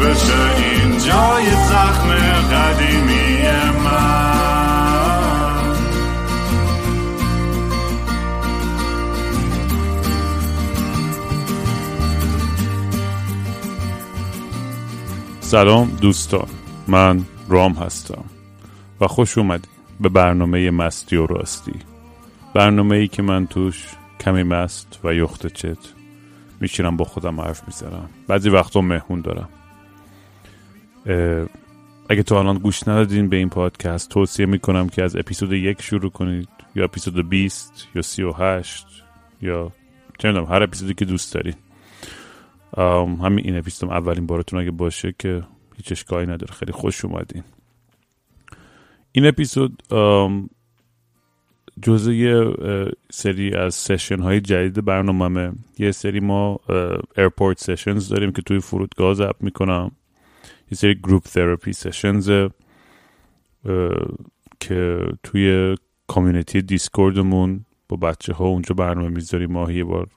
بشه این جای زخم قدیمی من. سلام دوستان. من رام هستم و خوش اومدی به برنامه مستی و راستی. برنامه ای که من توش کمی مست و یخت چت میشینم با خودم حرف می‌زنم. بعضی وقتا مهمون دارم. اگه تا الان گوش ندادین به این پادکست توصیه می‌کنم که از اپیزود یک شروع کنید یا اپیزود 20 یا 38 یا چه می‌دونم هر اپیزودی که دوست دارین همین این اپیزودم اولین بارتون اگه باشه که هیچ اشکالی نداره. خیلی خوش اومدین. این اپیزود جزء یه سری از session های جدید برنامهمه. یه سری ما airport sessions داریم که توی فرودگاه ضبط می‌کنم. یه سری group therapy sessions که توی community Discord مون با بچه ها اونجا برنامه می‌ذاریم. ماهی بار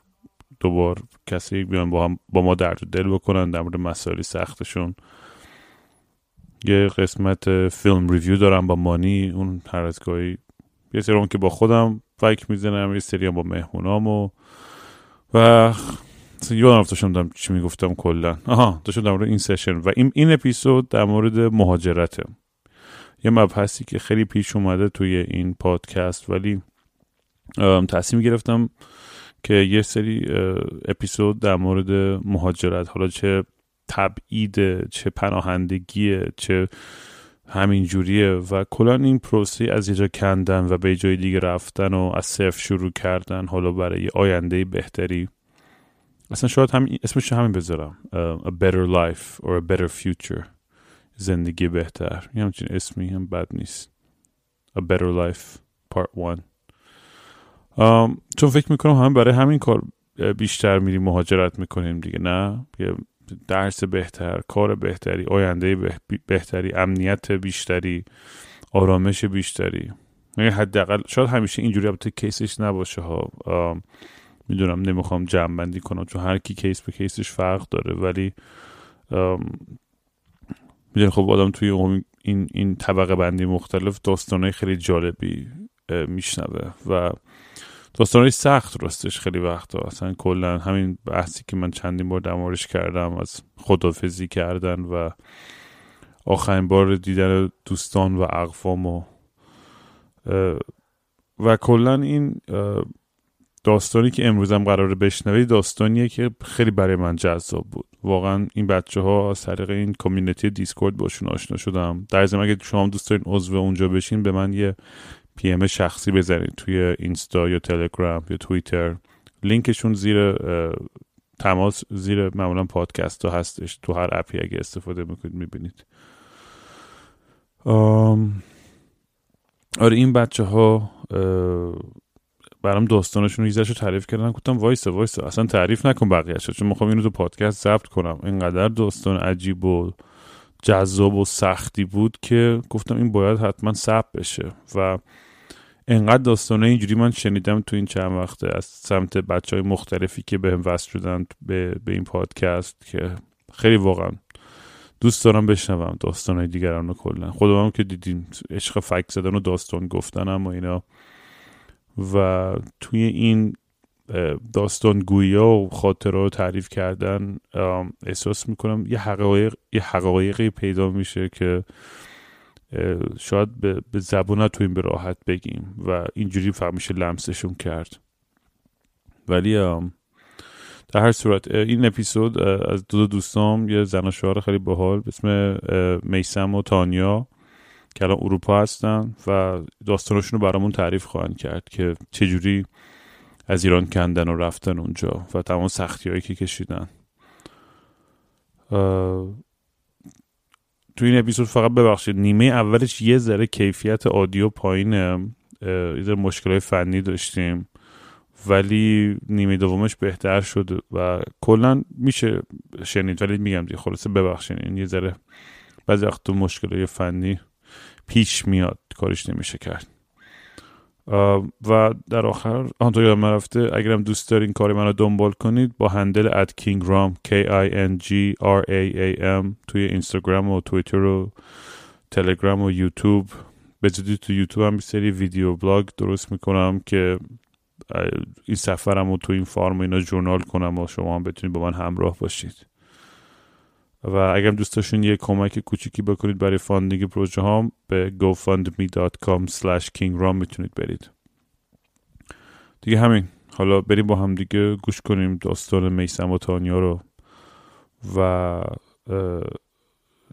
دوبار کسی بیان با, هم با ما درد دل بکنن در مورد مسائل سختشون. یه قسمت فیلم ریویو دارم با مانی اون هر از گاهی. یه سری اون که با خودم فکر می‌زنم یه سری با مهمونام و و یادم داشتم دارم چی می‌گفتم کلا. آها داشتم در مورد این سشن و این این اپیزود در مورد مهاجرته. یه مبحثی که خیلی پیش اومده توی این پادکست ولی تصمیم گرفتم که یه سری اپیزود در مورد مهاجرت حالا چه تبعید چه پناهندگیه چه همین جوریه و کلا این پروسه از یه جا کندن و به جای دیگه رفتن و از صفر شروع کردن حالا برای آینده بهتری. اصلا شاید همین اسمش همین بذارم. اه، a better life or a better future. زندگی بهتر. یه همچین اسمی هم بد نیست. A better life part one. آم، چون فکر می‌کنم همه برای همین کار بیشتر میریم مهاجرت می‌کنیم دیگه نه؟ یه درس بهتر کار بهتری آینده به- بهتری امنیت بیشتری آرامش بیشتری. یعنی حداقل شاید همیشه اینجوری البته کیسش نباشه ها. آم، می‌دونم نمی‌خوام جمع بندی کنم چون هر کی کیس به کیسش فرق داره ولی می‌دونی خب آدم توی این این طبقه بندی مختلف داستانهای خیلی جالبی میشنوه و داستانهای سخت راستش خیلی وقتا. اصلا کلا همین بحثی که من چندین بار در موردش کردم از خدافزی کردن و آخرین بار دیدن دوستان و اقوام و و کلا این داستانی که امروزم قراره بشنوید داستانیه که خیلی برای من جذاب بود. واقعا این بچه ها از طریق این کامیونیتی دیسکورد باشون آشنا شدم. در ضمن اگه شما دوست دارین عضو اونجا بشین به من یه PM شخصی بزنید توی اینستا یا تلگرام یا توییتر. لینکشون زیر تماس زیر معمولا پادکست ها هستش. تو هر app ی اگه استفاده می‌کنید می‌بینید. آره این بچه ها برام داستانشون رو رو تعریف کردن. گفتم وایسا وایسا. اصلا تعریف نکن بقیه‌شو چون می‌خوام اینو تو پادکست ضبط کنم. اینقدر داستان عجیب و جذاب و سختی بود که گفتم این باید حتما ثبت بشه. و انقدر داستانه اینجوری من شنیدم تو این چند وقته از سمت بچه های مختلفی که به هم وصل شدن به, به این پادکست که خیلی واقعا دوست دارم بشنوم داستان های دیگران رو کلا. خودم هم که دیدین عشق فکر زدن و داستان گفتنم و اینا. و توی این داستان گویا و خاطره رو تعریف کردن احساس می‌کنم یه حقایق یه حقایقی پیدا میشه که شاید به, زبون نتونیم به راحت بگیم و اینجوری فقط میشه لمسشون کرد. ولی در هر صورت این اپیزود از دو دوستام یه زن و شوهر خیلی باحال به اسم میسم و تانیا. که الان اروپا هستن و داستانشون رو برامون تعریف خواهند کرد که چجوری از ایران کندن و رفتن اونجا و تمام سختی هایی که کشیدن. تو این اپیزود فقط ببخشید نیمه اولش یه ذره کیفیت آدیو پایینه. یه ذره مشکل فنی داشتیم ولی نیمه دومش بهتر شد و کلا میشه شنید. ولی میگم دیگه خلاصه ببخشید این یه ذره بعضی وقت تو مشکل فنی پیش میاد کارش نمیشه کرد. و در آخر آنطور یادم رفته اگرم دوست دارین کار منو دنبال کنید با handle at Kingraam K I N G R A A M توی اینستاگرام و تویتر و تلگرام و یوتیوب. به تو یوتیوب هم سری video blog درست می‌کنم که این سفرم رو تو این farm و اینا journal کنم و شما هم بتونید با من همراه باشید. و اگر دوست داشتین یه کمک کوچیکی بکنید برای funding پروژه هم به gofundme.com kingram می‌تونید برید. دیگه همین. حالا بریم با هم دیگه گوش کنیم داستان میسم و تانیا رو. و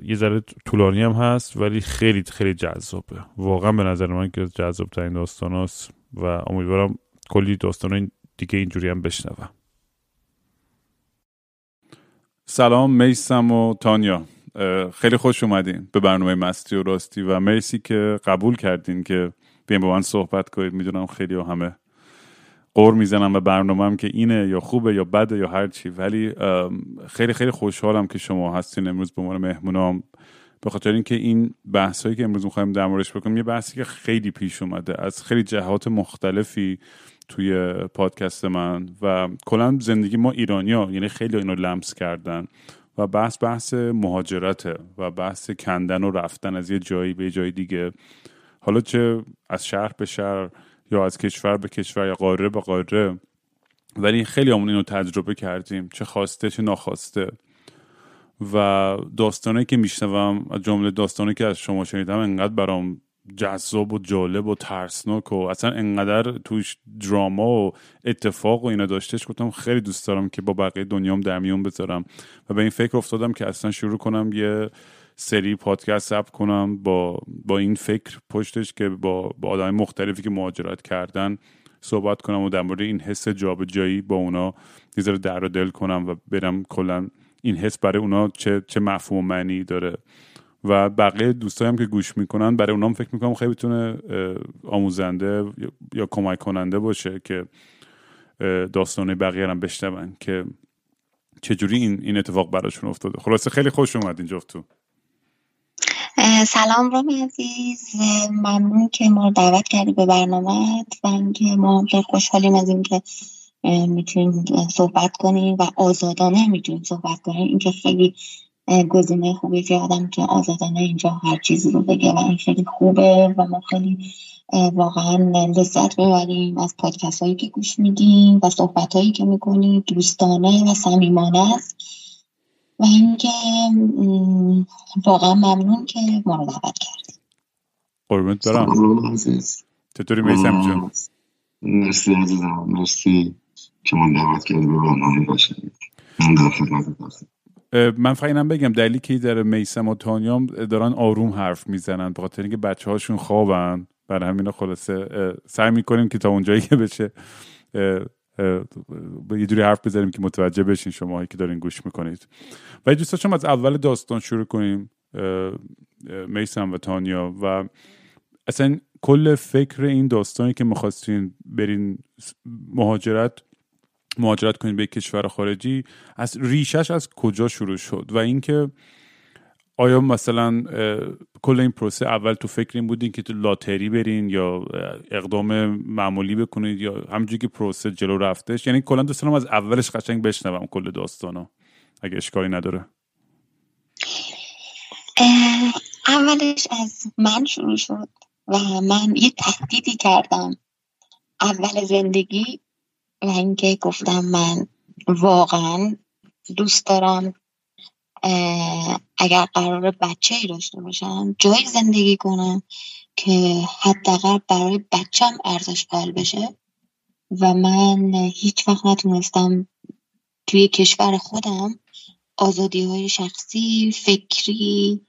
یه ذره طولانی هم هست ولی خیلی خیلی جذابه. واقعا به نظر من که جذاب ترین داستان هست و امیدوارم کلی داستان دیگه اینجوری هم بشنوم. سلام میسم و تانیا. خیلی خوش اومدین به برنامه مستی و راستی و مرسی که قبول کردین که بیاین با من صحبت کنید. می‌دونم خیلی و همه قور می‌زنم و برنامه هم که اینه یا خوبه یا بده یا هر چی. ولی خیلی خیلی خوشحالم که شما هستین. امروز به عنوان مهمونام به خاطر اینکه این بحثایی که امروز می‌خوایم در موردش بکنیم یه بحثی که خیلی پیش اومده از خیلی جهات مختلفی توی پادکست من و کلا زندگی ما ایرانیا یعنی خیلی اینو لمس کردن و بحث بحث مهاجرته و بحث کندن و رفتن از یه جایی به جای دیگه. حالا چه از شهر به شهر یا از کشور به کشور یا قاره به قاره ولی خیلی همون اینو تجربه کردیم چه خواسته چه ناخواسته. و داستانی که میشنوم از جمله داستانی که از شما شنیدم انقدر برام جذاب و جالب و ترسناک و اصلا انقدر توش دراما و اتفاق و اینا داشتش گفتم خیلی دوست دارم که با بقیه دنیام در میون بذارم. و به این فکر افتادم که اصلا شروع کنم یه سری پادکست اپ کنم با با این فکر پشتش که با با آدم مختلفی که مهاجرت کردن صحبت کنم و در مورد این حس جابجایی با اونا یه در و دل کنم و برم کلا این حس برای اونا چه چه مفهوم معنی داره. و بقیه دوستایم که گوش می‌کنن برای اونام فکر می‌کنم خیلی بتونه آموزنده یا کمک کننده باشه که داستان بقیه هم بشنون که چجوری این این اتفاق براشون افتاده. خلاصه خیلی خوش اومد این تو. سلام رامی عزیز. ممنون که ما رو دعوت کردی به برنامه و اینکه ما خیلی خوشحالیم از اینکه می‌تونیم صحبت کنیم و آزادانه می‌تونیم صحبت کنیم. اینکه خیلی گزینه خوبی که آدم که آزادانه اینجا هر چیزی رو بگه و این خیلی خوبه و ما خیلی واقعا لذت می‌بریم از پادکست هایی که گوش میدیم و صحبت هایی که می‌کنیم. دوستانه و صمیمانه است. و اینکه واقعا ممنون که ما رو دعوت کردیم قربونت برم. چطوری میسم جون مرسی عزیزم. مرسی. که من دعوت کردی به برنامه من در خدمت هستم. من فقط اینم بگم دلیلی که در میسم و تانیام دارن آروم حرف می‌زنن به خاطر اینکه بچه هاشون خوابن. برای همین خلاصه سعی می‌کنیم که تا اونجایی که بشه یه جوری حرف بزنیم که متوجه بشین شما که دارین گوش می‌کنید. و دوست داشتم از اول داستان شروع کنیم میسم و تانیا. و اصلا کل فکر این داستانی که می‌خواستین برین مهاجرت مهاجرت کنید به کشور خارجی از ریشش از کجا شروع شد؟ و اینکه آیا مثلا کل این پروسه اول تو فکر این بودین که تو لاتری برین یا اقدام معمولی بکنید یا همونجوری که پروسه جلو رفتش؟ یعنی کلا دوست از اولش قشنگ بشنوم کل داستانو اگه اشکالی نداره. اولش از من شروع شد و من یه تهدیدی کردم. اول زندگی و اینکه گفتم من واقعا دوست دارم اگر قرار بچه ای داشته باشم جایی زندگی کنم که حداقل برای بچم ارزش قائل بشه و من هیچ وقت نتونستم توی کشور خودم آزادی های شخصی فکری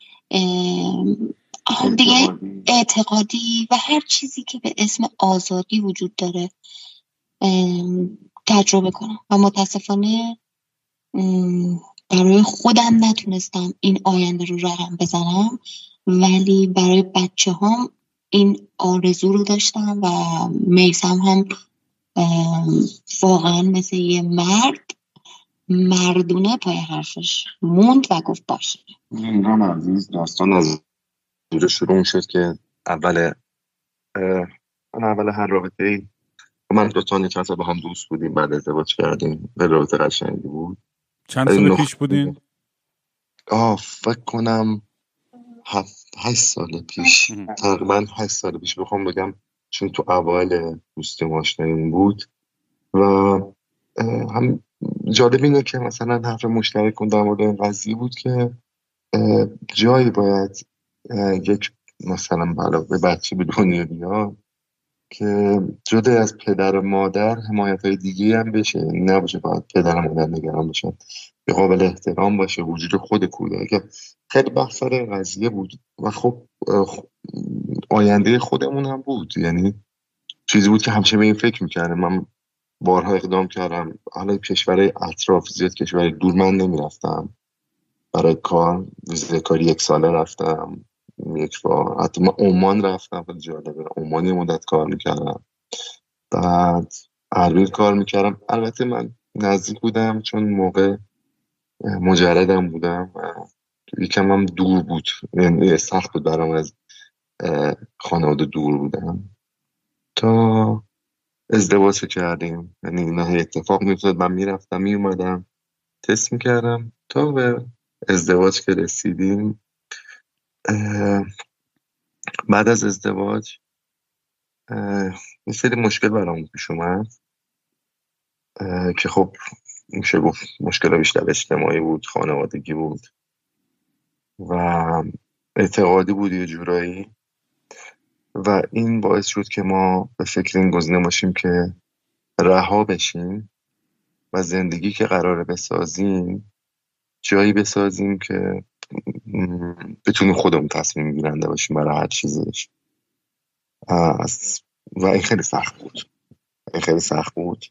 دیگه اعتقادی و هر چیزی که به اسم آزادی وجود داره. تجربه کنم. و متاسفانه برای خودم نتونستم این آینده رو رقم بزنم ولی برای بچه هم این آرزو رو داشتم و میسم هم واقعا مثل یه مرد مردونه پای حرفش موند و گفت باشه. زندان عزیز داستان از اینجا شروع شد که اول اول هر رابطه من دو تا چند با هم دوست بودیم بعد ازدواج کردیم. به رابطه قشنگی بود. چند سال پیش بودین؟ آه فکر کنم هفت هشت سال پیش. تقریبا هشت سال پیش بخوام بگم چون تو اوایل دوستی ماشنیم بود. و هم جالب اینه که مثلا حرف مشترک کن در مورد این قضیه بود که جایی باید یک مثلا بلا به بچه به دنیا بیاد. که جدا از پدر و مادر حمایت های دیگه هم بشه. نباشه باید پدر و مادر نگران باشن. به قابل احترام باشه. وجود خود کودک خیلی بحث قضیه بود. و خب آینده خودمون هم بود. یعنی چیزی بود که همشه به این فکر می‌کردم. من بارها اقدام کردم. حالا کشور اطراف زیاد کشور دور من نمی‌رفتم. برای کار ویزه کاری یک ساله رفتم. یک بار. حتی من عمان رفتم خیلی جالبه. عمان مدت کار می‌کردم. بعد اربیل کار می‌کردم. البته من نزدیک بودم چون موقع مجردم بودم یکم هم دور بود. یعنی سخت بود برام از خانواده دور بودم تا ازدواج کردیم. یعنی اینا اتفاق میفتاد من می‌رفتم میومدم تست می‌کردم. تا به ازدواج که رسیدیم بعد از ازدواج یه سری مشکل برام پیش اومد که خب میشه گفت مشکل بیشتر اجتماعی بود خانوادگی بود و اعتقادی بود یه جورایی. و این باعث شد که ما به فکر این گزینه باشیم که رها بشیم و زندگی که قراره بسازیم جایی بسازیم که بتونیم خودمون تصمیم گیرنده باشیم برای هر چیزش. و این خیلی سخت بود. این خیلی سخت بود.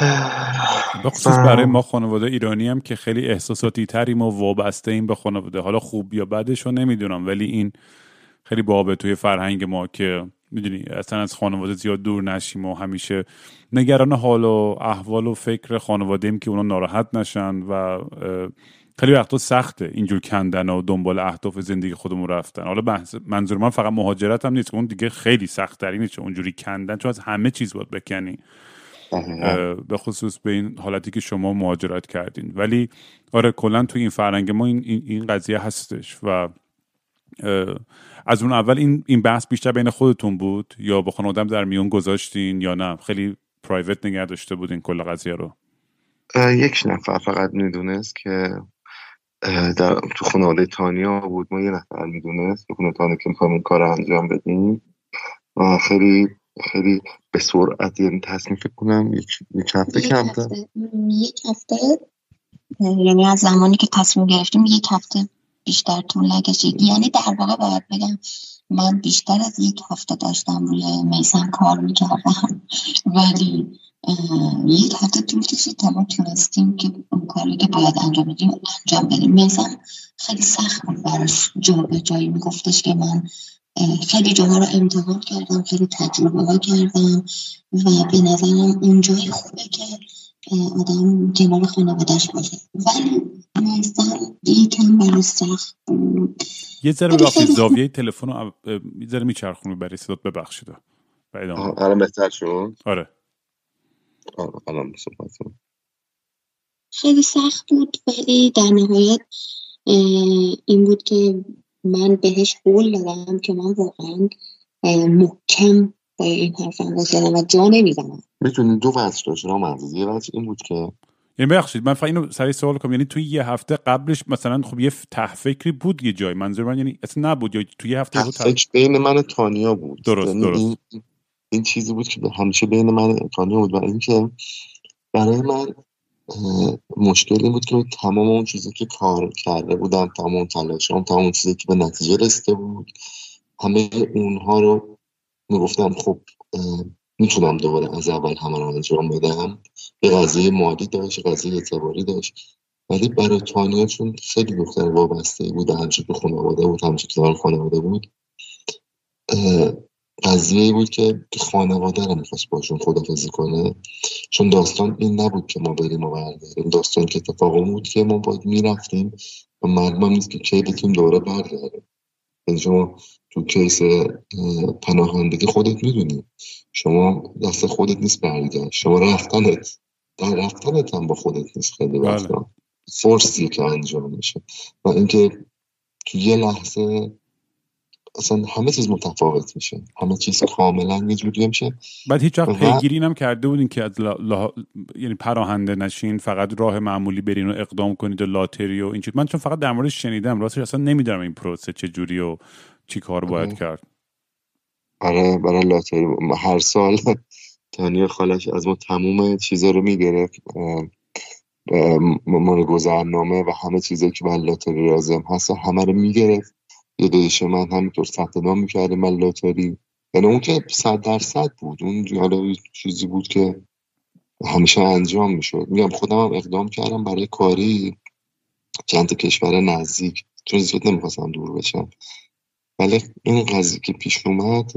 بخصوص برای ما خانواده ایرانی هم که خیلی احساساتی تریم و وابسته این به خانواده. حالا خوب یا بدش رو نمی‌دونم ولی این خیلی بابه توی فرهنگ ما که می‌دونی اصلا از خانواده زیاد دور نشیم و همیشه نگران حال و احوال و فکر خانواده ایم که اونا ناراحت نشن و خیلی وقتا سخته اینجور کندن و دنبال اهداف زندگی خودمون رفتن. حالا منظور من فقط مهاجرت هم نیست اون دیگه خیلی سخت ترینه چه اونجوری کندن چون از همه چیز باید بکنی. به خصوص به این حالتی که شما مهاجرت کردین. ولی آره کلا تو این فرهنگ ما این, این قضیه هستش و از اون اول این این بحث بیشتر بین خودتون بود یا با خانوادم در میون گذاشتین یا نه؟ خیلی پرایوت نگه داشته بودین کل قضیه رو. یک نفر فقط می‌دونست که در تو خانواده تانیا بود. ما یه نفر می‌دونست. تو خانواده تانیا که می‌خوایم این کار انجام بدیم. و خیلی خیلی به سرعت یعنی تصمیم فکر کنم یک, یک هفته کمتر یک هفته. یعنی از زمانی که تصمیم گرفتیم یک هفته بیشتر طول نکشید یعنی در واقع باید بگم من بیشتر از یک هفته داشتم روی میسم کار می‌کردم. ولی یک هفته طول کشید تا ما تونستیم که اون کاری که باید انجام بدیم انجام بدیم. میسم خیلی سخت بود براش جا به جایی میگفتش که من خیلی جاها رو امتحان کردم خیلی تجربه ها کردم و به نظرم اون جای خوبه که آدم کنار خانوادش باشه. ولی مثلا یکم برای سخت بود. یه ذره ببخشید زاویه تلفن رو یه ذره میچرخونی برای صدات ببخشید الان بهتر شد؟ آره. الان صحبت خیلی سخت بود ولی در نهایت این بود که من بهش قول دادم که من واقعا محکم با این حرفم بزنم و جا نمی‌زنم. می‌تونی دو وضع داشت رام یه وضع این بود که یعنی بخشید من فقط اینو سریع سوال کنم. یعنی توی یه هفته قبلش مثلا خب یه تحفکری بود یه جای. منظور من یعنی اصلا نبود یا توی یه هفته بود تحفکر بین من و تانیا بود. درست یعنی درست. این, این چیزی بود که همیشه بین من و تانیا بود. و اینکه برای من مشکلی بود که تمام اون چیزی که کار کرده بودم تمام اون تلاشم تمام چیزی که به نتیجه رسیده بود همه اونها رو می‌گفتم خب می‌تونم دوباره از اول همه رو انجام بدم. به قضیه مالی داشت قضیه اعتباری داشت. ولی برای تانیا چون خیلی دختر وابسته بود همچه تو خانواده بود همچه کنار خانواده بود قضیه بود که خانواده رو می‌خواست باشون خدافزی کنه. چون داستان این نبود که ما بریم و برداریم داستان که اتفاق بود که ما باید می‌رفتیم و معلوم نیست که کی بتونیم دوره برگردیم. یعنی شما تو کیس پناهندگی خودت می‌دونی. شما دست خودت نیست برگرد. شما رفتنت در رفتنت هم با خودت نیست خیلی بله. وقتا. فرسی که انجام میشه. و اینکه تو یه لحظه اصلا همه چیز متفاوت میشه. همه چیز کاملا یه جوری میشه. بعد هیچ وقت پیگیری هم کرده بودین که از لا... لا- یعنی پراهنده نشین فقط راه معمولی برین و اقدام کنید و لاتری و این چیز. من چون فقط در موردش شنیدم راستش اصلا نمی‌دونم این پروسه چه جوری و چی کار باید. کرد. آره برای لاتری. هر سال تانیا خالش از ما تموم چیزا رو می‌گرفت مال گذرنامه و همه چیزایی که برای لاتری لازم هست همه رو می‌گرفت. یه من همینطور ثبت نام می‌کردیم من لاتری یعنی اون که صد درصد بود. اون حالا چیزی بود که همیشه انجام می‌شد. میگم خودم هم اقدام کردم برای کاری چند تا کشور نزدیک. چون زیاد نمی‌خواستم دور بشم. ولی این قضیه که پیش اومد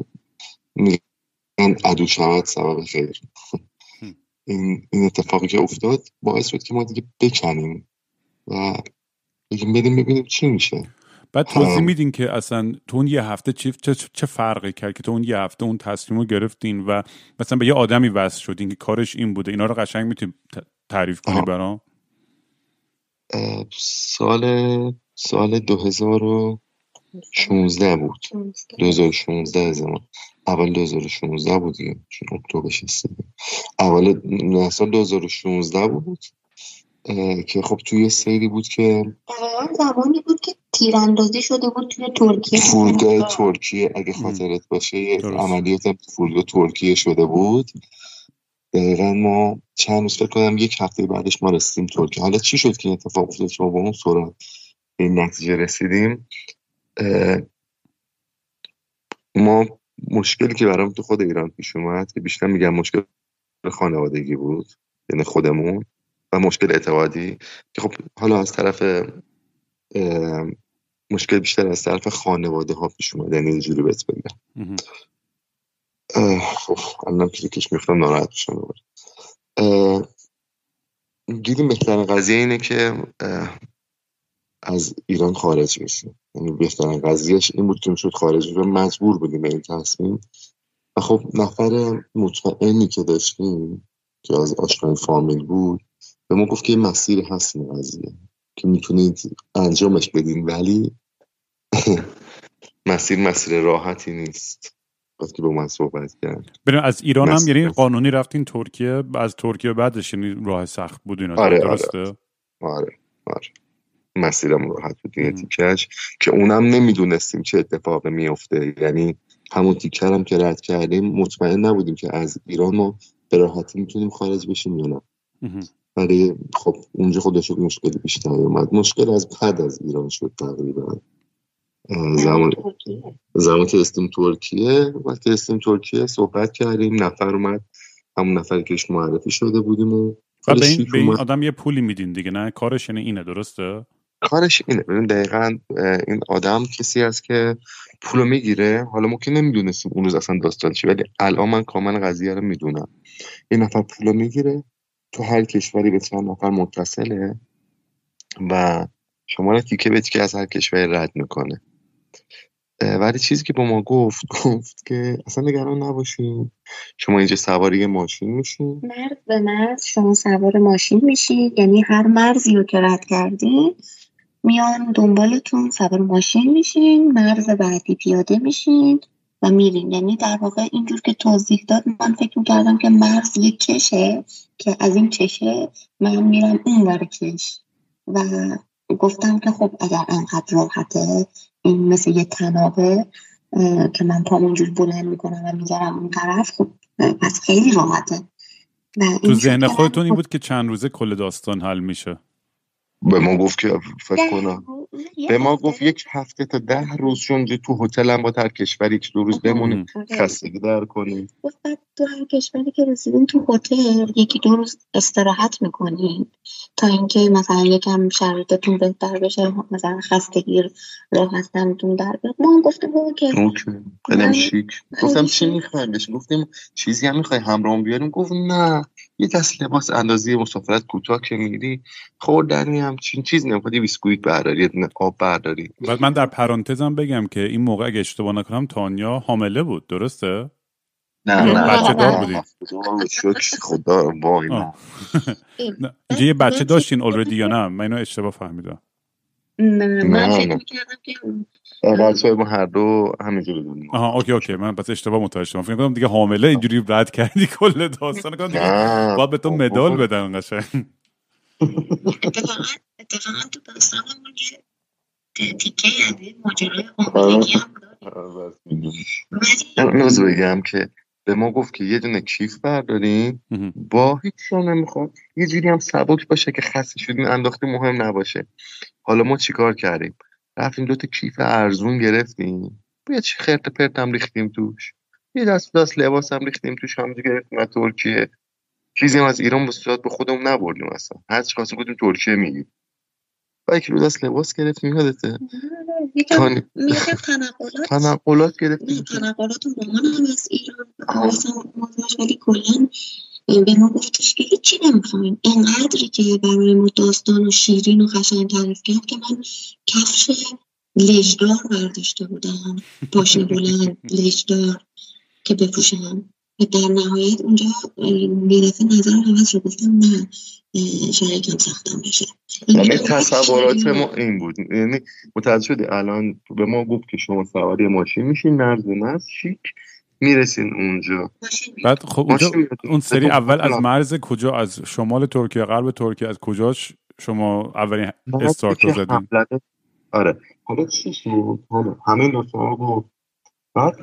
میگن عدو شود سبب خیر. این, این اتفاقی که افتاد باعث شد که ما دیگه بکنیم و بگیم بریم ببینیم چی میشه. بعد توضیح هم. میدین که اصلا تو اون یه هفته چی چه, چه فرقی کرد که تو اون یه هفته اون تصمیم رو گرفتین و مثلا به یه آدمی وصل شدین که کارش این بوده. اینا رو قشنگ می‌تونی تعریف کنی آها. برام؟ سال سال 2016 بود. 2016 زمان اول 2016 بود دیگه. چون اکتبر رسیده اول سال 2016 بود. که خب توی سری بود که زمانی بود که تیراندازی شده بود توی ترکیه. فرودگاه ترکیه اگه. خاطرت باشه یه. عملیات فرودگاه ترکیه شده بود. دقیقا ما چند روز فکر کنم یک هفته بعدش ما رسیدیم ترکیه. حالا چی شد که این اتفاق افتاد؟ که ما با اون سرعت به این نتیجه رسیدیم. ما مشکلی که برام تو خود ایران پیش اومد که بیشتر میگم مشکل خانوادگی بود یعنی خودمون. و مشکل اعتقادی که خب حالا از طرف مشکل بیشتر از طرف خانواده ها پیش اومد یعنی اینجوری بهت بگم. الان که کش میفتم ناراحت میشم دیدیم بهترین قضیه اینه که از ایران خارج بشیم یعنی بهترین قضیهش این بود که می‌شد خارج بشیم مجبور بودیم به این تصمیم. و خب نفر مطمئنی که داشتیم که از آشنای فامیل بود به ما گفت که یه مسیر هست این قضیه که می‌تونید انجامش بدین ولی مسیر مسیر راحتی نیست. که با من صحبت کرد. بریم از ایران هم یعنی. قانونی رفتین ترکیه از ترکیه بعدش یعنی راه سخت بود اینا آره، درسته؟ آره آره. مسیرم راحت بود مم. تیکش. که اونم نمی‌دونستیم چه اتفاقی میفته یعنی همون تیکر هم که رد کردیم مطمئن نبودیم که از ایران ما به راحتی می‌تونیم خارج بشیم یا نه. ولی خب اونجا خودش مشکل بیشتری اومد. مشکل از بعد از ایران شد تقریبا. زمان زمان که استیم ترکیه وقتی استیم ترکیه صحبت کردیم نفر اومد. همون نفری که ایش معرفی شده بودیم و به این, به این اومد. آدم یه پولی میدین دیگه نه؟ کارش یعنی اینه درسته؟ کارش اینه. ببین دقیقا این آدم کسی است که پولو می‌گیره. حالا ما که نمی‌دونستیم اون روز اصلا داستان چی ولی الان من کاملا قضیه رو می‌دونم. این نفر پولو می‌گیره. تو هر کشوری به چند نفر متصله و شما رو تیکه به تیکه از هر کشوری رد می‌کنه. ولی چیزی که با ما گفت گفت که اصلا نگران نباشین. شما اینجا سواری ماشین میشین. مرز به مرز شما سوار ماشین میشید یعنی هر مرزی رو که رد کردین میان دنبالتون سوار ماشین میشین. مرز بعدی پیاده میشین. و میرین یعنی در واقع اینجور که توضیح داد من فکر می‌کردم که مرز یه چشه که از این چشه من میرم اون ور کش و گفتم که خب اگر انقدر راحته این مثل یه تنابه که من پام اونجور بلند می‌کنم و می‌ذارم اون طرف خب پس خیلی راحته. و تو این ذهن خودتون این بود؟ که چند روزه کل داستان حل میشه؟ به ما گفت که فکر کنم به ما گفت یک هفته تا ده روز چون تو هتل هم با تر کشور یک دو روز بمونیم آره. خستگی در کنیم. گفت بعد تو هر کشوری که رسیدین تو هتل یکی دو روز استراحت می‌کنین تا اینکه مثلا یکم شرایطتون بهتر بشه مثلا خستگی راحتتون در بیاد. ما هم گفتیم اوکی. من- شیک. گفتم چی می‌خوای گفتیم چیزی هم می‌خوای؟ همراهم بیاریم؟ گفت نه. یه دست لباس اندازه مسافرت کوتاه که میری خوردنی هم چین چیز نمی‌خواد یه بیسکویت برداری یه دونه آب برداری. بعد من در پرانتزم بگم که این موقع اگه اشتباه نکنم تانیا حامله بود درسته؟ نه نه بچه دار. بودی؟ خدا شکر خدا وای نه یه بچه داشتین اولردی یا نه من اینو اشتباه فهمیدم. نه من نه، فکر نه. می‌کردم که بچه ما هر دو همینجوری بودیم. آها اوکی اوکی من پس اشتباه متوجه شدم. فکر کنم دیگه حامله اینجوری رد کردی کل داستان. کنم دیگه نه باید به تو بابا. مدال بدن قشنگ. اتفاقا اتفاقا تو داستانمون یه تیکه از این ماجرای حاملگی هم داریم. ولی نوز بگم که به ما گفت که یه دونه کیف برداریم. با هیچ شا نمی‌خواد یه جوری هم سبک باشه که خسته شدیم انداخته مهم نباشه. حالا ما چیکار کردیم؟ رفتیم دو تا کیف ارزون گرفتیم. یه چی خرت پرت هم ریختیم توش. یه دست دست لباس هم ریختیم توش هم گرفتیم از ترکیه. چیزی هم از ایران به صورت به خودمون نبردیم اصلا. هر چی خواستیم گفتیم ترکیه میگیم و یک دست لباس گرفتیم یادته؟ یکم تنقلات. تنقلات گرفتیم. تنقلات مامان هم از ایران. مثلا ولی کلا به ما گفتش که هیچی نمی‌خوایم. اینقدری که برای ما داستان و شیرین و قشنگ تعریف کرد که من کفش لجدار برداشته بودم. پاشنه بلند لجدار که بپوشم. و در نهایت اونجا دفعه نظرم عوض شد گفتم نه شاید یکم سختم بشه. همه تصورات ما این بود. یعنی متوجه شدی الان به ما گفت که شما سواری ماشین میشین مرز به مرز شیک. می‌رسین اونجا بعد خب اونجا. اون سری خب، اول از. مرز کجا از شمال ترکیه غرب ترکیه از کجاش شما اولین استارت رو زدین آره حالا چی شد همه نفعه گفت بعد؟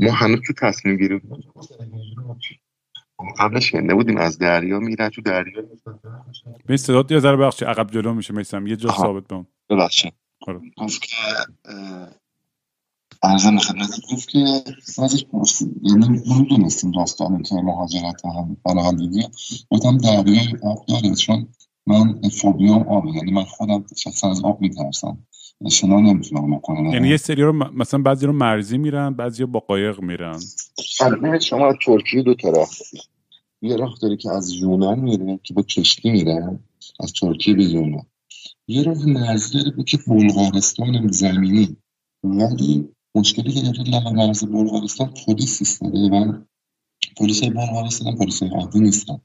ما هنوز تو تصمیم گیری. قبلش شنیده بودیم از دریا میرن تو دریا به صدات یه ذره بخشی عقب جلو میشه میسم یه جا. ثابت بمون ببخشید آره. گفت که ارزم خدمت گفت که ازش پرسید. یعنی نمی‌دونستیم داستان که مهاجرت و هم پناهندگی گفتم دریای آب داره چون من فوبیام آبه. یعنی من خودم شخصا از آب میترسم. شنا نمی‌تونم بکنم یعنی یه سری رو مثلا بعضی رو مرزی میرن بعضی با قایق میرن. ببینید شما از ترکیه دو تا راه داری. یه راه داری که از یونان میره که با کشتی میرن. از ترکیه به یونان. یه راه مرزی داره که بلغارستان زمینی. ولی مشکلی که داره لب مرز بلغارستان پلیس ایستاده و پلیس بلغارستان هم پلیس عادی نیستن.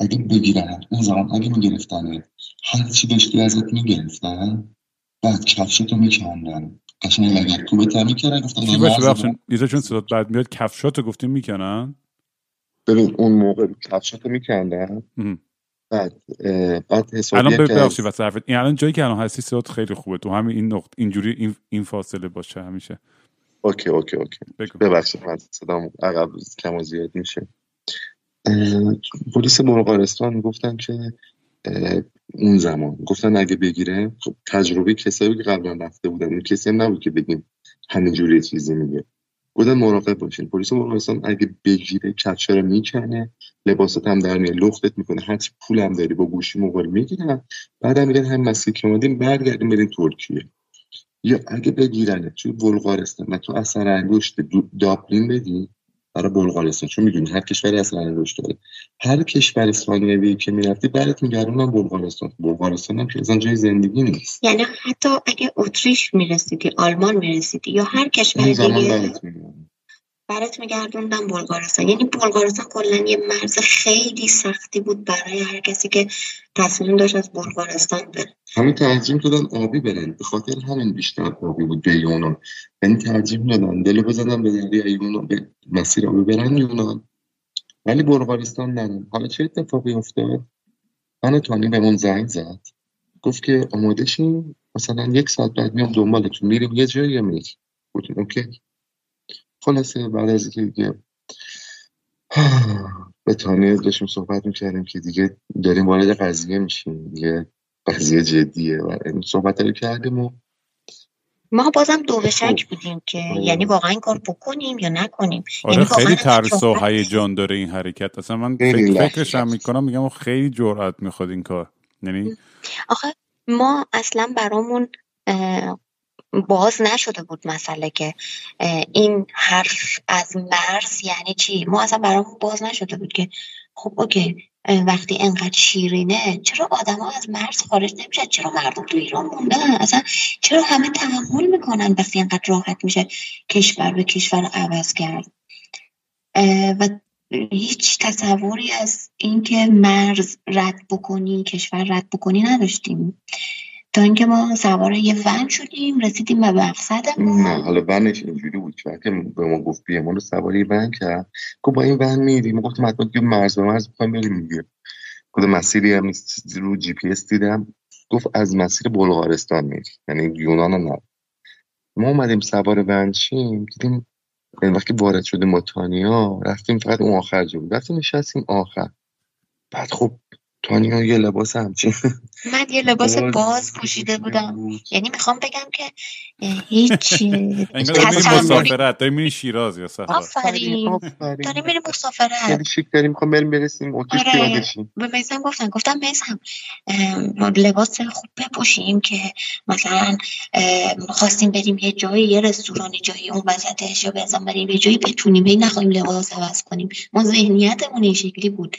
اگه بگیرن اون زمان اگه می‌گرفتن هر چی داشتی ازت می‌گرفتن بعد کفشتو میکندن. قشنگ لگت کوبت هم می‌کردن گفتن چی نه، باشه؟ مرز بخشن ایزا چون صدات بعد میاد. کفشاتو گفتیم می‌کنن؟ ببین اون موقع کفشاتو میکندن. بعد بعد الان حرفت این الان جایی که الان هستی صدات خیلی خوبه. تو همین این نقط اینجوری این, این فاصله باشه همیشه. okay okay okay. ببخشید من صدام عقب کم و زیاد میشه. پلیس بلغارستان می‌گفتن که اون زمان گفتن اگه بگیره خب تجربه کسایی که قبلا رفته بودن. اون کسی هم نبود که بگیم همینجوری چیزی میگه. گفتن مراقب باشین. پلیس بلغارستان اگه بگیره کفشه رو می‌کنه لباسات هم در میاره لختت می‌کنه. هرچی پول هم داری با گوشی موبایل می‌گیرن. بعدم میگن هم مسیر که اومدیم برگردیم بریم ترکیه. یا اگه بگیرنه توی بلغارستان و تو اثر انگشت دابلین بدی برای بلغارستان چون می‌دونی هر کشوری اثر انگشت داره. هر کشور اسکاندیناویایی که می‌رفتی برات میگردونن بلغارستان. بلغارستان هم که اصلا جای زندگی نیست. یعنی حتی اگه اتریش می‌رسیدی آلمان می‌رسیدی یا هر کشور دیگه برات میگردوندن بلغارستان یعنی بلغارستان کلا یه مرز خیلی سختی بود برای هر کسی که تصمیم داشت از بلغارستان بره. همین ترجیح دادن آبی برن. به خاطر همین بیشتر آبی بود به یونان. یعنی ترجیح دادن دلو بزنن به دریای یونان به مسیر آبی برن یونان. ولی بلغارستان نرن. حالا چه اتفاقی افتاد؟ من تانی بهمون زنگ زد. گفت که آماده شین مثلا یک ساعت بعد میام دنبالتون. میریم یه جایی یا میری گفتیم اوکی. خلاصه بعد از اینکه دیگه به تانی داشتیم صحبت می‌کردیم که دیگه داریم وارد قضیه میشیم دیگه قضیه جدیه و این صحبت رو کردیم و ما بازم دو به شک خب. بودیم که آره. یعنی واقعا این کار بکنیم یا نکنیم آره یعنی خیلی ترس و هیجان داره این حرکت اصلا من فکر فکرش هم. می‌کنم میگم خیلی جرأت می‌خواد این کار یعنی آخه ما اصلا برامون باز نشده بود مسئله که این حرف از مرز یعنی چی؟ ما اصلا برامون باز نشده بود که خب اوکی وقتی انقدر شیرینه چرا آدما از مرز خارج نمیشن؟ چرا مردم تو ایران موندن؟ اصلا چرا همه تحمل می‌کنن وقتی انقدر راحت میشه کشور به کشور عوض کرد؟ و هیچ تصوری از اینکه مرز رد بکنی کشور رد بکنی نداشتیم. تا اینکه ما سوار یه ون شدیم رسیدیم به نه مقصدمون حالا ونش اینجوری بود که وقتی به ما گفت بیا ما رو سواری ون کرد. گفت با این ون میریم. ما گفتم حتما که مرز به مرز بخوایم بریم دیگه. گفتم مسیری هم نیست. رو جی پی اس دیدم. گفت از مسیر بلغارستان میری. یعنی یونان نه ما اومدیم سوار ون شیم. دیدیم یعنی وقتی وارد شدیم با تانیا رفتیم فقط اون آخر بود. رفتیم نشستیم آخر. بعد خب تانیا یه لباس همچین. من یه لباس باز پوشیده بودم. بود. یعنی می‌خوام بگم که هیچ داری مسافرت داری میری شیراز یا سفر؟ آفرین. داریم میریم مسافرت. خیلی شیک داریم می‌خوام بریم برسیم آره. به میسم گفتن گفتم میسم لباس خوب بپوشیم که مثلا خواستیم بریم یه جایی یه رستورانی جایی اون وسطش یا بزن بریم یه جایی بتونیم. هی نخواهیم لباس عوض کنیم. ما ذهنیتمون این شکلی بود.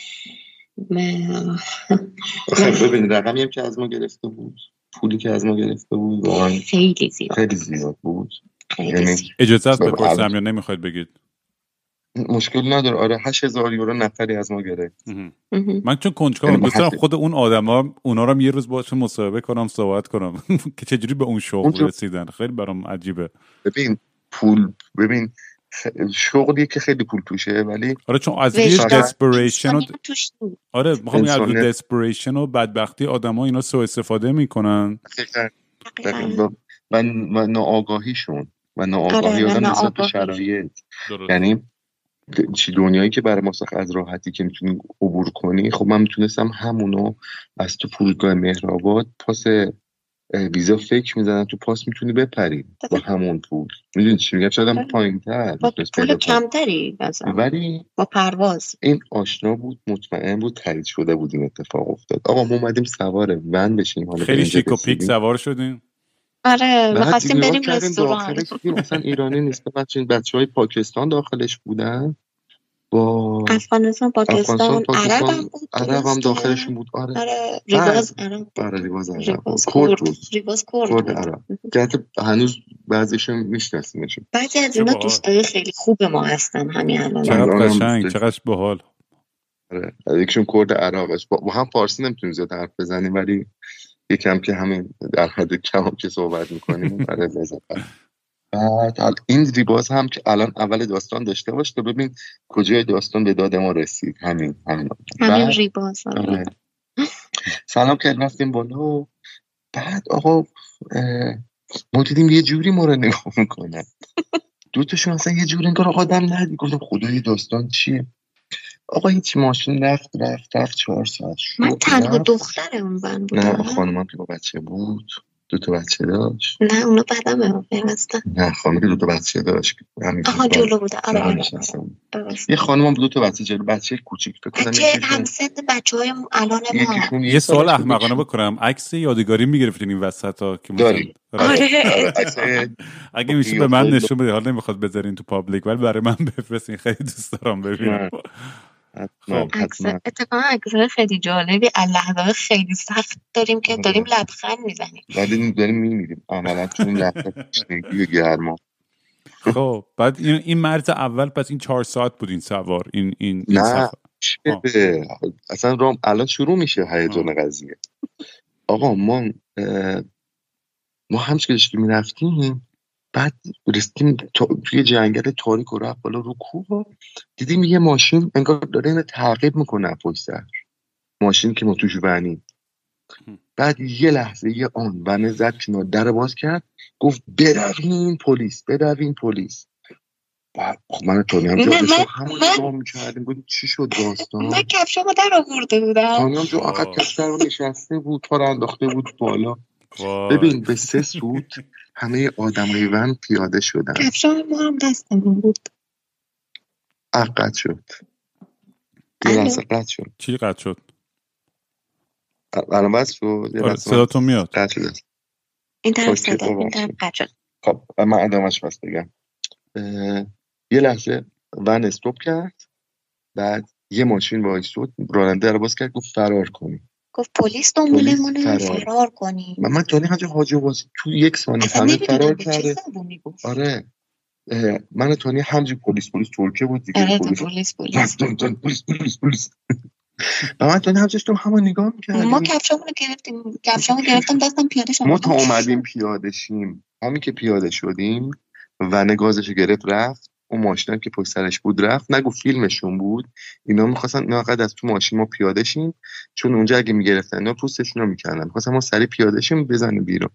آخه ببین رقمی هم که از ما گرفته بود پولی که از ما گرفته بود واقعا خیلی زیاد. خیلی زیاد بود. خیلی یعنی زیاد. اجازه است بپرسم یا نمی‌خواید بگید؟ مشکل نداره. آره 8000 یورو نفری از ما گرفت. من چون کنجکاوم یعنی دوست دارم حتی- خود اون آدما اونا رو هم یه روز باشون مصاحبه کنم صحبت کنم. که چجوری به اون شغل رسیدن؟ خیلی برام عجیبه. ببین پول ببین شغلی که خیلی پول توشه ولی آره چون از روی وجدان دسپریشن و. آره می‌خوام از روی. دسپریشن و بدبختی آدما اینا سوء استفاده می‌کنن. و, و ناآگاهیشون. و ناآگاهی آدم نسبت به. شرایط. یعنی چی دنیایی که برای ما از راحتی که می‌تونی عبور کنی خب من می‌تونستم همونو از تو فرودگاه مهرآباد پاس ویزا فکر می‌زنم تو پاس می‌تونی بپری با همون پول. می‌دونی چی میگم؟ شاید هم آره. پایین تر با پول کمتری مثلا ولی با پرواز. این آشنا بود مطمئن بود تایید شده بود این اتفاق افتاد. آقا ما اومدیم سوار ون بشیم. حالا خیلی شیک و پیک. سوار شدین آره می‌خواستیم بریم رستوران. اصلا ایرانی نیست. بچه بچه های پاکستان داخلش بودن. با افغانستان افغانستان پاکستان عرب هم بود عرب هم؟ داخلشون بود. آره. آره ریواز عرب بود. آره ریواز عرب. کرد بود. ریواز کرد بود. عرب. که حتی هنوز بعضیشون میشناسیمشون بعضی از اینا. دوستای خیلی خوب ما هستن همین الان. چقدر آره، قشنگ چقدر باحال. آره. یکشون کرد عراقش. با با هم فارسی نمی‌تونیم زیاد حرف بزنیم ولی یکم که همین در حد کم که صحبت می‌کنیم برای لذت ببریم. بعد این ریباز هم که الان اول داستان داشته باش تا ببین کجای داستان به داد ما رسید. همین همین. همین ریباز آره. آره. سلام که رفتیم بالا. بعد آقا ما دیدیم یه جوری ما رو نگاه می‌کنن دوتاشون اصلا یه جوری انگار آقا دم ندی گفتم خدای داستان چیه؟ آقا هیچ ماشین رفت رفت رفت چهار ساعت شد من تنها. دختر اون ون نه بودم. خانمم که با بچه بود. دو تا بچه داشت؟ نه اونا بعدم به پیوستن نه خانم که دو تا بچه داشت. همین آها جلو بوده. آره آره یه خانم هم دو تا بچه جلو بچه کوچیک. فکر کنم بچه یکیشون همسن بچه های الان ما. یه سوال احمقانه بکنم. عکس یادگاری می‌گرفتین این وسط ها که داریم. آره. اگه میشه به من نشون بده حالا نمی‌خواد بذارین تو پابلیک ولی برای من بفرستین. خیلی دوست دارم ببینم. نه. حتما. اتفاقا عکسای خیلی جالبی اللحظه خیلی سخت داریم که آره. داریم لبخند می‌زنیم. ولی داریم میمیریم. عملا تو اون لحظه گرما. خب. بعد این, این مرز اول پس این چهار ساعت بود این سوار این این, این نه. سفر. چه اصلا رام الان شروع میشه هیجان قضیه. آقا ما ما همش که داشتیم می‌رفتیم بعد رسیدیم تا- توی جنگل تاریک و رفت بالا رو کوه دیدیم یه ماشین انگار داره اینو تعقیب می‌کنه پشت سر. ماشین که ما توش ونیم بعد یه لحظه یه آن ونه زد کنار در باز کرد. گفت بروین پلیس بروین پلیس. بعد خب من تونی هم نه، جا من- همون من- نگاه می‌کردیم چی شد داستان؟ من کفشمو در آورده بودم. تونی هم جو. عقب کشتر رو نشسته بود رو انداخته بود بالا. ببین به سه سوت همه آدمای ون پیاده شدن. کفشم ما هم دستمون بود. عقد شد. قطع شد. چی قد شد؟ الان بس شد؟ آره صداتون میاد. قطع شده. این طرف okay، صدا این. طرف قطع شد. خب من ادامهش بس بگم. اه، یه لحظه. ون stop کرد. بعد یه ماشین وایسود راننده رو باز کرد. گفت فرار کنیم. گفت پلیس دنبالمونه فرار. فرار کنی. من من تا حاجی حاجی باز تو یک ثانیه همه فرار کرده. آره. من و تانیا همجی پلیس پلیس ترکیه بود دیگه آره پلیس. پلیس پلیس. پلیس پلیس و من تونی همجاش تو همون نگاه ما می‌کردیم کفشمون رو گرفتیم کفشمو گرفتم دستم پیاده شدم ما تا اومدیم پیاده شیم. همین که پیاده شدیم ون گازشو گرفت رفت. اون ماشینم که پشت سرش بود رفت. نگو فیلمشون بود. اینا می‌خواستن اینا قد از تو ماشین ما پیاده شیم. چون اونجا اگه می‌گرفتن اینا پوستشون رو می‌کردن. می‌خواستن ما سریع پیاده شیم بزنیم بیرون.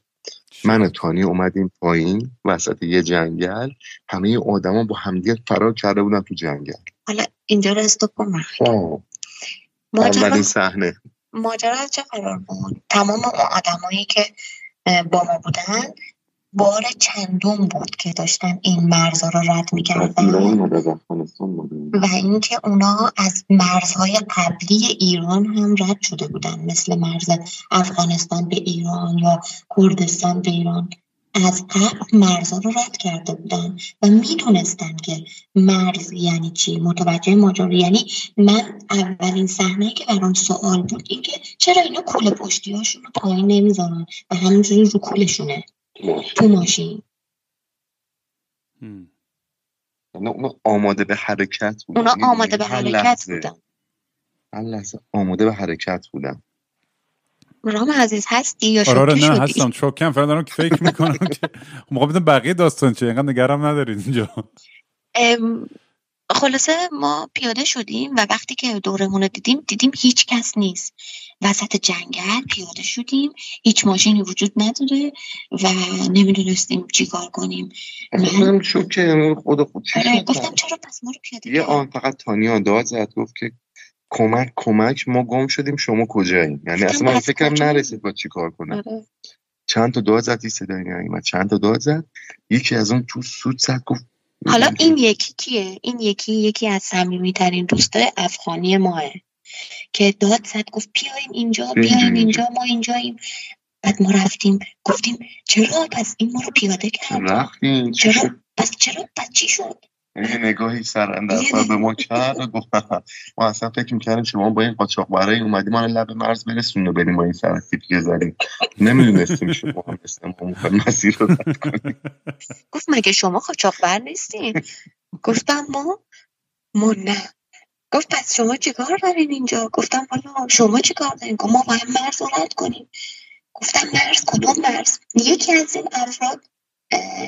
من و تانی اومدیم پایین وسط یه جنگل. همه آدما با همدیگه فرار کرده بودن تو جنگل. حالا اینجا رو استوب کن آه، ماجرا اولین صحنه. ماجرا از چه قرار بود؟ تمام اون آدمایی که با ما بودن بار چندم بود که داشتن این مرزها رو رد می‌کردن. و اینکه اونا از مرزهای قبلی ایران هم رد شده بودن مثل مرز افغانستان به ایران یا کردستان به ایران. از قبل مرزها رو رد کرده بودن و می‌دونستن که مرز یعنی چی؟ متوجه ماجرا؟ یعنی من اولین صحنه که برام سوال بود این که چرا اینا کوله پشتی هاشون رو پایین نمی‌ذارن و همینجوری رو کولشونه؟ تو ماشین. هم. اونا آماده به حرکت بودن. اونا؟ آماده به حرکت بودن. هر لحظه آماده به حرکت بودن. رام عزیز هستی یا آره آره شوکه نه شدی؟ هستم. شوکم فعلا دارم که فکر می‌کنم که موقع بدون بقیه داستان چه اینقدر نگرم ندارید اینجا. خلاصه ما پیاده شدیم و وقتی که دورمون رو دیدیم دیدیم هیچ کس نیست. وسط جنگل پیاده شدیم. هیچ ماشینی وجود نداره و نمی‌دونستیم چیکار کنیم. اصلا شد که خدا خود چی آره گفتم چرا پس ما رو پیاده یه آن فقط تانیا داد زد گفت که کمک کمک ما گم شدیم شما کجاییم یعنی اصلا من فکرم؟ نرسید با چی کار کنم. آره. چند تا داد زد صدایی نیومد چند تا داد زد یکی از اون تو سود زد گفت حالا این یکی کیه؟ این یکی یکی از صمیمی ترین دوستای افغانی ماه. که داد زد گفت بیاین اینجا اینجا، بیاین اینجا. اینجا ما اینجاییم. بعد ما رفتیم گفتیم چرا؟ پس این ما رو پیاده کرد رفتین چی چرا؟ پس چرا؟ پس چی شد؟ یه نگاهی سر اندر یه به ما کرد و گفت ما اصلا فکر می‌کردیم شما با این قاچاق برای اومدیم ما لب مرز برسون و بریم با این سر تیپی زدیم. نمی‌دونستیم شما هم ما مسیر رو رد کنیم گفت مگه شما قاچاقبر نیستین؟ گفتم ما؟ ما نه. گفت پس شما چیکار دارین اینجا؟ گفتم حالا شما چیکار دارین؟ گفت ما باید مرز رو رد کنیم. گفتم مرز؟ کدوم مرز؟ یکی از این افراد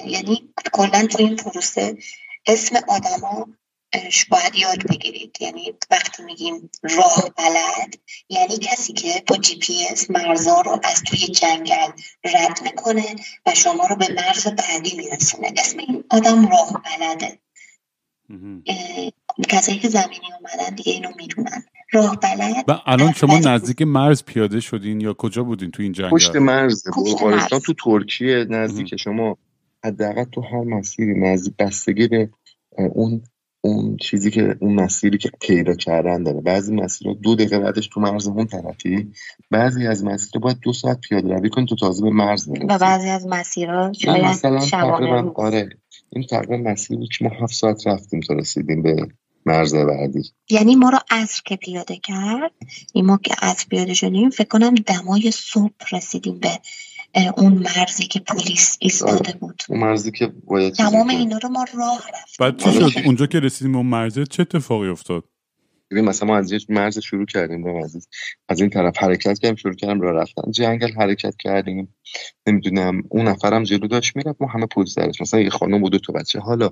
یعنی کلا تو این پروسه اسم آدما اش باید یاد بگیرید. یعنی وقتی میگیم راه بلد یعنی کسی که با جی پی اس مرزا رو از توی جنگل رد می‌کنه و شما رو به مرز بعدی میرسونه. اسم این آدم راه بلده. کسایی که زمینی اومدن دیگه اینو می‌دونن. راه بلد و الان شما نزدیک مرز پیاده شدین یا کجا بودین تو این پشت جنگل مرز پشت بلغارستان مرز. تو ترکیه نزدیک شما. حداقل تو هر مسیری نزدیک بستگی به اون اون چیزی که اون مسیری که پیدا کردن داره. بعضی مسیرها دو دقیقه بعدش تو مرز اون طرفی بعضی از مسیرها باید دو ساعت پیاده روی کنی تو تازه به مرز برسی. و بعضی از مسیرها شاید مثلا شبانه تقریبا روز. آره. این تقریبا مسیری بود که ما هفت ساعت رفتیم تا رسیدیم به مرز بعدی. یعنی ما رو عصر که پیاده کرد این ما که عصر پیاده شدیم فکر کنم دمای صبح رسیدیم به اون مرزی که پلیس ایستاده بود. اون مرزی که باید تمام. اینا رو ما راه رفتیم. بعد چی شد؟ اونجا که رسیدیم به اون مرزه چه اتفاقی افتاد؟ ببین مثلا ما از یه مرز شروع کردیم با عزیز از این طرف حرکت کردیم شروع کردیم راه رفتن. جنگل حرکت کردیم. نمی‌دونم اون نفرم جلو داشت می‌رفت ما همه پشت سرش مثلا یه خانم بود دو تا بچه. حالا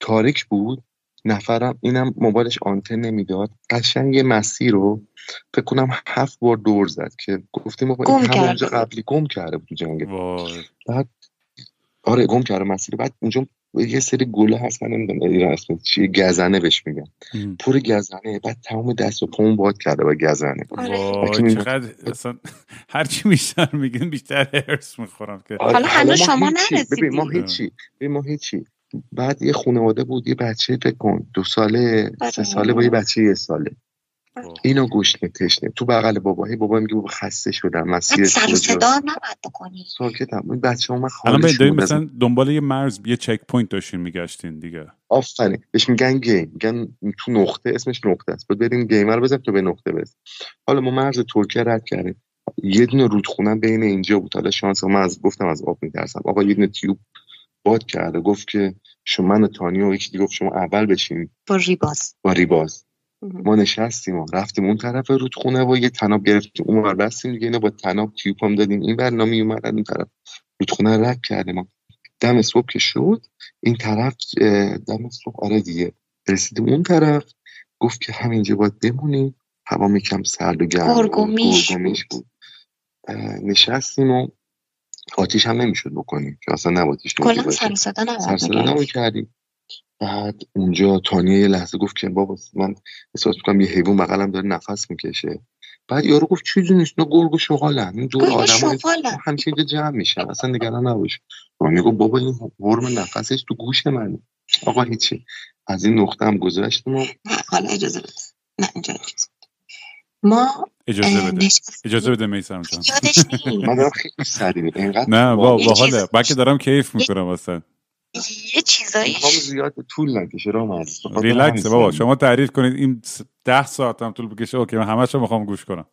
تاریک بود. نفرم اینم موبایلش آنتن نمی‌داد. قشنگ یه مسیر رو فکر کنم هفت بار دور زد که گفتیم آقا این همونجا. قبلی گم کرده بود تو جنگل وای. آره گم کرده مسیر. بعد اونجا یه سری گله هست من نمی‌دونم ایران اسم چیه گزنه بهش میگن. پر گزنه. بعد تمام دست و پامون باد کرده با گزنه. وای چقدر اصلا هر چی بیشتر میگین بیشتر هرس می‌خورم که حالا هنوز شما ببین ما هیچی. ببین ما هیچی. بعد یه خانواده بود یه بچه فکر کن دو ساله سه ساله با یه بچه یه ساله. اینو گشنه تشنه تو بغل بابا هی بابا میگه بابا خسته شدم مسیر سر صدا نباید بکنی. ساکتم. این بچه من الان داریم مثلا دنبال یه مرز یه checkpoint داشتین میگشتین دیگه. آفرین. بهش میگن game. میگن تو نقطه اسمش نقطه است. بعد بریم game رو بزن تو به نقطه بزن حالا ما مرز ترکیه رد کردیم. یه دونه رودخونه بین اینجا بود. حالا شانس من از گفتم از آب میترسم. آقا یه دونه تیوب باد کرده گفت که شما من و تانیا و یکی دیگه گفت شما اول بشین با ریباز. با ریباز. ما نشستیم و رفتیم اون طرف رودخونه و یه طناب گرفتیم. اون ور بستیم دیگه اینو با طناب تیوب هم دادیم. این ور نامی اومدن این طرف رودخونه رد کردیم دم صبح که شد این طرف دم صبح آره دیگه. رسیدیم اون طرف گفت که همینجا باید بمونیم. هوا میکم سرد و گرم گرگومیش بود. نشستیم و آتیش هم نمی‌شد بکنیم که اصلا نباتیش کلا سر صدا کردیم. بعد اونجا تانیه یه لحظه گفت که بابا من احساس می‌کنم یه حیوان بغلم داره نفس می‌کشه. بعد یارو گفت چیزی نیست نه گرگ و شغالن. این دور آدم همیشه اینجا جمع میشن. اصلا نگران نباش. تانیه گفت بابا این ورم نفسش تو گوش منه. آقا هیچی. از این نقطه هم گذاشتیم و حالا اجازه بده. نه اینجا ما اجازه بده. اجازه بده میسم جان. یادش من دارم خیلی اینقدر نه با باحاله بلکه دارم کیف می‌کنم اصلا یه چیزایی زیاد طول نکشه رو ریلکس بابا. شما تعریف کنید. این ده ساعت هم طول بکشه. okay من همش رو می‌خوام گوش کنم.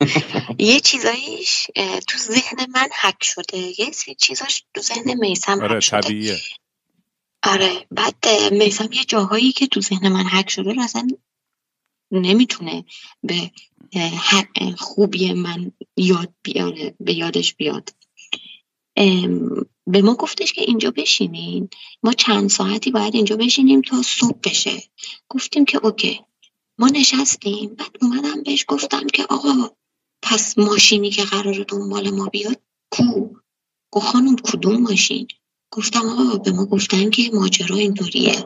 یه چیزاییش تو ذهن من حک شده. یه سری چیزاش تو ذهن میسم آره طبیعیه. آره بعد میسم یه جاهایی که تو ذهن من حک شده رو اصلا نمی‌تونه به خوبی من یاد بیاره به یادش بیاد. به ما گفتش که اینجا بشینین. ما چند ساعتی باید اینجا بشینیم تا صبح بشه. گفتیم که اوکی. ما نشستیم. بعد اومدم بهش گفتم که آقا پس ماشینی که قرار دنبال ما بیاد کو؟ گفت خانم کدوم ماشین؟ گفتم آقا به ما گفتن که ماجرا اینطوریه.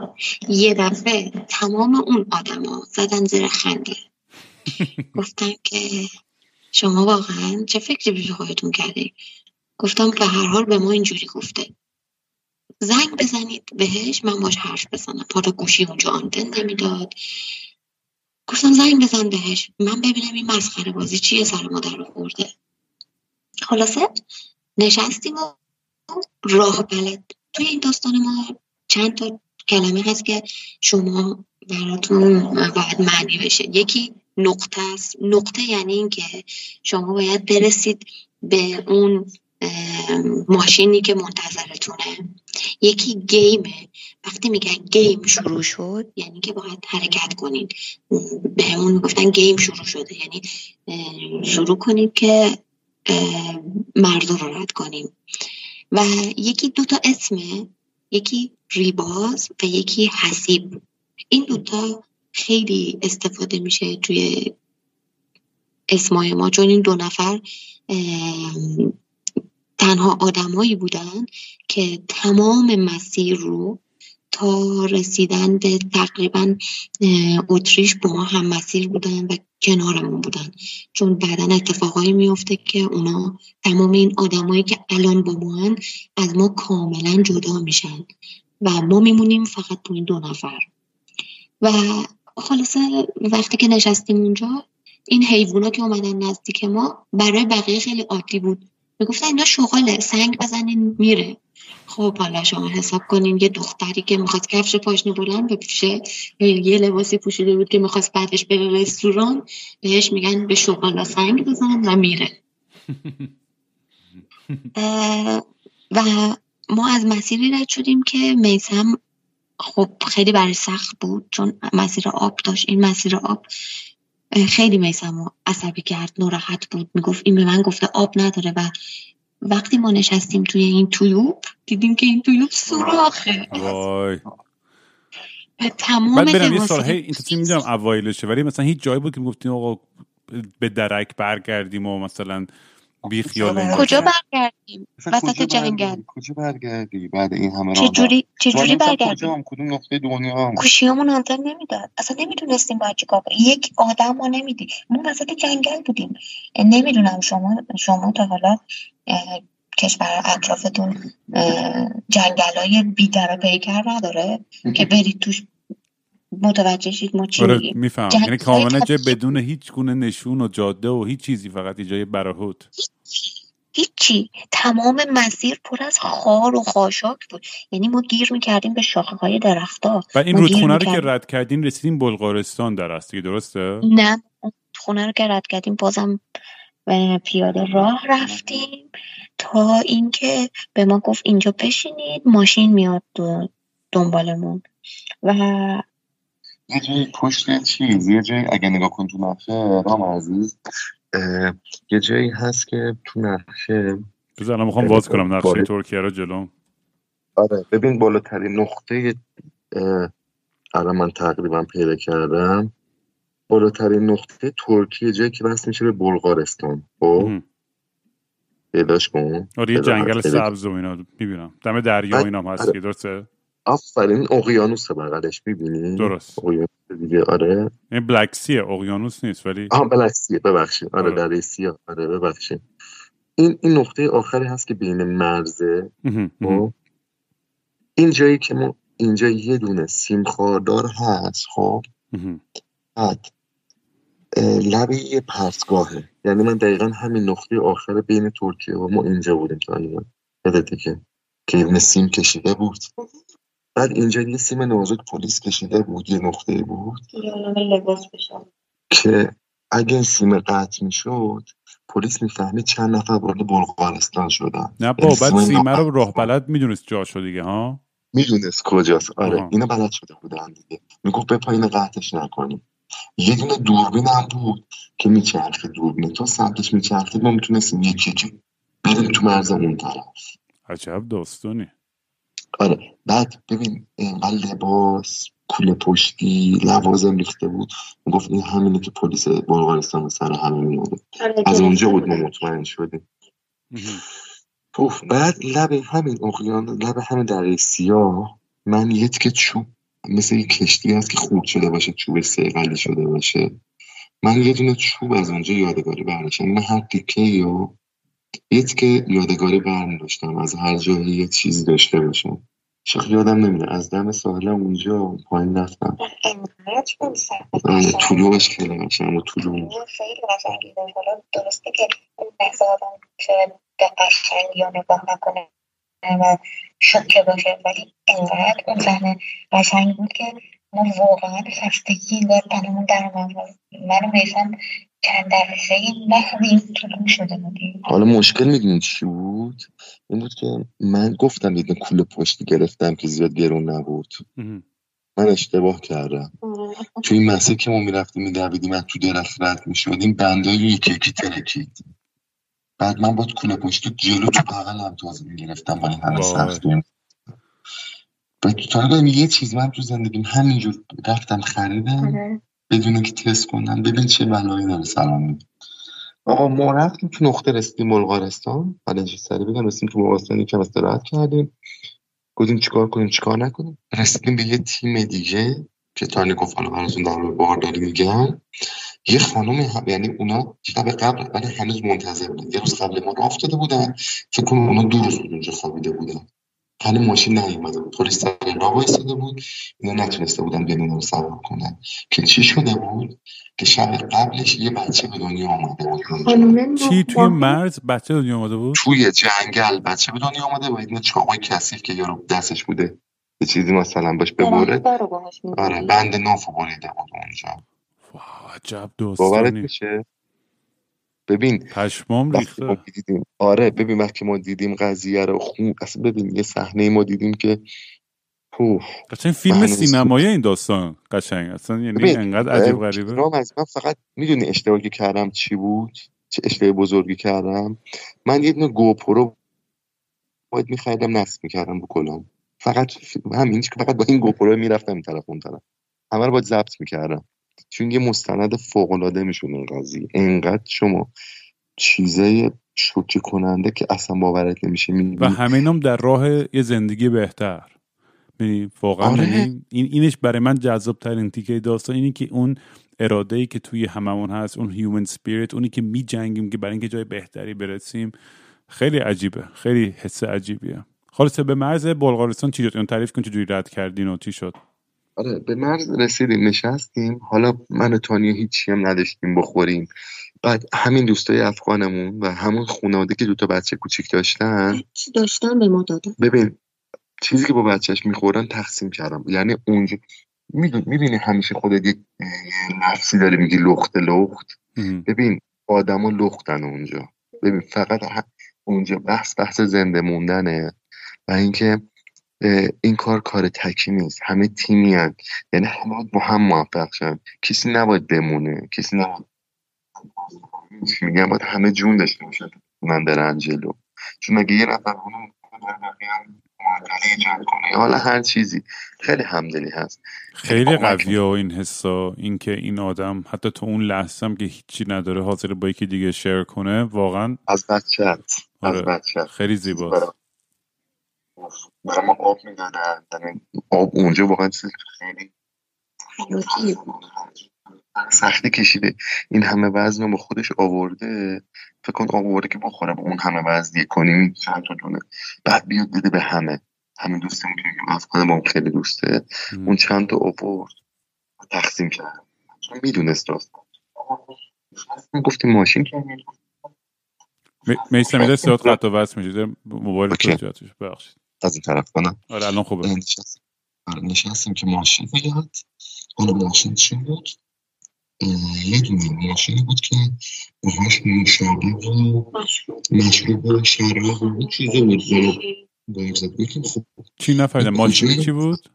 یه دفعه تمام اون آدما زدن زیر خنده. گفتن که شما واقعا چه فکری پیش خودتون کردید گفتم به هر حال به ما اینجوری گفته. زنگ بزنید بهش من باش حرف بزنم. حالا گوشی اونجا آنتن نمی‌داد. گفتم زنگ بزن بهش. من ببینم این مسخره بازی چیه سر مادر رو خورده. خلاصه نشستیم و راه بلد. توی این داستان ما چند تا کلمه هست که شما براتون باید معنی بشه. یکی نقطه است. نقطه یعنی اینکه شما باید برسید به اون ماشینی که منتظرتونه. یکی گیمه. وقتی میگن گیم شروع شد یعنی که باید حرکت کنید. به همون می‌گفتن گیم شروع شده. یعنی شروع کنید که مرد رو رد کنیم. و یکی دوتا اسمه یکی ریباز و یکی حسیب. این دوتا خیلی استفاده میشه توی اسمای ما چون این دو نفر تنها آدمایی بودن که تمام مسیر رو تا رسیدن به تقریبا اتریش با ما هم مسیر بودن و کنارمون بودن. چون بعدا اتفاقایی میفته که اونا تمام این آدمایی که الان با ما از ما کاملا جدا میشن. و ما میمونیم فقط با این دو نفر. و خلاصه وقتی که نشستیم اونجا این حیوونا که اومدن نزدیک ما برای بقیه خیلی عادی بود. می‌گفتن اینا شغاله سنگ بزنین میره. خب حالا شما حساب کنین یه دختری که می‌خواست کفش پاشنه بلند بپوشه یه لباسی پوشیده بود که می‌خواست بعدش بره رستوران بهش میگن به شغالا سنگ بزن و میره. و ما از مسیری رد شدیم که میسم خب خیلی برای سخت بود چون مسیر آب داشت. این مسیر آب خیلی میسم عصبی کرد ناراحت بود. می‌گفت این به من گفته آب نداره و وقتی ما نشستیم توی این تویوب دیدیم که این تویوب سوراخه. وای. تمام بعد برم یه سال هی این تصمیم می‌دونم اوایلشه ولی مثلا هیچ جایی بود که می‌گفتیم آقا به درک برگردیم و مثلا بی خیال این کجا. برگردیم؟ وسط جنگل برگردی؟ کجا برگردی بعد این همه راه چجوری چجوری کجا برگردیم کدوم نقطه دنیا هم گوشیامون آنتن نمی‌داد. اصلا نمی‌دونستیم باید چیکار کنیم. یک آدم ما نمیدی. ما وسط جنگل بودیم. نمی‌دونم شما شما تا حالا کشور اطرافتون جنگل های بیدر و پیکر نداره که برید توش متوجه شید ما چی آره میفهم. یعنی کاملا جای. بدون هیچ گونه نشون و جاده و هیچ چیزی فقط یه جای براهوت هیچی. تمام مسیر پر از خار و خاشاک بود. یعنی ما گیر می‌کردیم به شاخه های درختها. و این رودخونه رو که. رد کردین رسیدین بلغارستان در است دیگه درسته؟ نه. خونه رو که رد کردیم بازم پیاده راه رفتیم. تا اینکه به ما گفت اینجا بشینید ماشین میاد دنبالمون. و یه جای پشت چیز یه جای اگه نگاه کن تو نقشه رام عزیز یه جایی هست که تو نقشه بذار الان می‌خوام باز کنم نقشه. ترکیه رو جلو آره ببین بالاترین نقطه الان من تقریبا پیدا کردم بالاترین نقطه ترکیه جایی که وصل میشه به بلغارستان خب. پیداش کن آره یه جنگل. سبز و اینا می‌بینم دم دریا بعد- اینا هست آره. دیگه درسته آفرین اقیانوس بغلش می‌بینی؟ درست. اقیانوس دیگه آره. این بلک سیه اقیانوس نیست ولی آها بلکسیه ببخشید. آره آره. دره سیاه آره ببخشید. این این نقطه آخری هست که بین مرزه. مهم. خب؟ این جایی که ما اینجا یه دونه سیم خاردار هست خب. بعد اه، لب یه پرتگاهه. یعنی من دقیقا همین نقطه آخر بین ترکیه و ما اینجا بودیم تقریبا یادته که که یه سیم کشیده بود. بعد اینجا یه سیم نازک پلیس کشیده بود یه نقطه بود. لباس که اگه سیم قطع می‌شد پلیس می‌فهمید چند نفر وارد بلغارستان شدن. نه با بعد سیم سیمه رو. راه بلد می‌دونست جاشو دیگه ها؟ می‌دونست کجاست. آره. اینا بلد شده بودن دیگه. می‌گفت به پایین قطعش نکنیم. یه دونه دوربین هم بود که میچرخه دوربین. تا سمتش میچرخید ما می‌تونستیم یکی یکی بریم تو مرز اون طرف. عجب داستانی آره. بعد ببین اینقدر لباس کوله پشتی لوازم ریخته بود. می‌گفت این همینه که پلیس بلغارستان به سر همه میاره از اونجا بود ما مطمئن شدیم. اوف بعد لب همین اقیان لب همین دره سیاه من یه تیکه چوب مثل یه کشتی هست که خورد شده باشه چوب سیقلی شده باشه. من یه دونه چوب از اونجا یادگاری برداشتم. من هر تیکه یا یه تیکه یادگاری برداشتم از هر جایی یه چیزی داشته باشم. شاید یادم نمیده از دم ساحلم اونجا پایین رفتم. آره، طلوعش خیلی قشنگ بود طلوع خیلی قشنگی حالا درسته که اون لحظه آدم به قشنگی ها نگاه نکنه و شوکه باشه ولی انقدر اون صحنه قشنگ بود که ما واقعا خستگی انگار تنمون در من و میسم چند دقیقه نحوی طلوع شده بودیم حالا مشکل می‌دونی چی بود؟ این بود که من گفتم یه دونه کوله پشتی گرفتم که زیاد گرون نبود. من اشتباه کردم. توی این مسیر که ما می‌رفتیم میدویدیم از تو درخت رد می‌شدیم بندای یکی یکی ترکید. بعد من با کوله پشتی جلو تو بغلم تازه می‌گرفتم با این همه وای. سختی بعد تو یه چیز من تو زندگیم همینجور رفتم خریدم. بدون که تست کنم ببین چه بلایی داره سلام آقا ما رفتیم تو نقطه رسیدیم بلغارستان. بعد سری بگم رسیدیم تو بلغارستان یکم استراحت کردیم. گفتیم چیکار کنیم چیکار نکنیم. رسیدیم به یه تیم دیگه که تانی گفت حالا براتون در مورد بارداری میگم یه خانم هم یعنی اونا شب قبل ولی هنوز منتظر بودن. یه روز قبل ما راه افتاده بودن. فکر کنم اونا دو روز اونجا خوابیده بودن. هنوز ماشین نیومده بود. پلیس سر راه وایساده بود. اینا نتونسته بودن بیان اینا رو سوار کنن. که چی شده بود؟ که شب قبلش یه بچه به دنیا آمده بود اونجا. چی توی مرز بچه دنیا آمده بود؟ توی جنگل بچه به دنیا آمده و یه چاقوی کثیف که یارو دستش بوده. یه چیزی مثلا باش ببره. آره بند نافو بریده بود اونجا. واو عجب باورت داستانی میشه؟ ببین پشمام ریخته. دیدیم آره ببین وقتی ما دیدیم قضیه رو خون اصلا ببین یه صحنه ما دیدیم که اوه قشنگ فیلم سینمایی این داستان قشنگ. اصلا یعنی ببین، انقدر عجیب غریبه. از من فقط می‌دونی اشتباهی کردم چی بود؟ چه اشتباه بزرگی کردم؟ من یه دونه گوپرو باید میخریدم نصب می‌کردم رو کلام فقط همین که فقط با این گوپرو می‌رفتم این طرف اون طرف. همه رو باید ضبط می‌کردم. چون یه مستند فوق العاده میشه این قضیه. انقدر شما چیزای شوکه کننده که اصلا باورت نمیشه و همه اینام در راه یه زندگی بهتر. یعنی واقعا آره. یعنی این اینش برای من جذاب ترین تیکه داستان اینی که اون اراده ای که توی هممون هست اون human spirit اونی که می جنگیم که برای اینکه جای بهتری برسیم خیلی عجیبه. خیلی حس عجیبیه. خلاصه به مرز بلغارستان چی شد؟ اون تعریف کن چجوری رد کردین و چی شد؟ آره به مرز رسیدیم نشستیم. حالا من و تانیا هیچی هم نداشتیم بخوریم. بعد همین دوستای افغانمون و همون خانواده که دوتا بچه کوچیک داشتن. چی داشتن به ما دادن. ببین چیزی که با بچهش می‌خورن تقسیم کردم یعنی اونجا می‌بینی همیشه خودت یک نفسی داری میگی لخت لخت. ببین آدما لختن اونجا. ببین فقط اونجا بحث بحث زنده موندنه. و اینکه این کار کار تکی نیست. همه تیمی هن. یعنی همه باید با هم موفق شن. کسی نباید بمونه. کسی نباید میگم؟ باید همه جون داشته باشن. من برن جلو. چون اگه یه نفر اونو کنه حالا هر چیزی. خیلی همدلی هست. خیلی قویه و این حسا. اینکه این آدم حتی تو اون لحظه هم که هیچی نداره حاضر با یکی دیگه شیر کنه واقعا از بچت. از آره. بچت. خیلی زیباست. برای ما آب می‌دادن. یعنی آب اونجا واقعا چیز خیلی سختی کشیده. این همه وزن رو با خودش آورده. فکر کن آورده که بخوره. با اون همه وزن یک کنیم چند تا دونه. بعد بیاد بده به همه. همین دوستمون که افغان اون خیلی دوسته. مم. اون چند تا آورد. تقسیم کرد. چون می‌دونست راست. گفتیم ماشین که میسم یه صدات قطع و وصل میشه موبایل تو اوکی. جاتش ببخشید. از این طرف کنم. آره الان خوبه. نشستیم آره، نشستیم که ماشین بیاد. حالا ماشین چی بود؟ یه دونه ماشینی بود که باهاش نوشابه و مشروب و شراب و چیزا بود. چی نفهمیدم. ماشین چی بود؟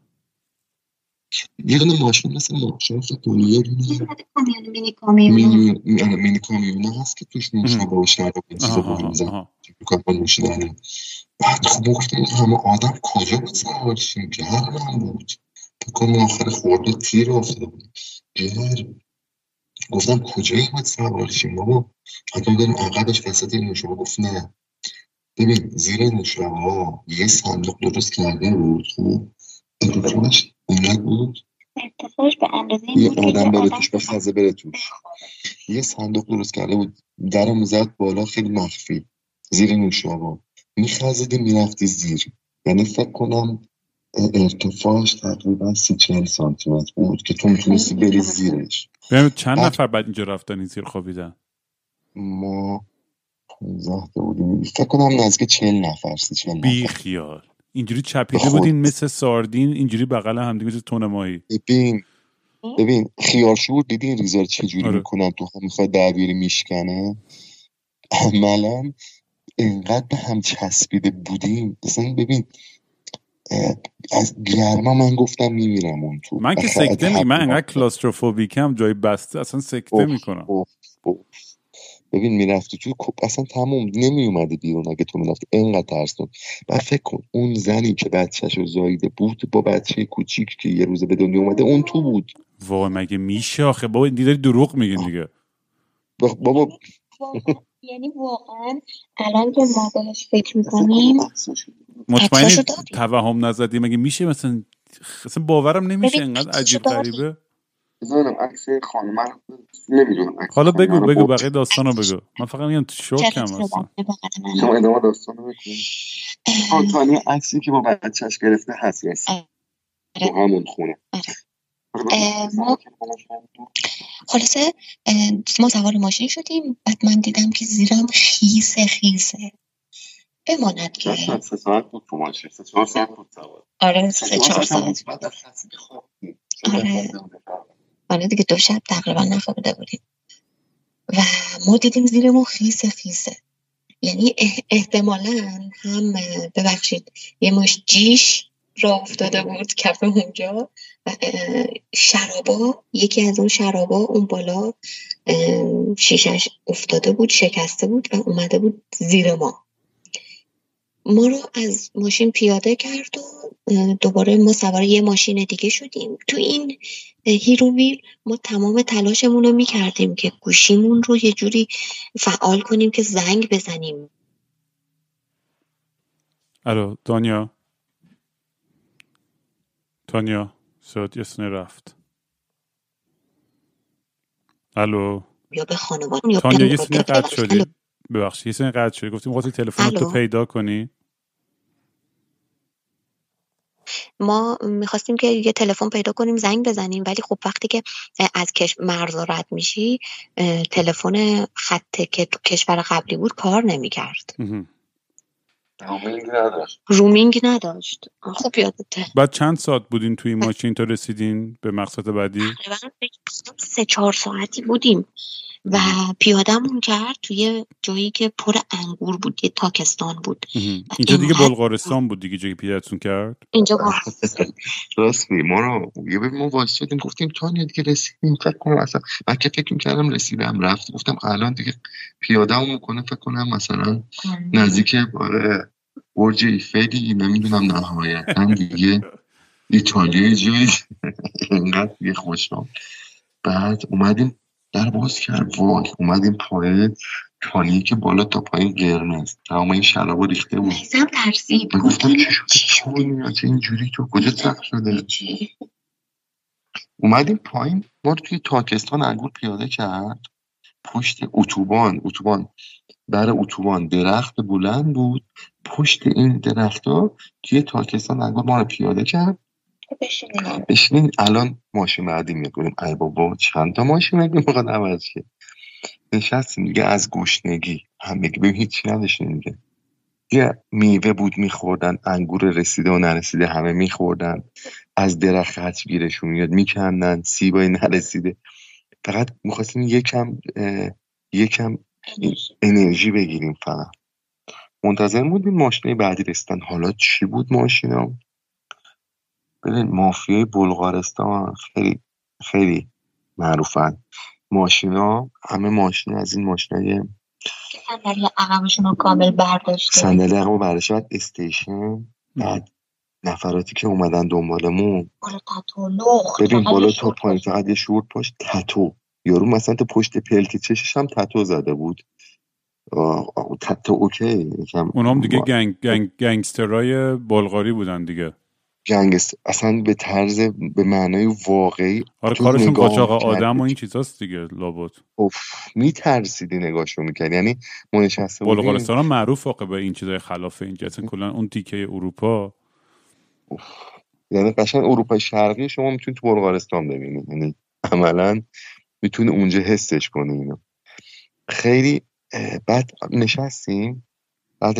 یه دونه ماشین مثل ماشین فکر کنی یه دونه کامیون مینی کامیون. مینی آره، مینی کامیونه هست که توش نوشابه و شراب و این چیزا. آها دکان با نوشیدنی بعد خب گفتم همه آدم کجا بود سوار شیم گرم بود. بکنم آخر خورده تیر افتاده بود. گرم گفتم کجایی باید سوار شیم بابا حتی داریم عقبش وسط این نوشابه گفت نه. ببین زیر نوشابه ها یه صندوق درست کرده بود خب اتفاقش اینقدر بود. ارتفاعش به اندازه یه بود که آدم بره توش به خزه بره توش. یه صندوق درست کرده بود. درم زد بالا خیلی مخفی. زیر نوشابه میخزیدی می‌رفتی زیر. یعنی فکر کنم ارتفاعش تقریبا سی چهل سانتی متر بود که تو می‌تونستی بری زیرش. چند نفر بعد اینجا رفتن این زیر خوابیدن؟ ما 15 تا بودیم. فکر کنم نزدیک چهل نفر سی چهل بی نفر. خیال اینجوری چپیده خود. بودین مثل ساردین اینجوری بغل هم دیگه مثل تون ماهی ببین ببین خیارشور دیدی این ریزا رو چجوری آره. می‌کنن تو هم می‌خواد در بیاری میشکنه عملا اینقدر به هم چسبیده بودیم مثلا ببین از گرما من گفتم میمیرم اون تو من که سکته می من انقدر کلاستروفوبیکم جای بسته اصلا سکته می‌کنم. ببین می‌رفتی تو خب اصلا تموم نمیومدی بیرون اگه تو می‌رفتی. اینقدر ترسون و فکر کن اون زنی که بچهش رو زاییده بود با بچه کوچیک که یه روزه به دنیا اومده اون تو بود. وای مگه میشه آخه؟ بابا این داری دروغ میگین دیگه. با- بابا. یعنی واقعا الان که ما بهش فکر می‌کنیم مطمئنی؟ توهم نزدی؟ مگه میشه مثلا اصلا باورم نمیشه انقدر عکساشو عجیب؟ غریبه. بذارم عکس خانم نمی‌دونم عکس حالا بگو رو بگو. بقیه داستانو بگو. من فقط میگم تو شوکم اصلا شما ادامه داستان رو آه، تانیا عکسی که با بچهش گرفته هست رسید آره. تو همون خونه. آره. اه، ما- خلاصه ما سوار ماشین شدیم بعد من دیدم که زیرم خیسه خیسه بماند که. سه ساعت بود تو ماشین. سه چهار ساعت بود سوار. آره سه چهار ساعت خوابیدیم. آره. آره دیگه دو شب تقریبا نخوابیده بودیم. و ما دیدیم زیرمون خیسه خیسه یعنی احتمالا هم ببخشید یه مش جیش را افتاده بود کف اونجا شرابا یکی از اون شرابا اون بالا شیشش افتاده بود شکسته بود و اومده بود زیر ما. ما رو از ماشین پیاده کرد و دوباره ما سوار یه ماشین دیگه شدیم. تو این هیروویل ما تمام تلاشمون رو می‌کردیم که گوشیمون رو یه جوری فعال کنیم که زنگ بزنیم. الو دانیا. تانیا صدات یه رفت. الو. یا به خانواده یا تانیا یه سنی قطع شدی. ببخشید یه قطع شدی. گفتیم خواستی تلفن تو پیدا کنی. ما می‌خواستیم که یه تلفن پیدا کنیم زنگ بزنیم ولی خب وقتی که از کش مرزا رد میشی تلفن خط که تو کشور قبلی بود کار نمی‌کرد. رومینگ نداشت. رومینگ نداشت. خب یادته. بعد چند ساعت بودین توی این ماشین تا رسیدین به مقصد بعدی؟ تقریبا سه چهار ساعتی بودیم. و پیادمون کرد توی جایی که پر انگور بود یه تاکستان بود. اینجا دیگه بلغارستان بود دیگه جایی پیادتون کرد؟ اینجا راست ما رو یه به ما واسه گفتیم تا دیگه رسیدیم فکر کنم اصلا من که فکر می‌کردم رسیدم رفت گفتم الان دیگه پیاده می‌کنه فکر کنم مثلا نزدیک برج ایفلی نمی‌دونم نهایتا دیگه ایتالیا جایی. اینقدر دیگه خوشم بعد اومدیم در باز کرد. وای اومدیم پایین چالیه که بالا تا پایین قرمز. تمام این شرابا ریخته بود. میزم ترسید. گفتم چه اینجوری تو کجا سخت شده؟ اومدیم پایین. ما توی تاکستان انگور پیاده کرد. پشت اتوبان اتوبان. بر اتوبان. درخت بلند بود. پشت این درخت ها توی تاکستان انگور ما رو پیاده کرد. بشینین الان ماشین بعدی می‌کنیم ای بابا چند تا ماشین مگه می‌خواد عوض شه؟ نشستیم دیگه از گشنگی. هم بگی هیچی نداشتیم دیگه. یه میوه بود میخوردن انگور رسیده و نرسیده همه میخوردن. از درخت خرچ گیرشون میاد میکندن سیبای نرسیده. فقط می‌خواستیم یکم یکم انرژی. بگیریم فقط. منتظر بودیم ماشین بعدی رسیدن. حالا چی بود ماشینا؟ ببین مافیای بلغارستان خیلی خیلی معروفن. ماشینا همه ماشین از این ماشینای صندلی عقبشون رو کامل برداشته. صندلی عقب برداشته بعد استیشن بعد نفراتی که اومدن دنبالمون. ببین بالا تا پایین فقط یه شورت پاش تتو یارو مثلا تو پشت پلک چشش هم تتو زده بود. تتو اوکی. اونام دیگه گنگ گنگ گنگسترای بلغاری بودن دیگه. گنگست اصلا به طرز به معنای واقعی آره کارشون قاچاق آدم و این چیزاست دیگه لابد. اوف میترسیدی نگاهشو می‌کرد یعنی ما نشسته بلغارستان هم معروف واقع به این چیزای خلاف این اصلا کلا اون تیکه اروپا. اوف. یعنی قشنگ اروپای شرقی شما می‌تونید تو بلغارستان ببینید یعنی عملا می‌تونه اونجا حسش کنه اینو. خیلی بعد نشستیم. بعد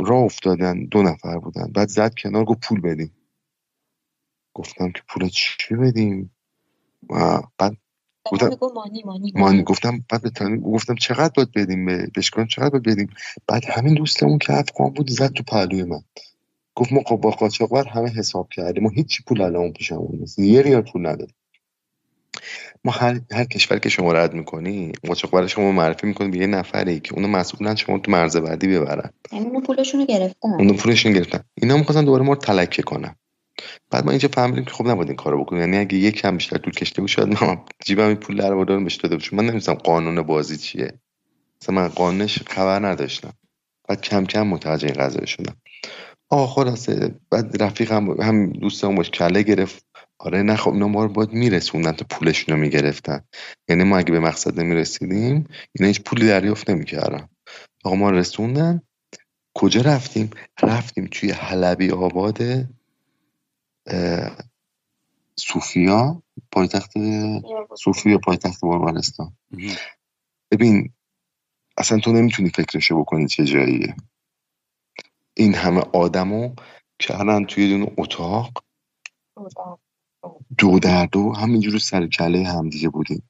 راه افتادن دو نفر بودن. بعد زد کنار گفت پول بدیم گفتم که پول چی بدیم؟ و بعد گفتم مانی مانی مانی گفتم بعد به گفتم چقدر باید بدیم به بشکن چقدر باید بدیم؟ بعد همین دوستمون که افغان بود زد تو پهلوی من. گفت ما با قاچاقبر همه حساب کردیم. ما هیچی پول الان پیشمون نیست. یه ریال پول نداریم. ما هر, هر کشور که شما رد می‌کنی قاچاقبر شما معرفی می‌کنی به یه نفری که اونو مسئولن شما تو مرز بعدی ببرن. یعنی اونو پولشونو گرفتن. اونو پولشون گرفتن. اینا می‌خواستن دوباره ما رو تلکه کنن. بعد ما اینجا فهمیدیم که خب نباید این کارو بکنیم. یعنی اگه یک کم بیشتر طول کشته بود شاید من جیبم این پول در آوردم بهش داده من نمی‌دونم قانون بازی چیه. مثلا من قانونش خبر نداشتم. بعد کم کم متوجه این قضیه شدم. آقا خلاصه بعد رفیق هم, هم دوستمون باش کله گرفت. آره نه خب اینا ما رو باید میرسوندن تا پولشون رو می‌گرفتن. یعنی ما اگه به مقصد نمی‌رسیدیم اینا هیچ پولی دریافت نمی‌کردن. آقا ما رسوندن. کجا رفتیم؟ رفتیم توی حلبی آباد سوفیا پایتخت سوفیا پایتخت بلغارستان ببین اصلا تو نمی‌تونی فکرشو بکنی چه جاییه. این همه آدمو کردن توی دون اتاق. دو در دو همینجور سر کله همدیگه بودیم.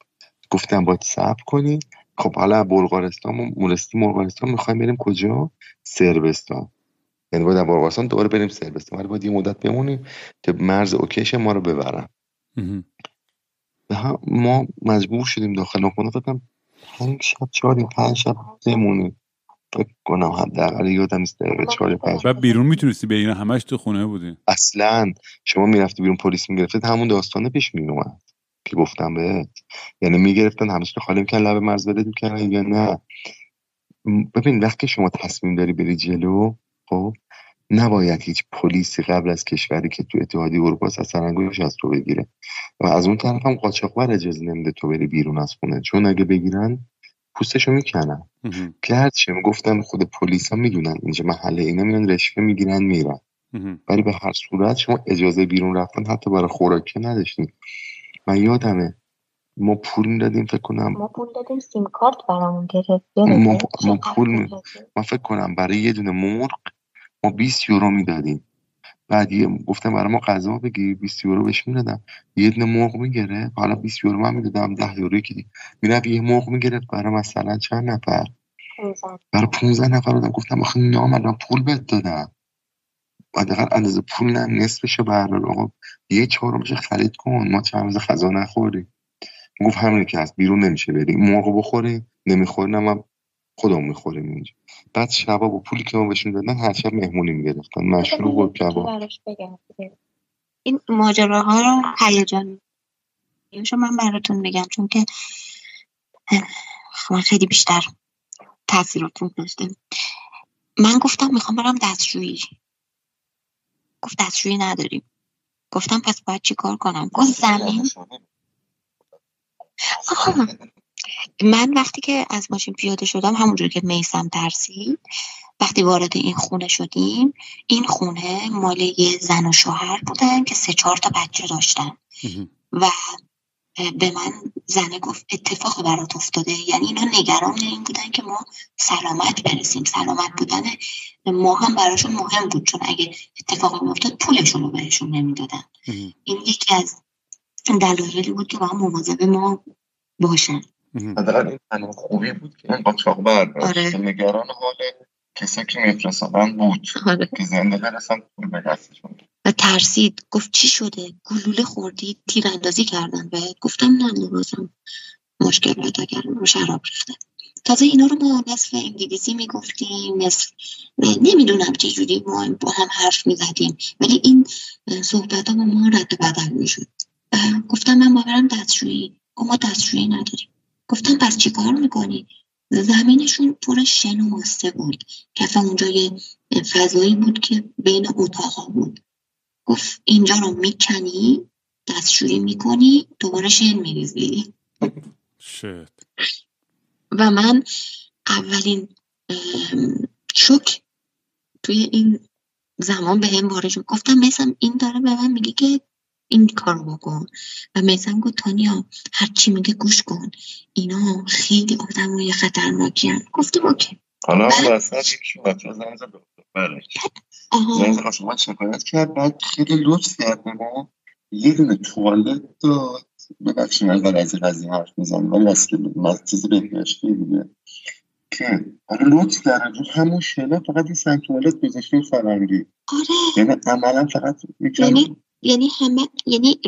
گفتم باید صبر کنی. خب حالا بلغارستان مورستی بلغارستان می‌خوایم بریم کجا؟ سربستان یعنی باید بلغارستان دوباره بریم سربستان ولی باید یه مدت بمونیم که مرز اوکیش ما رو ببرن. ما مجبور شدیم داخل خونه. فکرم پنج شب چهاریم پنج شب بمونیم. فکر کنم حداقل یادم نیست دقیقه چهار پنج و بیرون می‌تونستی به اینا همش تو خونه بودی اصلا. شما می‌رفتی بیرون پلیس می‌گرفتید همون داستانه پیش میومد که گفتم بهت. یعنی می‌گرفتن همش رو خالی می‌کنن لب مرز بدید می‌کنن یا نه. ببین وقتی شما تصمیم داری بری جلو خب نباید هیچ پلیسی قبل از کشوری که تو اتحادیه اروپا از سرنگوش از تو بگیره. و از اون طرف هم قاچاقبر اجازه نمیده تو بری بیرون از خونه. چون اگه بگیرن پوستشو می‌کنن. که هرچی گفتم خود پلیس ها می‌دونن. اینجا محله اینا میان رشوه می‌گیرن میرن. ولی به هر صورت شما اجازه بیرون رفتن حتی برای خوراکی نداشتیم من یادمه ما پول می‌دادیم فکر کنم. ما پول دادیم سیم کارت برامون گرفت. ما, ما پول می... من فکر کنم برای یه دونه مرغ ما 20 یورو می‌دادیم. بعد یه گفتم برای ما غذا بگی 20 یورو بهش می‌دادم. یه دونه مرغ می‌گیره حالا 20 یورو من می‌دادم 10 یورو که می‌رفت یه مرغ می‌گرفت. برای مثلا چند نفر؟ برای 15 نفر دادم گفتم آخه نام الان پول بهت دادم حداقل اندازه پول نه نصفشو بردار آقا یه چهارمش خرید کن. ما چند روز غذا نخوریم گفت همینه که هست. بیرون نمیشه بریم. مرغ بخوریم. نمی‌خوریم هم خودمون می‌خوریم اینجا. بعد شبا با پولی که ما بهشون دادن هر شب مهمونی می‌گرفتن. مشروب و کباب. این ماجراها رو هیجان من براتون میگم چون که من خیلی بیشتر تاثیراتون داشته من گفتم می‌خوام برم دستشویی. گفت دستشویی نداریم. گفتم پس باید چی کار کنم؟ گفت زمین. من وقتی که از ماشین پیاده شدم همونجور که میسم ترسید وقتی وارد این خونه شدیم این خونه مال یه زن و شوهر بودن که سه چهار تا بچه داشتن. و به من زنه گفت اتفاق برات افتاده؟ یعنی اینا نگران این بودن که ما سلامت برسیم. سلامت بودن ما هم براشون مهم بود چون اگه اتفاقی میافتاد پولشون رو بهشون نمی‌دادن. این یکی از دلایلی بود که با هم مواظب ما باشن. حداقل این تنها خوبی بود که این قاچاق برداشت آره. که نگران حال کسی که میفرستادن بود آره. که زنده برسن پول به دستشون. و ترسید. گفت چی شده؟ گلوله خوردی تیراندازی کردن به. گفتم نه لباسم مشکل پیدا کردم شراب ریخته. تازه اینا رو ما نصف انگلیسی می‌گفتیم نصف نمی‌دونم چه جوری ما با هم حرف می‌زدیم. ولی این صحبت ها با ما رد بدل می‌شد. گفتم من باورم دستشویی. ما دستشویی نداریم. گفتم پس چی کار می‌کنی؟ زمینشون پر شن و ماسته بود. کف اونجا یه فضایی بود که بین اتاقا بود. گفت اینجا رو می‌کنی؟ دستشویی می‌کنی؟ دوباره شن میریزی؟ و من اولین شک توی این زمان به هم وارد گفتم مثلا این داره به من میگه که این کارو بکن و میسن گفت تانیا هر چی میگه گوش کن. اینا خیلی آدم های خطرناکی هم گفتیم اوکی. حالا واسه یکی بچه زن زد بله. زن خواست من شکایت کرد؟ بعد خیلی لطف کرد. به ما یه دونه توالت داد. ببخشید اول از این قضیه حرف می‌زنم. ولی از که چیزی بهداشتی دیگه. که آره لطف کرد. همون شله فقط این سنگ توالت گذاشته فرنگی. آره. یعنی عملا فقط یعنی یعنی همه یعنی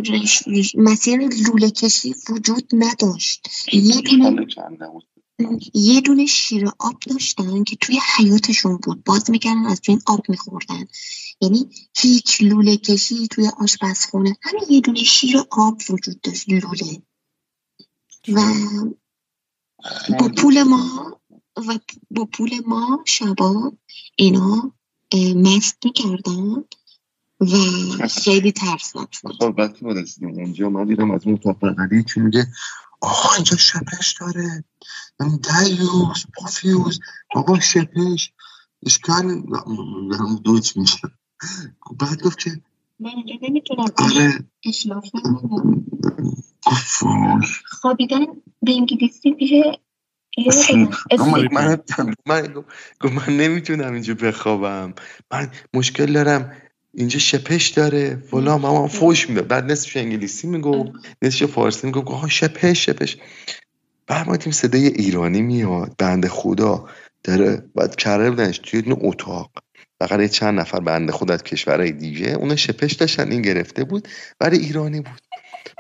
مسیر لوله کشی وجود نداشت. یه دونه یه دونه شیر آب داشتن که توی حیاتشون بود. باز می‌کردن از توی این آب میخوردن. یعنی هیچ لوله کشی توی آشپزخونه همین یه دونه شیر آب وجود داشت لوله. و با پول ما و با پول ما شبا اینا مست می‌کردن. و خیلی ترسناک بود. وقتی ما رسیدیم. اونجا من دیدم از اون تا بغلی چی میگه؟ آقا اینجا شپش داره. دیوز پافیوز. آقا شپش اشکال هم دوچ میشه. بعد گفت که من اینجا نمی‌تونم آره. اشلاف خوابیدن به انگلیسی میشه من من من نمی‌تونم اینجا بخوابم. من مشکل دارم. اینجا شپش داره فلان مامان فوش میده. بعد نصفش انگلیسی میگو نصفش فارسی میگو آها شپش شپش بعد ما تیم صدای ایرانی میاد. بنده خدا داره بعد کرده بودنش توی این اتاق. فقط چند نفر بنده خدا از کشورهای دیگه اونا شپش داشتن این گرفته بود. برای ایرانی بود.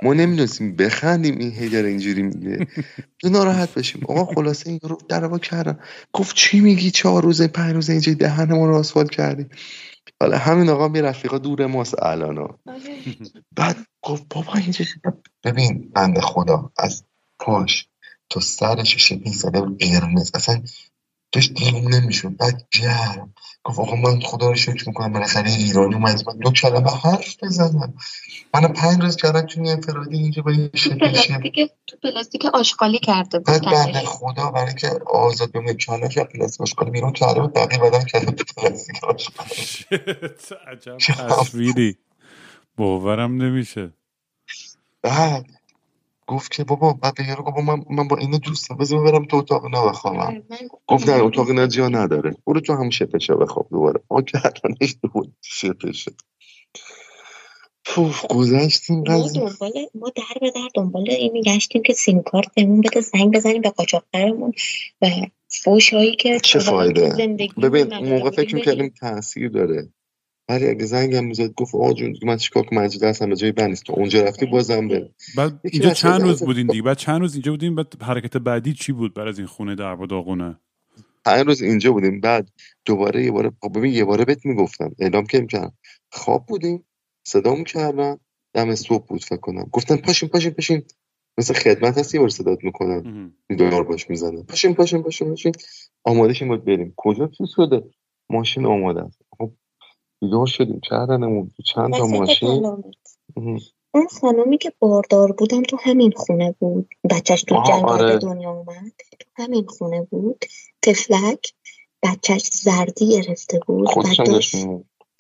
ما نمی‌دونستیم بخندیم این هی داره اینجوری میگه. ناراحت بشیم. آقا خلاصه این رو در کردم گفت چی میگی؟ چهار روزه پنج روزه اینجا دهن ما رو آسفالت کردی. حالا همین آقا می رفیقا دور ماست الان بعد گفت بابا اینجا ببین بنده خدا از پاش تو سرش شکلی زده قرمز. اصلا داشت دیوونه نمیشون بعد گرم گفت آقا من خدا رو شکر می‌کنم. بالاخره ایرانی اومد. من دو کلمه حرف بزنم. من پنج روز کردم تو انفرادی اینجا با این پلاستیک تو پلاستیک آشغالی کرده بود بعد بنده خدا برای که آزاد به مکانه که پلاستیک آشغالی بیرون کرده بود بقیه بدن کرده تو پلاستیک آشغالی. عجب تصویری. باورم نمیشه. بعد گفت که بابا بعد به یارو گفت من, من با اینو دوستم بذار برم تو اتاق. نه بخوابم آره، گفت نه اتاق نه جا نداره. برو تو همون شپشه بخواب دوباره. ما کردنش دوباره شپشه پوف گذشتیم ما دنبال ما در به در دنبال این میگشتیم که سیم کارت بهمون بده زنگ بزنیم به قاچاقبرمون و فوش هایی که چه فایده؟ ببین موقع فکر می‌کردیم تاثیر داره. ولی اگه زنگم می‌زد گفت آقا جون من چیکار کنم؟ مجید هستم به جای بنیست تو اونجا رفتی بازم بره. بعد اینجا چند روز بودین دیگه؟ بعد چند روز اینجا بودیم بعد حرکت بعدی چی بود بعد از این خونه در و داغونه؟ پنج روز اینجا بودیم. بعد دوباره یه باره خب ببین یه باره بهت می‌گفتم. اعلام که می‌کردم خواب بودیم صدا می‌کردن دم صبح بود فکر کنم. گفتن پاشین پاشین پاشین. مثل خدمت هست یه بار صدات می‌کنن. دلار باش می‌زنه پاشین پاشین پاشین پاشین. آماده شیم بریم. کجا چی شده؟ ماشین آماده است. بیدار شدیم. کردنمون چند تا ماشین؟ اون خانومی که باردار بودم تو همین خونه بود. بچهش تو جنگ آره. دنیا اومد. تو همین خونه بود. تفلک بچهش زردی گرفته بود و داشت,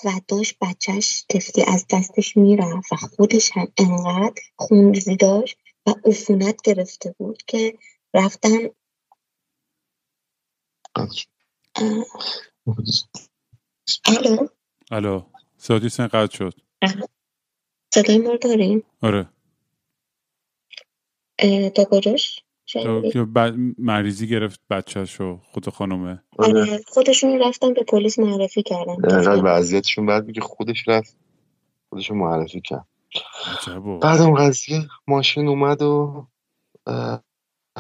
و داشت بچهش تفلی از دستش می‌رفت و خودش هم انقدر خونریزی داشت و عفونت گرفته بود که رفتن الو الو صدای سن قطع شد. صدای ما داریم؟ آره. تا کجاش؟ مریضی گرفت بچهش و خود خانومه. آره خودشون رفتن به پلیس معرفی کردن. اینقدر وضعیتشون بعد میگه خودش رفت خودشون معرفی کرد. بعد اون قضیه ماشین اومد و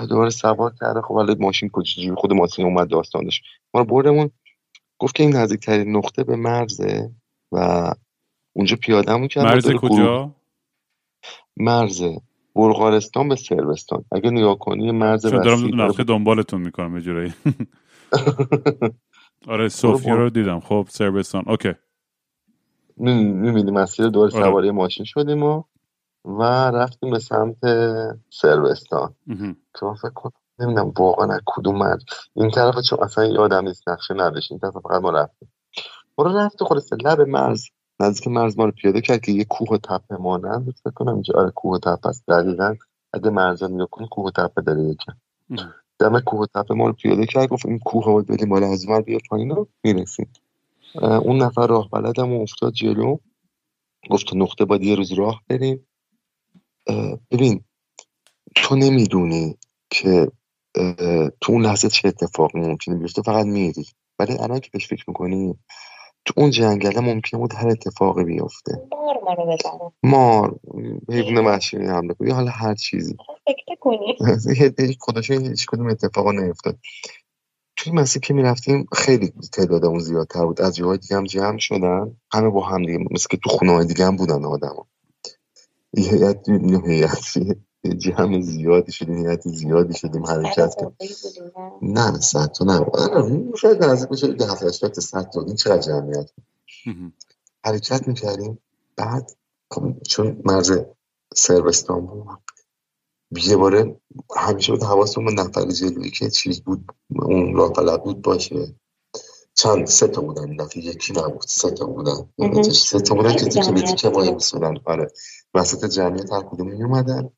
دوباره سوار کرده خب ولی ماشین کجی خود ماشین اومد داستانش. ما بردمون گفت که این نزدیکترین نقطه به مرزه و اونجا پیادهمون کرد. مرز کجا؟ مرز بلغارستان به سربستان اگه نگاه کنی مرز چون دارم نفخه دنبالتون می‌کنم یه جورایی. آره صوفیا رو دیدم. خب سربستان اوکی. می‌بینی مسیر دور آره. سواری ماشین شدیم و و رفتیم به سمت سربستان که فکر کنم نمی‌دونم واقعا از کدوم مرز. این طرف چون اصلا یادم نیست نقشه نداشت. این طرف فقط ما رفتیم. برو رفت خلاصه لب مرز. نزدیک مرز ما رو پیاده کرد که یه کوه و تپه مانند فکر کنم اینجا آره کوه و تپه است. دقیقا اگه مرزا نگاه کنی کوه و تپه داره یکم دم کوه و تپه ما رو پیاده کرد گفت این کوه رو بریم مال از مر بیا پایین رو می‌رسیم. اون نفر راه بلدم و افتاد جلو. گفت نقطه باید یه روز راه بریم. ببین تو نمی‌دونی که تو اون لحظه چه اتفاقی ممکنه بیفته؟ فقط میری. ولی الان که بهش فکر می‌کنی تو اون جنگله ممکنه بود هر اتفاقی بیفته. مار ما رو بزنه مار حیوان وحشی حمله کنه حالا هر چیزی. فکر کنی خودش هیچ کدوم اتفاقا نیفتاد. توی مسیر که می‌رفتیم خیلی تعدادمون زیادتر بود. از جاهای دیگه هم جمع شدن. همه با هم دیگه مثل که تو خونه های دیگه هم بودن آدم یه هیئت یه جمع زیادی شدیم هیئت زیادی شدیم حرکت کردیم. نه؟ نه صد تا نه. شاید نزدیک بشه ده هفتاد تا صد تا. این چقدر جمعیت حرکت می‌کردیم. بعد خب چون مرز سربستان بود یه باره همیشه بود حواستون به نفر جلوی که چیز بود اون راه بود باشه. چند؟ سه تا بودن دفعه. یکی نبود سه تا بودن. سه تا بودن که تیکه به تیکه وای میسودن آره. وسط جمعیت هر کدوم میومدن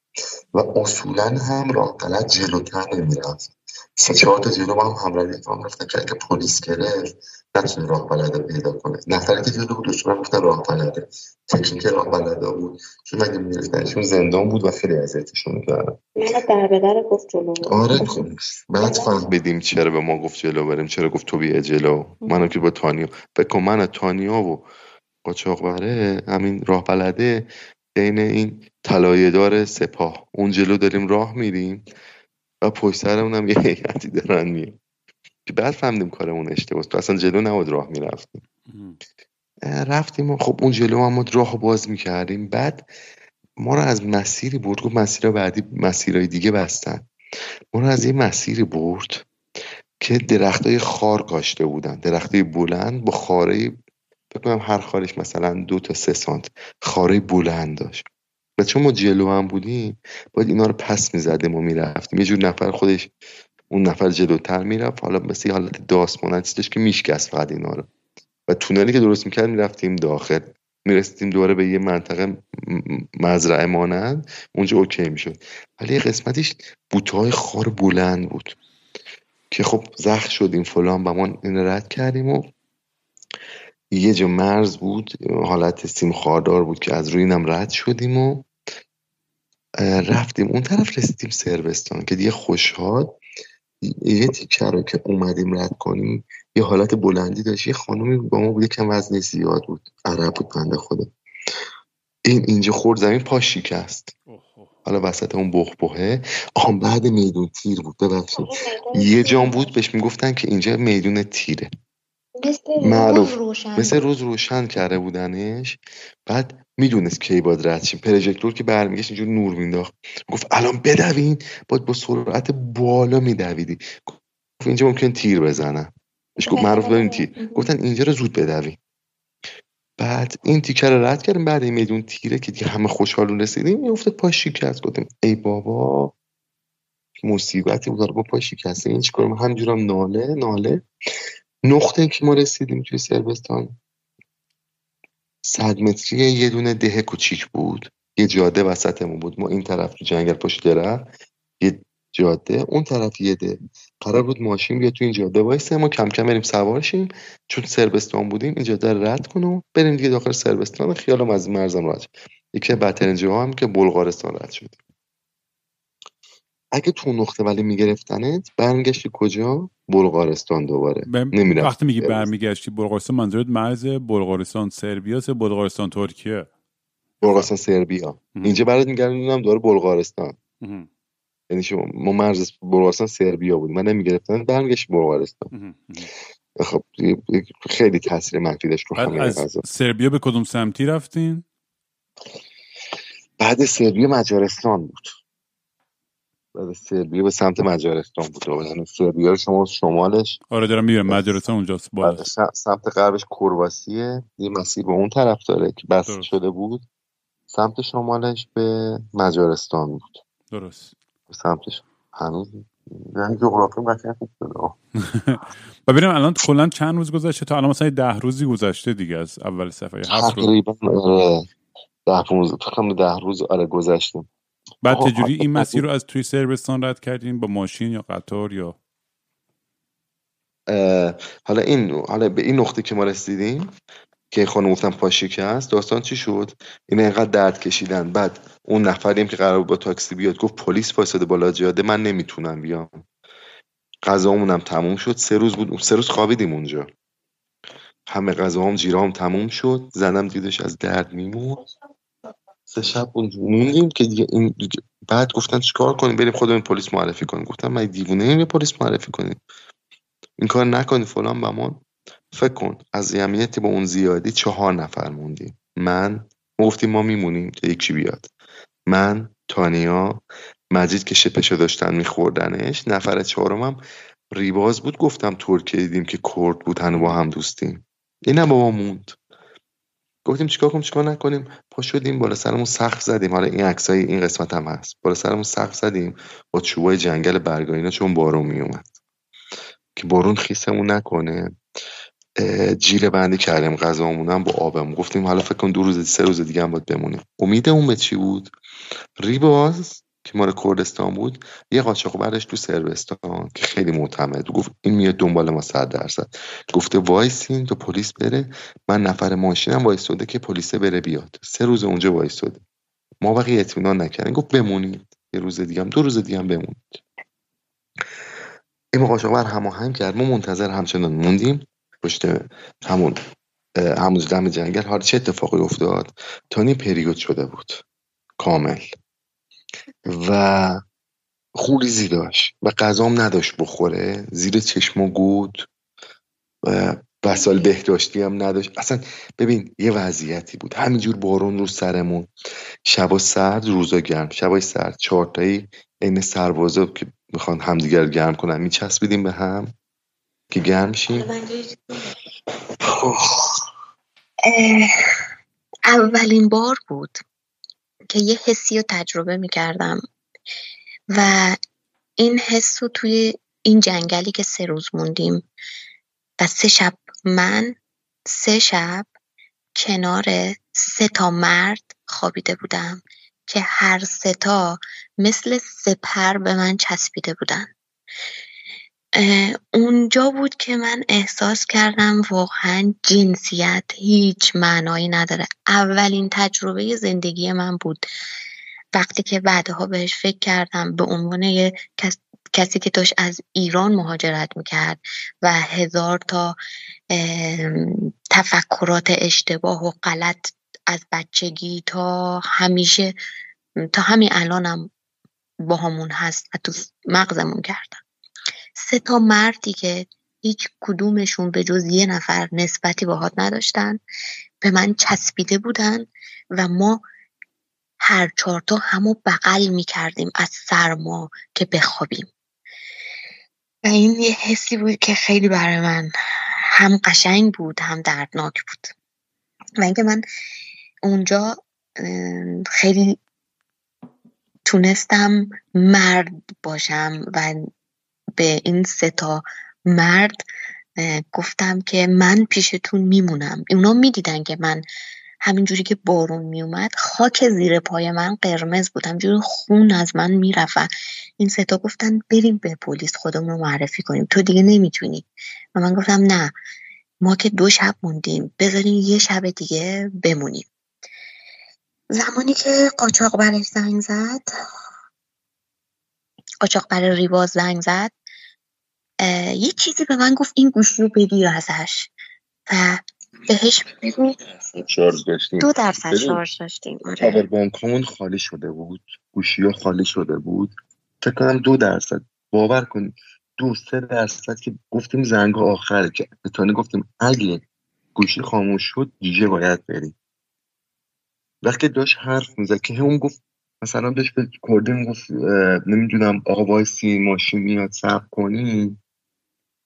و اصولا هم راه غلط جلوتر نمی‌رفت. سه چهار تا جلو هم همراهی اتفاق رفتن که اگه پلیس گرفت نتونه راه بلده پیدا کنه. نفری که جلو بود اصولا گفتن راه بلده تکنیک راه بلده بود. چون اگه میگرفتنشون زندان بود و خیلی اذیتشون می‌کردن در به در گفت جلو. آره خب. بعد فهمیدیم چرا به ما گفت جلو بریم چرا گفت تو بیا جلو. منم که با تانیا فکر من تانیا و قاچاق بره همین راه بلده عین این طلایه‌دار سپاه. اون جلو داریم راه میریم و پشت سرمون هم یه هیئتی دارن میریم که بعد فهمیدیم کارمون اشتباه تو اصلا جلو نبود راه می‌رفتیم. رفتیم و خب اون جلو هم راه باز می‌کردیم. بعد ما رو از مسیری برد. گفت مسیر بعدی مسیرهای دیگه بستن. ما رو از یه مسیری برد که درختای خار کاشته بودن. درختای بلند با خاره بکنم هر خارش مثلا دو تا سه سانت خاره بلند داشت. و چون ما جلو هم بودیم باید اینا رو پس می‌زدیم و می‌رفتیم. یه جور نفر خودش اون نفر جلوتر می‌رفت. حالا مثل یه حالت داشت که میشکست فقط اینا رو. و تونلی که درست می‌کرد می‌رفتیم داخل. می‌رسیدیم دوباره به یه منطقه مزرعه مانند. اونجا اوکی می‌شد. ولی یه قسمتش بوته خار بلند بود. که خب زخ شدیم فلان و ما این رد کردیم و یه جا مرز بود حالت سیم خاردار بود که از روی اینم رد شدیم و رفتیم. اون طرف رسیدیم سروستان که دیگه خوشحال. یه تیکه رو که اومدیم رد کنیم یه حالت بلندی داشت. یه خانومی با ما بود کم وزن زیاد بود. عرب بود بنده خدا. این اینجا خورد زمین پاش شکست. حالا وسط اون بخبهه آن بعد میدون تیر بود ببخشید. یه جام بود بهش می‌گفتن که اینجا میدون تیره. معروف. مثل روز روشن کرده بودنش. بعد می‌دونست کی باید رد شیم پروژکتور که برمیگشت اینجور نور مینداخت گفت الان بدوین. باید با سرعت بالا میدویدی. گفت اینجا ممکن تیر بزنن بهش گفت معروف داریم تیر. گفتن اینجا رو زود بدوین. بعد این تیکه رو رد کردیم. بعد این میدون تیره که دیگه همه خوشحالون رسیدیم میافتاد پاش شکست. گفتیم ای بابا مصیبتی بود. با پاش شکسته این چیکار؟ همجورم ناله ناله. نقطه که ما رسیدیم توی سربستان. صد متری یه دونه ده کوچیک بود. یه جاده وسطمون بود. ما این طرف تو جنگل پشت درخت یه جاده. اون طرف یه ده. قرار بود ماشین بیا تو این جاده وایسه. ما کم کم بریم سوار شیم چون سربستان بودیم این جاده رد کنم بریم دیگه داخل سربستان. خیالم از مرزم رد یکی بدترین جاها هم که بلغارستان رد شد. اگه تو نقطه ولی میگرفتنت برمیگشتی کجا؟ بلغارستان دوباره. نمی‌رفت وقتی میگی برمیگشتی بلغارستان منظورت مرز بلغارستان سربیا بلغارستان ترکیه؟ بلغارستان سربیا. اینجا برات میگردونم دوباره بلغارستان. یعنی شما ما مرز بلغارستان سربیا بود من نمی‌گرفتن برمیگشت بلغارستان. خب خیلی تاثیر منفی داشت رو از سربیا به کدوم سمتی رفتین؟ بعد سربیا مجارستان بود. سربیا به سمت مجارستان بود. یعنی سربیا شما شمالش آره دارم می‌بینم مجارستان اونجاست بالا. سمت غربش کرواسیه یه مسیر به اون طرف داره که بس شده بود. سمت شمالش به مجارستان بود. درست. به سمتش هنوز یعنی جغرافی قشنگ خوب شده ببینیم الان کلا چند روز گذشته تا الان مثلا ده روزی گذشته دیگه از اول سفر هفت روز. تقریبا آره ده روز فکر ده روز آره گذشته. بعد تجوری این مسیر رو از توی سربستان رد کردیم با ماشین یا قطار یا؟ حالا این حالا به این نقطه که ما رسیدیم که خانم گفتم پاشیکه است داستان چی شد؟ این اینقدر درد کشیدن. بعد اون نفریم که قرار با تاکسی بیاد گفت پلیس وایساده بالا جاده من نمی‌تونم بیام. غذامون هم تموم شد. سه روز بود سه روز خوابیدیم اونجا. همه غذاام جیرام تموم شد. زنم دیدش از درد میمون سه شب موندیم که دیگه این بعد گفتن چیکار کنیم؟ بریم خودمون پلیس معرفی کنیم. گفتم من دیوونه ایم پلیس معرفی کنیم؟ این کار نکنی فلان بمان. فکر کن از یمیتی با اون زیادی چهار نفر موندیم. من گفتیم ما میمونیم که یکی بیاد. من تانیا مجید که شپشو داشتن میخوردنش نفر چهارمم ریباز بود. گفتم ترکیه دیدیم که کرد بود هنو با هم دوستیم. اینم با ما موند. گفتیم چیکار کنیم چیکار نکنیم؟ پا شدیم بالا سرمون سخت زدیم. حالا این عکسای این قسمت هم هست. بالا سرمون سخت زدیم. با چوبای جنگل برگا اینا چون بارون میومد که بارون خیسمون نکنه. جیره بندی کردیم غذامون هم با آبمون. گفتیم حالا فکر کن دو روز سه روز دیگه هم باید بمونیم. امید اون به چی بود؟ ریباز که مال کردستان بود یه قاچاق برش تو سربستان که خیلی معتمد گفت این میاد دنبال ما صد درصد. گفته وایسین تو پلیس بره. من نفر ماشینم وایستاده که پلیس بره بیاد. سه روز اونجا وایستاده. ما بقیه اطمینان نکردیم. گفت بمونید. یه روز دیگه هم دو روز دیگه هم بمونید. این قاچاق بر هماهنگ کرد. ما منتظر همچنان موندیم. پشت همون همون دم جنگل. حالا چه اتفاقی افتاد؟ تانی پریود شده بود. کامل. و خوریزی داشت و غذام نداشت بخوره. زیر چشم و گود و وسال بهداشتی هم نداشت. اصلا ببین یه وضعیتی بود. همینجور بارون رو سرمون. شبا سرد روزا گرم. شبای سرد. چهارتایی این سربازا که می‌خوان همدیگر گرم کنن میچسبیدیم به هم که گرم شیم. اولین بار بود. که یه حسی رو تجربه می‌کردم. و این حس رو توی این جنگلی که سه روز موندیم و سه شب من سه شب کنار سه تا مرد خوابیده بودم که هر سه تا مثل سپر به من چسبیده بودن. اونجا بود که من احساس کردم واقعا جنسیت هیچ معنایی نداره. اولین تجربه زندگی من بود. وقتی که بعدها بهش فکر کردم به عنوان کسی که داشت از ایران مهاجرت می‌کرد و هزار تا تفکرات اشتباه و غلط از بچگی تا همیشه تا همین الانم با همون هست و تو مغزمون کردم. سه تا مردی که هیچ کدومشون به جز یه نفر نسبتی باهات نداشتن به من چسبیده بودن و ما هر چهارتا همو بغل می کردیم از سرما که بخوابیم. و این یه حسی بود که خیلی برای من هم قشنگ بود هم دردناک بود. و اینکه من اونجا خیلی تونستم مرد باشم و به این سه تا مرد گفتم که من پیشتون میمونم. اونا می‌دیدن که من همینجوری که بارون میومد خاک زیر پای من قرمز بود. همجوری خون از من می‌رفت این ستا گفتن بریم به پلیس خودمون رو معرفی کنیم. تو دیگه نمی‌تونی. و من گفتم نه ما که دو شب موندیم بذاریم یه شب دیگه بمونیم. زمانی که قاچاق برش زنگ زد قاچاق برای ریواز زنگ زد یه چیزی به من گفت این گوشی رو بگیر ازش؟ و بهش بگو دو درصد شارژ داشتیم. آره. بانکمون خالی شده بود. گوشی ها خالی شده بود. فکر کنم دو درصد. باور کن دو سه درصد که گفتیم زنگ آخر که به گفتیم اگه گوشی خاموش شد دیگه باید بریم وقتی داشت حرف می‌زد که اون گفت مثلا داشت به کردیم گفت نمی‌دونم آقا وایسی ماشین میاد سب کنی.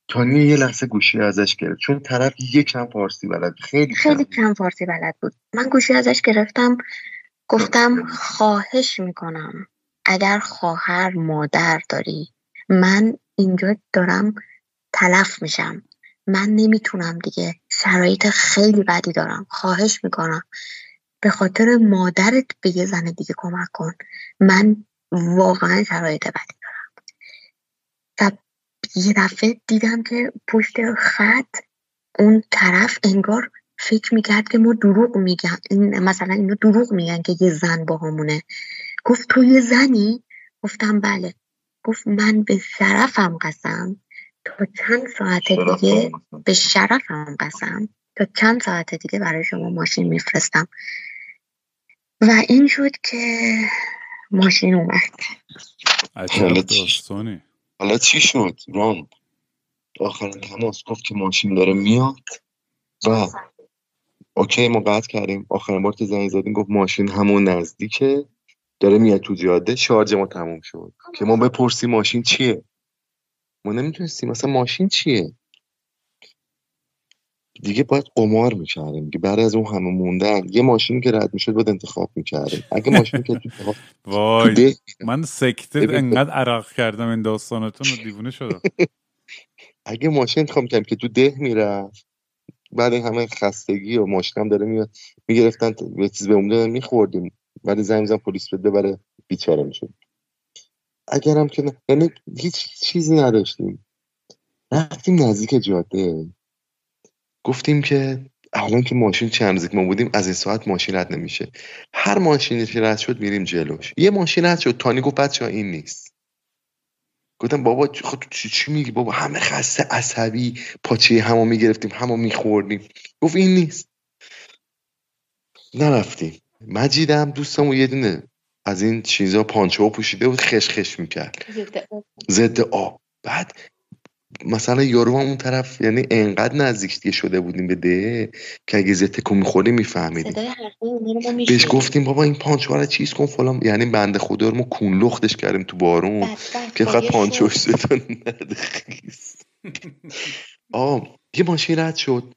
تانی یه لحظه گوشی ازش گرفت. چون طرف کم فارسی بلد خیلی خیلی کم فارسی بلد بود. من گوشی ازش گرفتم گفتم خواهش می‌کنم اگر خواهر مادر داری من اینجا دارم تلف میشم. من نمی‌تونم دیگه شرایط خیلی بدی دارم. خواهش می‌کنم. به خاطر مادرت به یه زن دیگه کمک کن. من واقعا شرایط بدی. یه دفعه دیدم که پشت خط اون طرف انگار فکر می‌کرد که ما دروغ میگن این مثلا اینا دروغ میگن که یه زن با همونه گفت تو یه زنی؟ گفتم بله. گفت من به شرفم قسم. تا چند ساعت دیگه به شرفم قسم. تا چند ساعت دیگه برای شما ماشین میفرستم. و این شد که ماشین اومد. حالا چی شد؟ رام آخرین تماس گفت که ماشین داره میاد و اوکی ما قطع کردیم. آخرین بار که زنگ زدیم گفت ماشین همون نزدیکه. داره میاد تو جاده شارژ ما تموم شد. که ما بپرسیم ماشین چیه؟ ما نمی‌تونستیم. مثلا ماشین چیه؟ دیگه باید قمار می‌کردیم. که بعد از اون همه موندن یه ماشینی که رد می‌شد باید انتخاب می‌کردیم. اگه ماشینی که تو وای من سکته انقدر عراق کردم این داستانتون رو دیوونه شدم. اگه ماشین انتخاب می‌کردیم که تو ده می‌رفت بعد این همه خستگی و ماشین هم داره میاد می‌گرفتن یه چیز به اون میخوردیم. بعد زنگ زن پلیس بده بره بیچاره می‌شد. اگرم که نه یعنی هیچ چیزی نداشتیم. رفتیم نزدیک جاده. گفتیم که الان که ماشین چند نزدیک ما بودیم از این ساعت ماشین رد نمیشه. هر ماشینی که رد شد میریم جلوش. یه ماشین رد شد. تانی گفت بچه این نیست. گفتم بابا خود تو چی, چی میگی؟ بابا همه خسته عصبی پاچه همو می‌گرفتیم همو میخوردیم. گفت این نیست. نرفتیم. مجیدم دوستمو یه دونه از این چیزا پانچه پوشیده بود خش خش می‌کرد ضد آب. بعد مثلا یارو هم اون طرف یعنی انقدر نزدیک دیگه شده بودیم به ده که اگه زته کو می‌خوره میفهمیدیم. بهش گفتیم بابا این پانچو رو چیز کن فلان یعنی بنده خدا رو ما کون لختش کردیم تو بارون که فقط پانچوش زدن آه یه ماشین رد شد.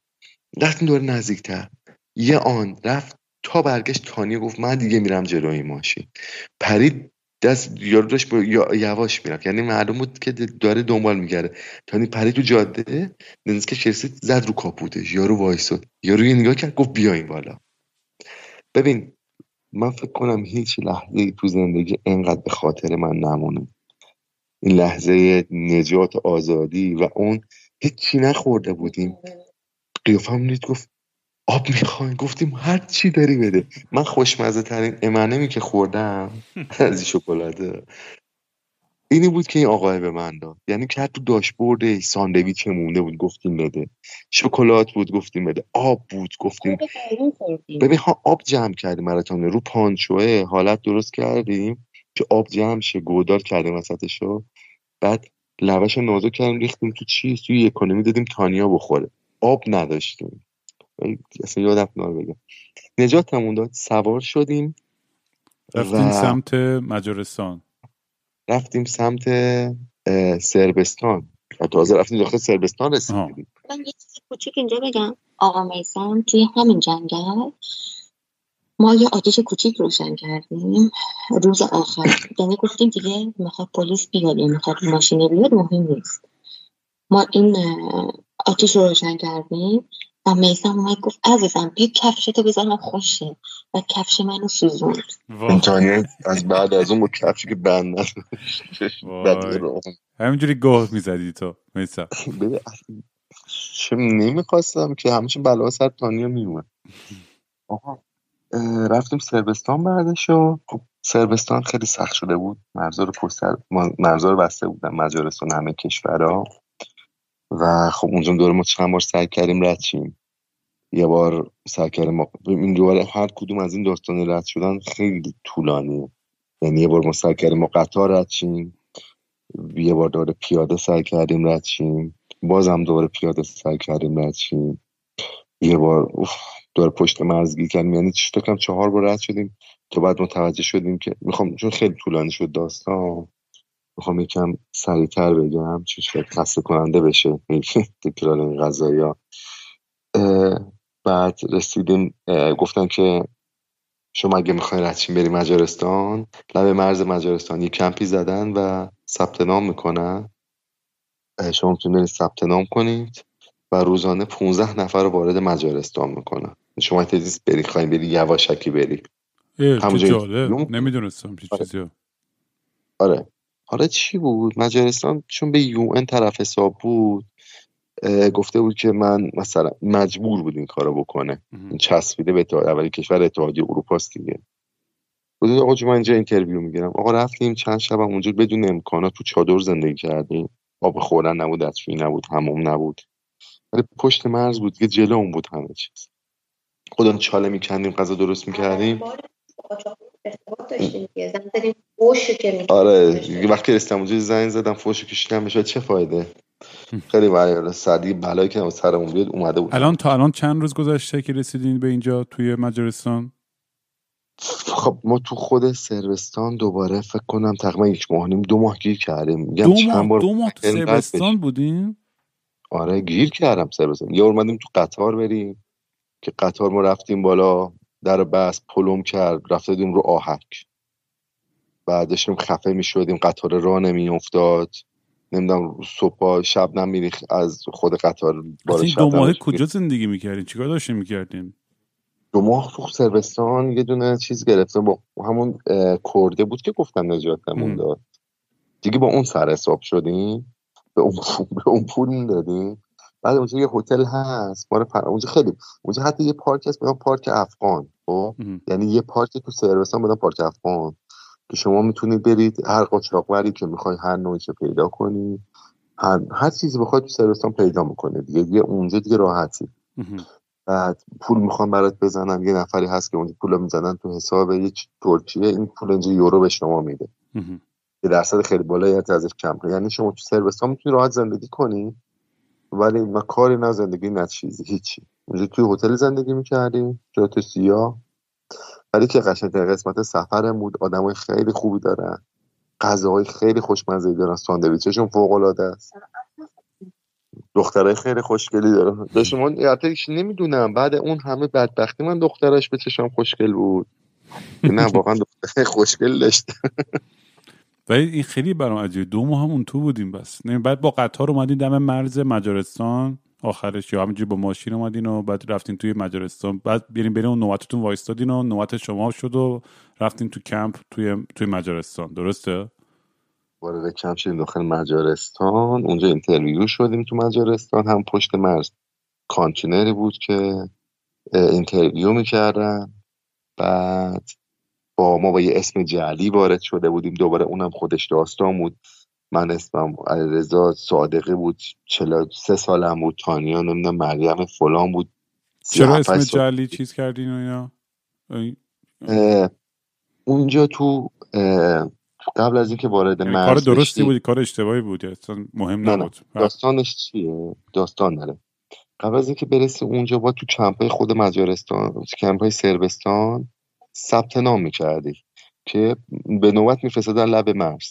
رفتیم دور نزدیکتر. یه آن رفت تا برگشت تانیه گفت من دیگه میرم جلوی ماشین. پرید دست یارو داشت یواش می‌رفت. یعنی معلوم بود که داره دنبال میگرده. تانی پرید تو جاده نزدیک که شرسید زد رو کاپوتش یارو وایساد. یارو یه نگاه کرد گفت بیاین بالا. ببین من فکر کنم هیچ لحظه تو زندگی انقدر به خاطر من نمونه این لحظه نجات آزادی و اون هیچی نخورده بودیم. قیافم نید گفت آب می‌خواین گفتیم هر چی داری بده. من خوشمزه ترین امنمی که خوردم از این شکلاته. اینی بود که این آقای به من داد. یعنی که تو داشبورد ساندویچ مونده بود گفتیم بده. شکلات بود گفتیم بده. آب بود گفتیم. ببین ها آب جمع کردیم مراتون رو پانچوه حالت درست کردیم که آب جمع شه. گودار کردیم وسطشو. بعد لوش نازو کردیم ریختیم تو چیز. توی اکونومی دادیم تانیا بخوره. آب نداشتیم. اصلا یادم نار بگم. نجاتمون داد سوار شدیم رفتیم سمت مجارستان. رفتیم سمت سربستان تازه رفتیم داخل سربستان رسیدیم. من یه چیز کوچیک اینجا بگم. آقا میسان توی همین جنگل ما یه آتیش کوچیک روشن کردیم. روز آخر. یعنی گفتیم دیگه می‌خواد پلیس بیاد یا می‌خواد ماشینه بیاد مهم نیست. ما این آتیش رو روشن کردیم. و میسم اومد گفت عزیزم بیا کفشتو بذارم خوشه و کفش منو سوزوند. از بعد از اون با کفشی که بند همینجوری گاه می‌زدی تو میسم چه نمی‌خواستم که همچین بلا سر تانیا میومد آها رفتیم سربستان بعدش و خب سربستان خیلی سخت شده بود. مرزا رو پشت مرزا رو بسته بودن مجارستان همه کشورها و خب اونجا دور ما چند بار سعی کردیم رد یه بار کردیم ما این دوباره هر کدوم از این داستان رد شدن خیلی طولانیه. یعنی یه بار ما کردیم ما قطار رد یه بار دوباره پیاده سعی کردیم رد بازم دوباره پیاده سعی کردیم رد یه بار دوباره پشت مرزگی کردیم. یعنی چی؟ کم چهار بار رد شدیم تا بعد متوجه شدیم که می‌خوام چون خیلی طولانی شد داستان می‌خوام یکم سریعتر بگم چون شاید خسته کننده بشه تکرار این بعد رسیدیم گفتن که شما اگه می‌خواین ردشین بری مجارستان لب مرز مجارستان یه کمپی زدن و ثبت نام می‌کنن. شما می‌تونید برید ثبت نام کنید و روزانه 15 نفر رو وارد مجارستان می‌کنن. شما تزیست بری خواهیم بری یواشکی بری. همونجا نمی‌دونستم چی آره. چیزی آره. حالا چی بود؟ مجارستان چون به UN طرف حساب بود. گفته بود که من مثلا مجبور بود این کارو بکنه. این چسبیده به اولی کشور اتحادیه اروپاست دیگه. بود آقا من اینجا interview می‌گیرم. آقا رفتیم چند شب اونجا بدون امکانات تو چادر زندگی کردیم. آب خوردن نبود دستشویی نبود هموم نبود. ولی پشت مرز بود که جلو اون بود همه چیز. خودم چاله میکندیم غذا درست می‌کردیم. آره وقتی رسیدم اونجا زنگ زدم فوش کشیدم بشه چه فایده؟ خیلی ولی سردی بلایی که سرمون بیاد اومده بود. الان تا الان چند روز گذشته که رسیدین به اینجا توی مجارستان؟ خب ما تو خود سربستان دوباره فکر کنم تقریبا یک ماه نیم دو ماه گیر کردیم. دو ماه؟ دو ماه تو سربستان بودیم آره گیر کردم سربستان. یه اومدیم تو قطار بریم که قطار ما رفتیم بالا در بس پلم کرد رفتیم رو آهک. بعد داشتیم خفه می شدیم قطار راه نمی افتاد نمی‌دونم صبح شب نمیریخ از خود قطار بار دو ماه کجا زندگی می‌کردین؟ چیکار داشتین می‌کردین؟ دو ماه تو سربستان یه دونه چیز گرفته با همون کرده بود که گفتم نجاتمون داد. دیگه با اون سر حساب شدیم. به اون, به اون پول دادیم بعد اونجا یه هتل هست. مال اونجا خیلی اونجا حتی یه پارک هست بدن پارک افغان. خب؟ یعنی یه پارک تو سربستان بدن پارک افغان. که شما می‌تونید برید هر قاچاقوری که می‌خوای هر نوعی که پیدا کنی. هر, هر چیزی بخواید تو سرستان پیدا می‌کنه دیگه. دیگه اونجا دیگه راحتی. بعد پول می‌خوان برات بزنن یه نفری هست که اون پول می‌زنن تو حساب یه ترکیه. این پول اینجا یورو به شما میده. یه درصد خیلی بالایی ازش کم یعنی شما تو سربستان می‌تونی راحت زندگی کنی ولی ما کاری نه زندگی نه چیزی. هیچی. اونجا توی هتل زندگی می‌کردیم جات سیاه. ولی که قشنگ قسمت سفرم بود. آدمای خیلی خوبی دارن. غذاهای خیلی خوشمزه دارن. ساندویچشون فوق العاده است. دخترای خیلی خوشگلی دارن. داشت من نمی‌دونم. بعد اون همه بدبختی من دخترش به چشم خوشگل بود. نه واقعا دختر خوشگل داشت. ولی این خیلی برام عجیبه. دو ماه هم تو بودیم بس. نه بعد با قطار اومدین دم مرز مجارستان. آخرش یا همینجوری با ماشین اومدین و بعد رفتین توی مجارستان. بعد بریم بریم اون نوبتتون وایستادین و نوبت شما شد و رفتین تو کمپ توی توی مجارستان. درسته؟ وارد کمپ شدیم داخل مجارستان. اونجا interview شدیم تو مجارستان. هم پشت مرز کانتینری بود که interview می‌کردن. بعد با ما با یه اسم جعلی وارد شده بودیم. دوباره اونم خودش داستان بود. من اسمم علیرضا صادقی بود چهل و سه سالم بود تانیا نمی‌دونم مریم فلان بود. چرا اسم جعلی چیز کردین اینا؟ اونجا تو قبل از اینکه وارد یعنی کار درستی بودی کار اشتباهی بود مهم نه نبود. داستانش چیه؟ داستان داره. قبل از اینکه برسی اونجا با تو کمپ خود مجارستان کمپ های سربستان ثبت نام می‌کردی که به نوبت میفرستادن لب مرز.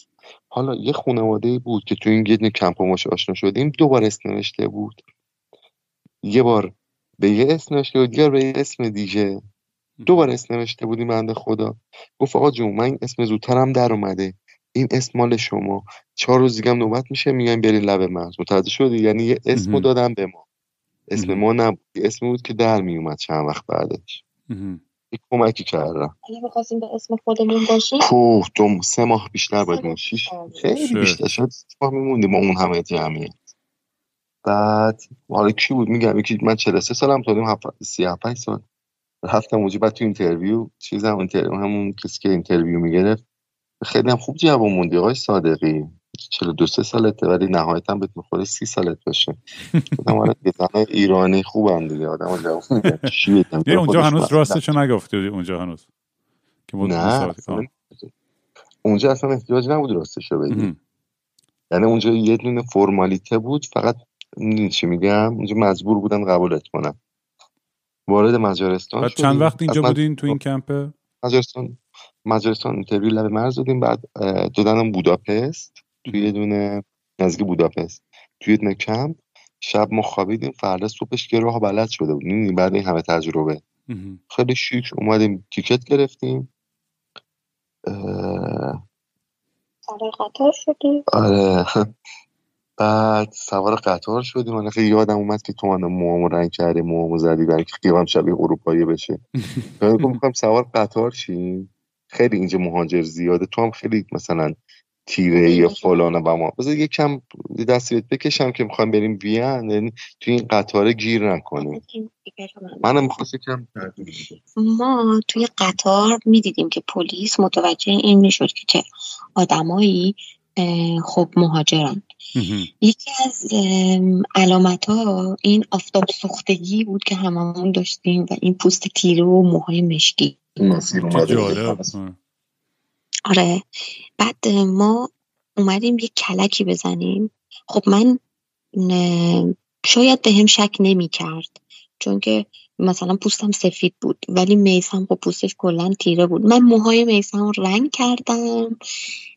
حالا یه خانواده بود که تو این یه کمپ ماش آشنا شدیم دو بار اسم نوشته بود. یه بار به یه اسم نوشته بود یه به یه اسم دیگه. دو بار اسم نوشته بودیم بنده خدا. گفت آقا جون من اسم زودترم در اومده. این اسم مال شما. چهار روز دیگه نوبت میشه میگن برین لب مرز متوجه شدی؟ یعنی یه اسمو دادم به ما. اسم ما نبود. اسم بود که در میومد چند وقت بعدش. یک کمکی کردم. اگه بخواستیم به اسم خودمون باشیم تو دو سه ماه بیشتر باید شیش خیلی بیشتر. شد ماه میموندیم با اون همه جمعیت. بعد حالا کی بود؟ میگم یکی من 43 سالم تا 35 سال. رفتم اونجا بعد تو interview چیزم interview همون کسی که interview می‌گرفت. خیلی هم خوب جواب موندی آقای صادقی. چلو دو سه سالته ولی نهایتا بهت می‌خوره سی سالت باشه. آدم آره زنای ایرانی خوبن دیگه. آدم اونجا هنوز راستشو نگفته اونجا هنوز. نه اونجا اصلا احتیاج نبود راستشو بگی. یعنی اونجا یه دونه فرمالیته بود فقط چی میگم؟ اونجا مجبور بودن قبولت کنن. وارد مجارستان بعد چند وقت اینجا بودین تو این کمپ؟ مجارستان مجارستان interview لب مرز دادیم بعد دادنم بوداپست. توی یه دونه نزدیک بوداپست. توی یه دونه کمپ شب ما خوابیدیم فردا صبحش که راه بلد شده بودیم بعد این همه تجربه. خیلی شیک اومدیم ticket گرفتیم. سوار قطار شدیم. آره. بعد سوار قطار شدیم. من خیلی یادم اومد که تو من موامو رنگ کردیم موامو زدی برای که قیافه‌ام شبیه اروپایی بشه. می‌خوام سوار قطار شیم. خیلی اینجا مهاجر زیاده. تو هم خیلی مثلا تیره یا فلانه و ما بذار یکم دستی بکشم که می‌خوایم بریم وین یعنی توی این قطار گیر نکنیم. منم می‌خواست یکم ما توی قطار می‌دیدیم که پلیس متوجه این می‌شد که چه آدمایی خب مهاجرن یکی از علامت ها این آفتاب سوختگی بود که هممون داشتیم و این پوست تیره و موهای مشکی. آره. بعد ما اومدیم یه کلکی بزنیم. خب من شاید به هم شک نمی کرد چون که مثلا پوستم سفید بود ولی میسم با پوستش کلا تیره بود. من موهای میسم رنگ کردم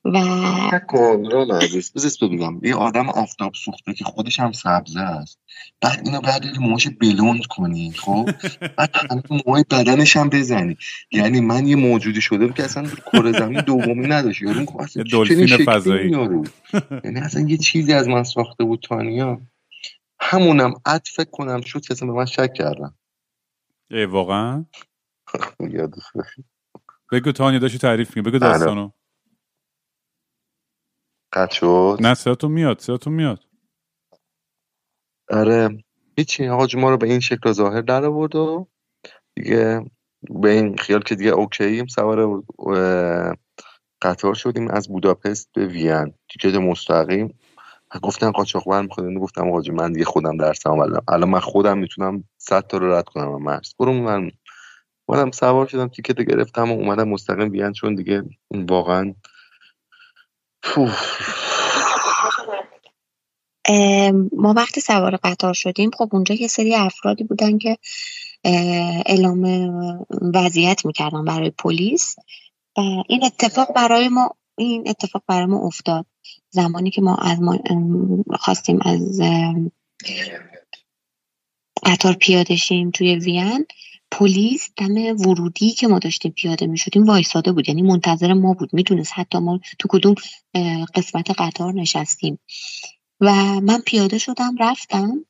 و کن عزیز بزرس ببینم یه آدم آفتاب سوخته که خودش هم سبزه است. بعد اینو بعد موهاش بلوند کنی خب؟ بعد موهای بدنش هم بزنی. یعنی من یه موجودی شده که اصلا کره زمین دومی نداشت. یارو اصلا دلفین فضایی. یعنی اصلا یه چیزی از من ساخته بود تانیا. همونم عد فکر کنم شد که اصلا به من شک کردم ای واقعا؟ بگو تانیا داشتی تعریف میگه بگو بله. داستانو. قد شد؟ نه صداتون میاد صداتون میاد. آره. هیچی آقا ما رو به این شکل ظاهر در آورد و دیگه به این خیال که دیگه اوکییم سوار قطار شدیم از بوداپست به وین. تیکت مستقیم. گفتن قاچاقبر می‌خواد گفتم آقا من دیگه خودم درسم الان الان من خودم می‌تونم صد تا رو رد کنم مرز. برو من منم سوار شدم تیکت گرفتم و اومدم مستقیم وین چون دیگه واقعا ما وقتی سوار قطار شدیم. خب اونجا یه سری افرادی بودن که اعلام وضعیت می‌کردن برای پلیس. و این اتفاق برای ما این اتفاق برای ما افتاد. زمانی که ما از ما خواستیم از قطار پیاده شیم توی وین پلیس دم ورودی که ما داشتیم پیاده می شدیم وایساده بود. یعنی منتظر ما بود. می‌دونست حتی ما تو کدوم قسمت قطار نشستیم. و من پیاده شدم رفتم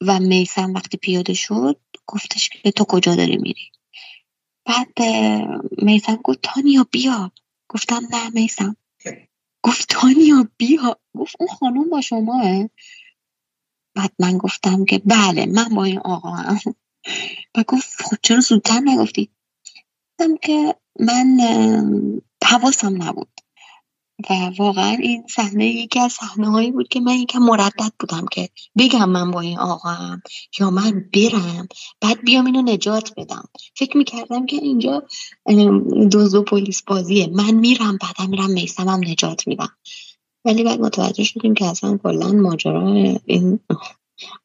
و میسم وقتی پیاده شد گفتش که تو کجا داری میری؟ بعد میسم گفت تانیا بیا. گفتم نه میسم. گفت تانیا بیا. گفت اون خانم با شماه. بعد من گفتم که بله من با این آقا هم و گفت خب چرا زودتر نگفتی؟ گفتم که من حواسم نبود. و واقعا این صحنه یکی از صحنه هایی بود که من یکم مردد بودم که بگم من با این آقا هم یا من برم بعد بیام اینو نجات بدم. فکر می‌کردم که اینجا دوزو پلیس بازیه. من میرم بعدم میرم میسمم نجات میدم. ولی بعد متوجه شدیم که اصلا کلا ماجرا این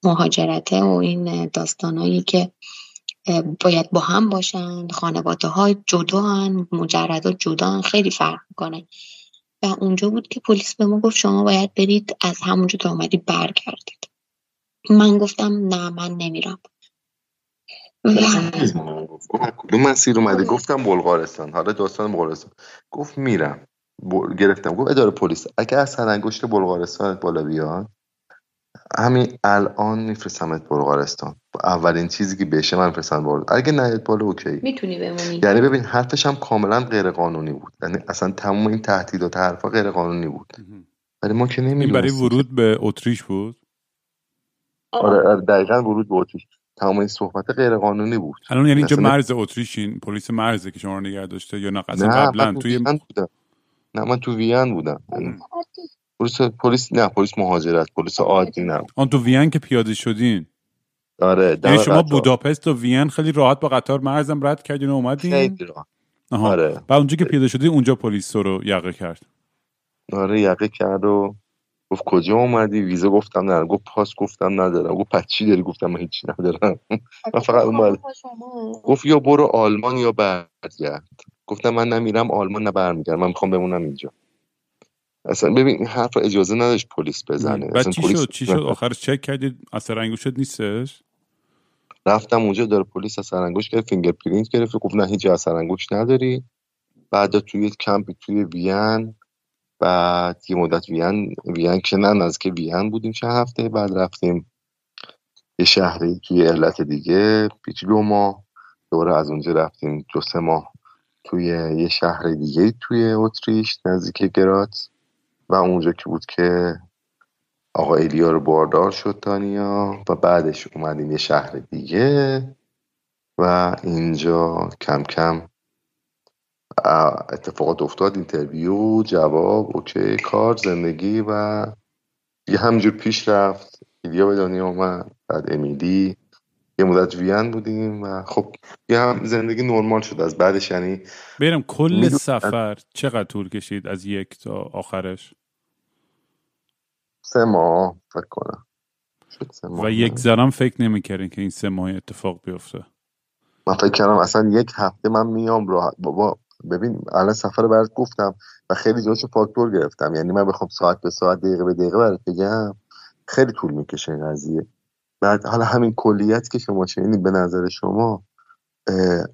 مهاجرته و این داستانایی که باید با هم باشن خانواده های جدا هن مجردات جدا خیلی فرق می‌کنه. و اونجا بود که پلیس به ما گفت شما باید برید از همونجا که آمدی برگردید. من گفتم نه من نمیرم. کدوم مسیر اومده گفتم بلغارستان. حالا داستان بلغارستان. گفت میرم. گرفتم. گفت اداره پلیس اگه از سرانگشت بلغارستان بالا بیان همین الان میفرستمت بلغارستان. اولین چیزی که بشه من میفرستم بلغارستان. اگه نیاد بالا اوکی. می‌تونی بمونی. یعنی ببین حرفش هم کاملا غیر قانونی بود. یعنی اصلا تمام این تهدیدات حرفا غیر قانونی بود. ولی ما که نمی‌دونستیم برای ورود به اتریش بود؟ آره, آره، دقیقا ورود به اتریش. تمام این صحبت غیر قانونی بود. الان یعنی اینجا مرز اتریشین پلیس مرزه که شما رو نگه داشته یا نه؟ قبلا توی نه من تو وین بودم. پلیس پلیس نه پلیس مهاجرت پلیس عادی نه. آن تو وین که پیاده شدین؟ آره یعنی شما بوداپست و وین خیلی راحت با قطار مرزم رد کردین و اومدین؟ خیلی راحت. آره. بعد اونجا که پیاده شدی اونجا پلیس رو یقه کرد. آره یقه کرد و گفت کجا اومدی؟ ویزا گفتم نه گفت پاس گفتم ندارم. گفت پس چی داری؟ گفتم من هیچی ندارم. من فقط اومد. گفت یا برو آلمان یا برگرد. گفتم من نمیرم آلمان نه برمیگردم. من می‌خوام بمونم اینجا. اصلا ببین این حرف اجازه نداشت پلیس بزنه. بعد چی شد؟ چی شد؟ آخرش چک کردید؟ اثر انگشت نیستش؟ رفتم اونجا داره پلیس اثر انگشت گرفت fingerprint گرفت. گفت نه هیچ اثر انگشت نداری. بعد توی کمپی توی وین بعد یه مدت وین وین که نه که وین بودیم چه هفته. بعد رفتیم یه شهری توی علت دیگه پیچ دو ماه. دوباره از اونجا رفتیم دو سه ماه توی یه شهر دیگه توی اتریش نزدیک گراتس. و اونجا که بود که آقا ایلیا رو باردار شد تانیا و بعدش اومدیم یه شهر دیگه و اینجا کم کم اتفاقات افتاد interview جواب okay کار زندگی و یه همجور پیش رفت. ایلیا به دنیا اومد بعد امیلی یه مدت وین بودیم و خب یه هم زندگی نرمال شد. از بعدش یعنی برم کل سفر چقدر طول کشید از یک تا آخرش؟ سه ماه فکر کنم. و یک ذرم فکر نمی‌کردین که این سه ماه اتفاق بیفته. من فکر کردم اصلا یک هفته من میام راحت. بابا ببین الان سفر برات گفتم و خیلی جاشو فاکتور گرفتم. یعنی من بخوام ساعت به ساعت دقیقه به دقیقه برات بگم خیلی طول می‌کشه این قضیه. بعد حالا همین کلیت که شما شنیدین به نظر شما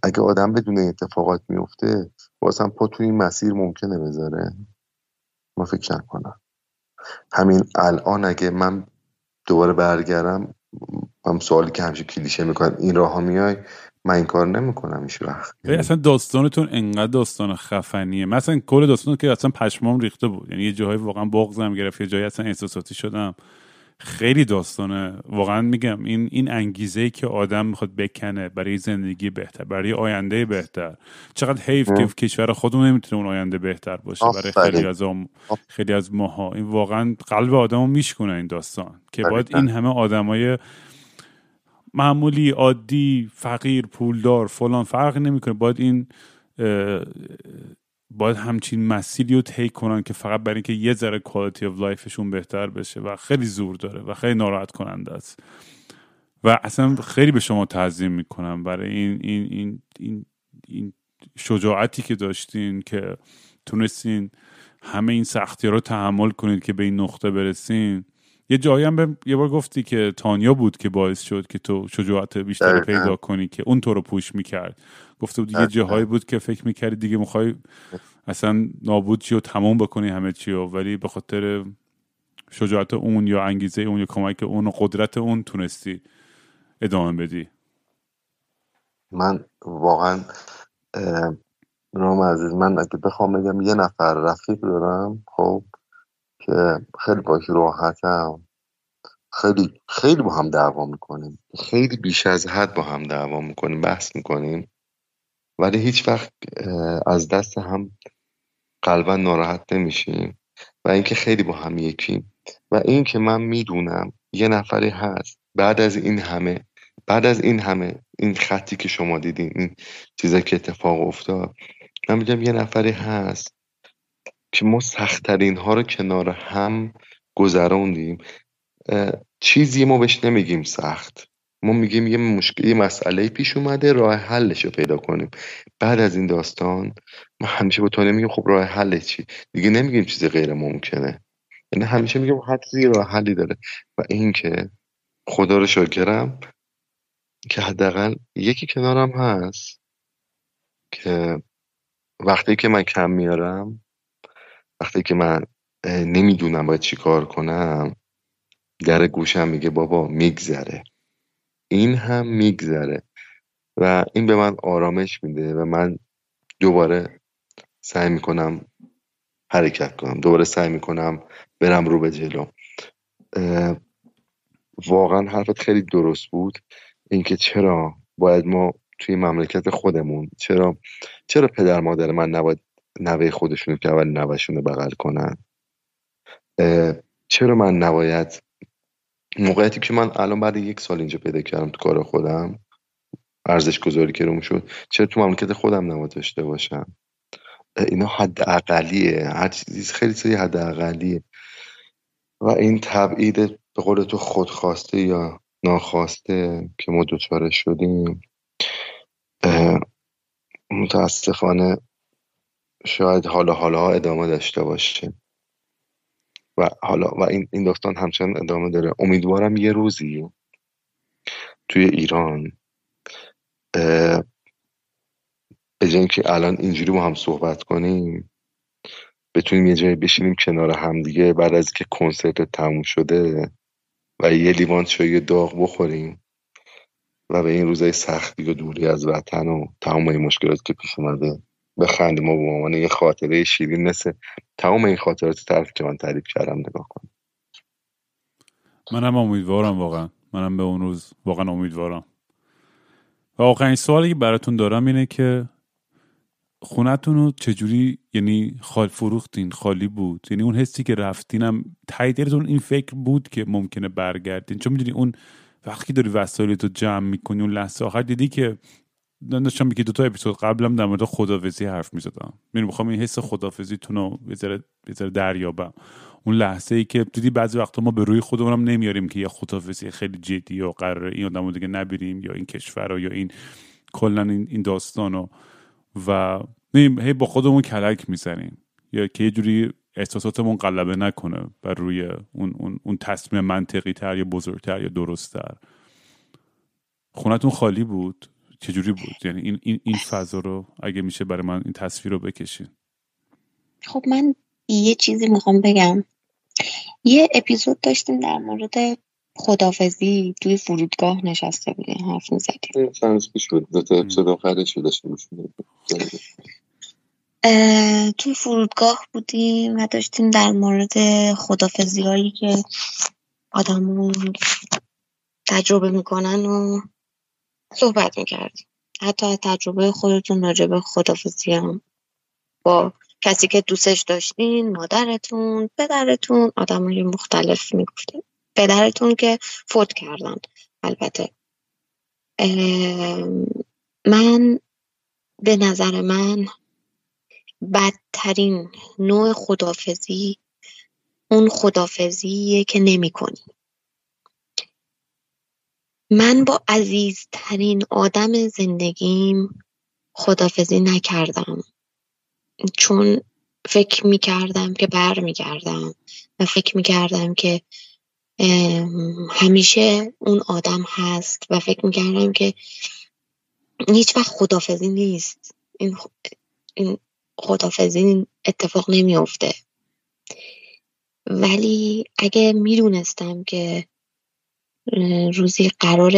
اگه آدم بدون اتفاقات میفته واسم پا توی این مسیر ممکنه بذاره. ما فکر نکنم. همین الان اگه من دوباره برگردم هم سوالی که همیشه کلیشه می‌کنن این راه ها میای؟ من این کار نمی‌کنم ایش وقت. اصلا داستانتون انقدر داستان خفنیه. مثلا کل داستان که اصلا پشمام ریخته بود. یعنی یه جاهای واقعا بغزم گرفت یه جایی اصلا احساساتی شدم. خیلی داستانه. واقعا میگم این این انگیزه ای که آدم می‌خواد بکنه برای زندگی بهتر برای آینده بهتر. چقدر حیف که کشور خودمون نمی‌تونه اون آینده بهتر باشه. برای خیلی از خیلی از ماها. این واقعا قلب آدمو میشکنه این داستان که باید این همه آدمای معمولی عادی فقیر پولدار فلان فرق نمی‌کنه. باید این باید همچین مسیری رو طی کنن که فقط برای اینکه یه ذره کوالیتی اف لایفشون بهتر بشه و خیلی زور داره و خیلی ناراحت کننده است. و اصلا خیلی به شما تعظیم می‌کنم برای این این این این, این شجاعتی که داشتین که تونستین همه این سختی رو تحمل کنید که به این نقطه برسین. یه جایی هم به یه بار گفتی که تانیا بود که باعث شد که تو شجاعت بیشتر پیدا کنی که اون تو رو پوش می‌کرد. گفته بود یه جاهایی بود که فکر می‌کردی دیگه می‌خوای اصلا نابود چی و تمام بکنی همه چی و ولی به خاطر شجاعت اون یا انگیزه اون یا کمک اون و قدرت اون تونستی ادامه بدی. من واقعا نام عزیز من اگه بخوام بگم یه نفر رفیق دارم خب که خیلی باش راحتم. خیلی خیلی با هم دعوا می‌کنیم. خیلی بیش از حد با هم دعوا می‌کنیم بحث می‌کنیم. ولی هیچ وقت از دست هم قلبا ناراحت نمیشیم و اینکه خیلی با هم یکیم و این که من می‌دونم یه نفری هست بعد از این همه بعد از این همه این خطی که شما دیدین این چیزا که اتفاق افتاد من میگم یه نفری هست که ما سختترین ها رو کنار هم گذراندیم چیزی ما بهش نمیگیم سخت. ما میگیم یه مشکل یه مسئله پیش اومده راه حلش رو پیدا کنیم. بعد از این داستان ما همیشه با تو نمیگیم خب راه حل چی؟ دیگه نمیگیم چیزی غیر ممکنه. یعنی همیشه میگیم هر چیزی راه حلی داره. و این که خدا رو شکرم که حداقل یکی کنارم هست که وقتی که من کم میارم وقتی که من نمی‌دونم باید چی کار کنم در گوشم میگه بابا میگذره. این هم میگذره. و این به من آرامش میده و من دوباره سعی می‌کنم حرکت کنم. دوباره سعی می‌کنم برم رو به جلو. واقعا حرفت خیلی درست بود. اینکه چرا باید ما توی مملکت خودمون چرا چرا پدر مادر من نباید نوه خودشون که اول نوهشون رو بغل کنن؟ چرا من نباید موقعیتی که من الان بعد یک سال اینجا پیدا کردم تو کار خودم ارزش گذاری که روم شد چرا تو مملکت خودم نباید باشم؟ اینا حد اقلیه هر چیزی خیلی سری حد اقلیه و این تبعید به قول تو خودخواسته یا ناخواسته که ما دوچاره شدیم متاسفانه شاید حالا حالا ادامه داشته باشه. و حالا و این این داستان همچنان ادامه داره. امیدوارم یه روزی توی ایران به جای اینکه الان اینجوری با هم صحبت کنیم بتونیم یه جایی بشینیم کنار همدیگه بعد از اینکه کنسرت تموم شده و یه لیوان چای داغ بخوریم و به این روزای سختی و دوری از وطن و تمام این مشکلات که پیش اومده. بخندیم و به عنوان یه خاطره شیرین مثل تمام این خاطرات طرف که من تعریف کردم نگاه کنم منم امیدوارم واقعا. منم به اون روز واقعا امیدوارم. و آخرین سوالی که براتون دارم اینه که خونتون رو چجوری یعنی خال فروختین خالی بود؟ یعنی اون حسی که رفتینم تاییدتون این فکر بود که ممکنه برگردین؟ چون می‌دونی اون وقتی داری وسایلتو جمع می‌کنی اون لحظه آخر دیدی که داشتم که دو تا اپیزود قبلم در مورد خدافزی حرف می‌زدم. من می‌خوام این حس خدافزیتون رو یه ذره دریابم. اون لحظه ای که دیدی بعضی وقتا ما به روی خودمونم نمیاریم که یه خدافزی خیلی جدی و قراره این آدمو دیگه نبینیم یا این کشور رو یا این کلا این, داستان رو. و هی با خودمون کلک می‌زنیم. یا که یه جوری احساساتمون غلبه نکنه بر روی اون, اون, اون تصمیم منطقی تر یا بزرگتر یا درستتر. خونتون خالی بود؟ چجوری بود؟ یعنی این, این, این فضا رو اگه میشه برای من این تصویر رو بکشین. خب من یه چیزی می‌خوام بگم. یه اپیزود داشتیم در مورد خدافزی توی فرودگاه نشسته بودیم حرف می‌زدیم. توی فرودگاه بودیم و داشتیم در مورد خدافزی هایی که آدمون تجربه می‌کنن و صحبت می‌کردیم حتی از تجربه خودتون راجع خدافزی هم با کسی که دوستش داشتین مادرتون پدرتون آدمای مختلف می‌گفتین. پدرتون که فوت کردن البته. من به نظر من بدترین نوع خدافزی اون خدافزیه که نمی کنی. من با عزیزترین آدم زندگیم خدافزی نکردم. چون فکر می کردم که بر می کردم و فکر می کردم که همیشه اون آدم هست و فکر می کردم که هیچ وقت خدافزی نیست. این, این خدافزی اتفاق نمیافته. ولی اگه می‌دونستم که روزی قرار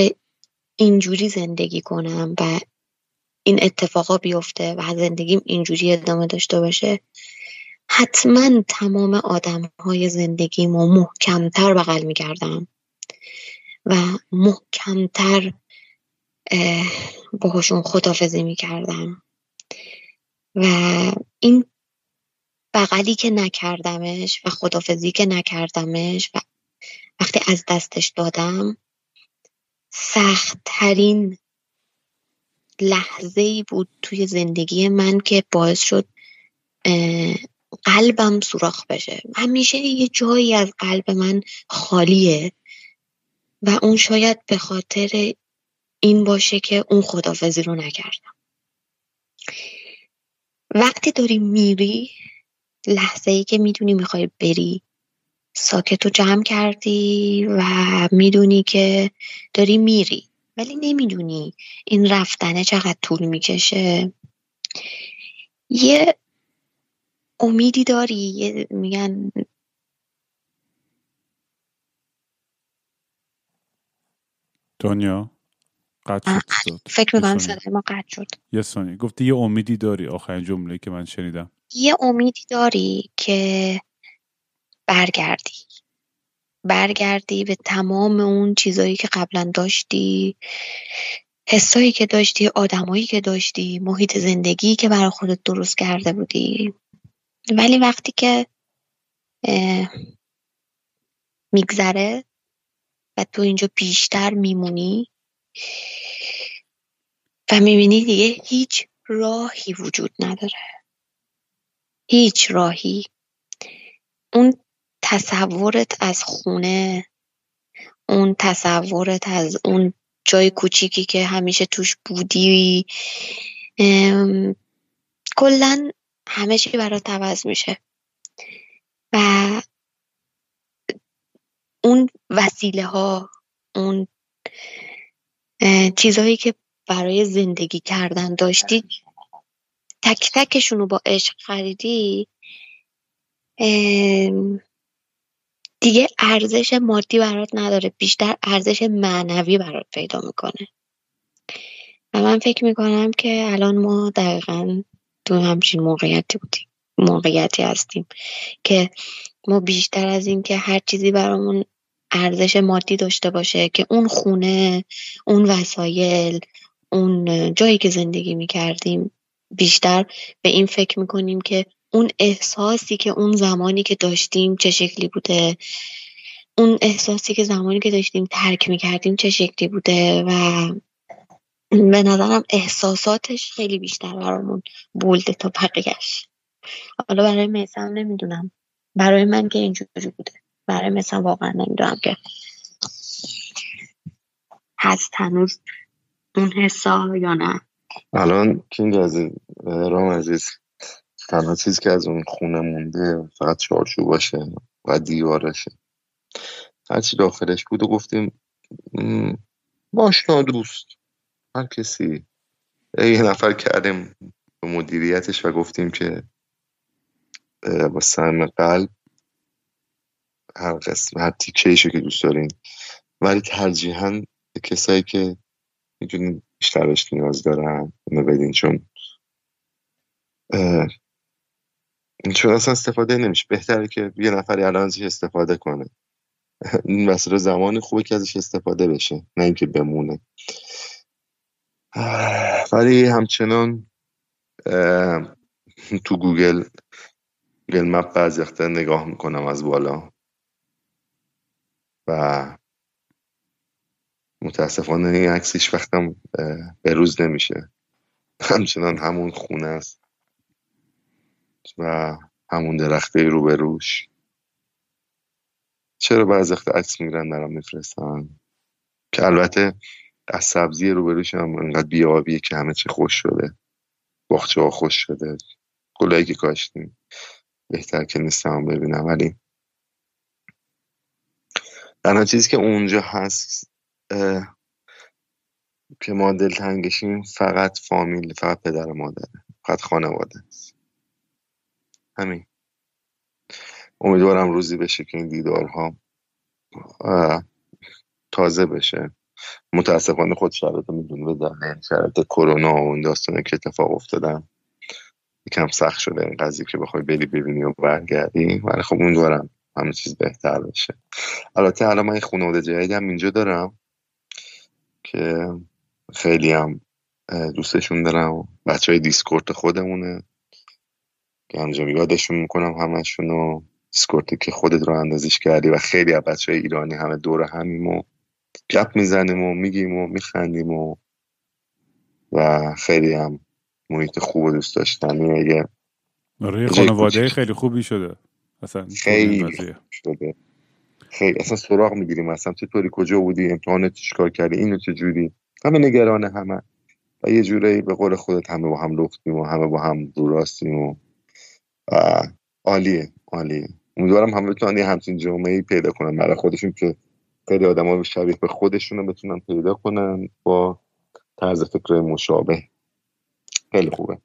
اینجوری زندگی کنم و این اتفاقا بیفته و زندگیم اینجوری ادامه داشته باشه حتما تمام آدم های زندگیمو محکمتر بغل می‌کردم و محکمتر باهاشون خدافزی می‌کردم و این بغلی که نکردمش و خدافزی که نکردمش و وقتی از دستش دادم سختترین لحظه ای بود توی زندگی من که باعث شد قلبم سوراخ بشه. همیشه یه جایی از قلب من خالیه و اون شاید به خاطر این باشه که اون خدافزی رو نکردم. وقتی داری میری لحظه ای که می‌دونی می‌خوای بری ساکت رو جمع کردی و می‌دونی که داری میری. ولی نمی‌دونی این رفتنه چقدر طول می‌کشه. یه امیدی داری یه میگن دنیا قطع شد فکر می‌کنم صدای ما قطع شد. یه ثانیه. گفتی یه امیدی داری. آخرین جمله که من شنیدم. یه امیدی داری که برگردی. برگردی به تمام اون چیزایی که قبلا داشتی حسایی که داشتی آدمایی که داشتی محیط زندگی که برای خودت درست کرده بودی. ولی وقتی که میگذره و تو اینجا بیشتر میمونی و می‌بینی دیگه هیچ راهی وجود نداره. هیچ راهی. اون تصورت از خونه اون تصورت از اون جای کوچیکی که همیشه توش بودی. کلا همه چی برات عوض میشه. و اون وسیله ها اون چیزهایی که برای زندگی کردن داشتی تک تکشون رو با عشق خریدی. دیگه ارزش مادی برات نداره بیشتر ارزش معنوی برات پیدا می‌کنه. و من فکر می‌کنم که الان ما دقیقا تو همچین موقعیتی بودیم موقعیتی هستیم که ما بیشتر از این که هر چیزی برامون ارزش مادی داشته باشه که اون خونه اون وسایل اون جایی که زندگی می‌کردیم بیشتر به این فکر می‌کنیم که اون احساسی که اون زمانی که داشتیم چه شکلی بوده اون احساسی که زمانی که داشتیم ترک می‌کردیم چه شکلی بوده و به نظرم احساساتش خیلی بیشتر برامون بولده تا بقیهش حالا برای میسم نمی‌دونم. برای من که اینجوری بوده. برای میسم واقعا نمی‌دونم که هست هنوز اون حسا یا نه. الان کینگ عزیز رام عزیز. تنها چیزی که از اون خونه مونده فقط چارچوب باشه و دیوارشه. هرچی داخلش بود و گفتیم ماشنا دوست هر کسی. یه نفر کردیم به مدیریتش و گفتیم که با سهم قلب هر قسم هر تیکه که دوست دارین. ولی ترجیحاً کسایی که می‌دونین بیشترش نیاز دارن اینو بدین چون چون اصلا استفاده نمیشه. بهتره که یه نفری الان ازش استفاده کنه. این وسیله زمان خوبه که ازش استفاده بشه نه اینکه بمونه. ولی همچنان تو Google Google Map بعضی نگاه می‌کنم از بالا. و متاسفانه این عکسش وقتم بروز نمیشه. همچنان همون خونه است. و همون درخته روبروش چرا بعض وقت عکس می‌گیرن دارم میفرستن؟ که البته از سبزی روبروش هم انقدر بیابیه که همه چی خوش شده. باخچه ها خوش شده. گلایی که کاشتیم. بهتر که نیستم ببینم. ولی تنها چیزی که اونجا هست که ما دلتنگشیم فقط فامیل فقط پدر و مادره. فقط خانواده است. همین. امیدوارم روزی بشه که این دیدارها تازه بشه. متاسفانه خود شرایط می‌دونه دلیل شرایط کرونا و اون داستانه که اتفاق افتادن یکم سخت شده این قضیه که بخوای بری ببینی و برگردی. ولی خب امیدوارم همه چیز بهتر بشه. البته الان من خانواده جدیدم اینجا دارم که خیلی هم دوستشون دارم. بچه های Discord خودمونه. که همینجا یادشون می‌کنم همشون و Discord ی که خودت رو اندازش کردی و خیلی از بچه های ایرانی همه دور همیم و گپ می‌زنیم و میگیم و میخندیم و و خیلی هم محیط خوب و دوست داشتنی اگه آره خانواده خیلی خوبی شده. اصلا خیلی شده. خیلی. اصلا سراغ می‌گیریم. اصلا چطوری کجا بودی امتحانت چیکار کردی اینو چجوری همه نگران همه. و یه جوری به قول خودت همه با هم لختیم و همه با هم دوراستیم و عالیه عالیه. امیدوارم همه بتونن یه همچین جامعه پیدا کنن. برای خودشون که خیلی آدم ها شبیه به خودشون رو بتونن پیدا کنن با طرز فکر مشابه. خیلی خوبه.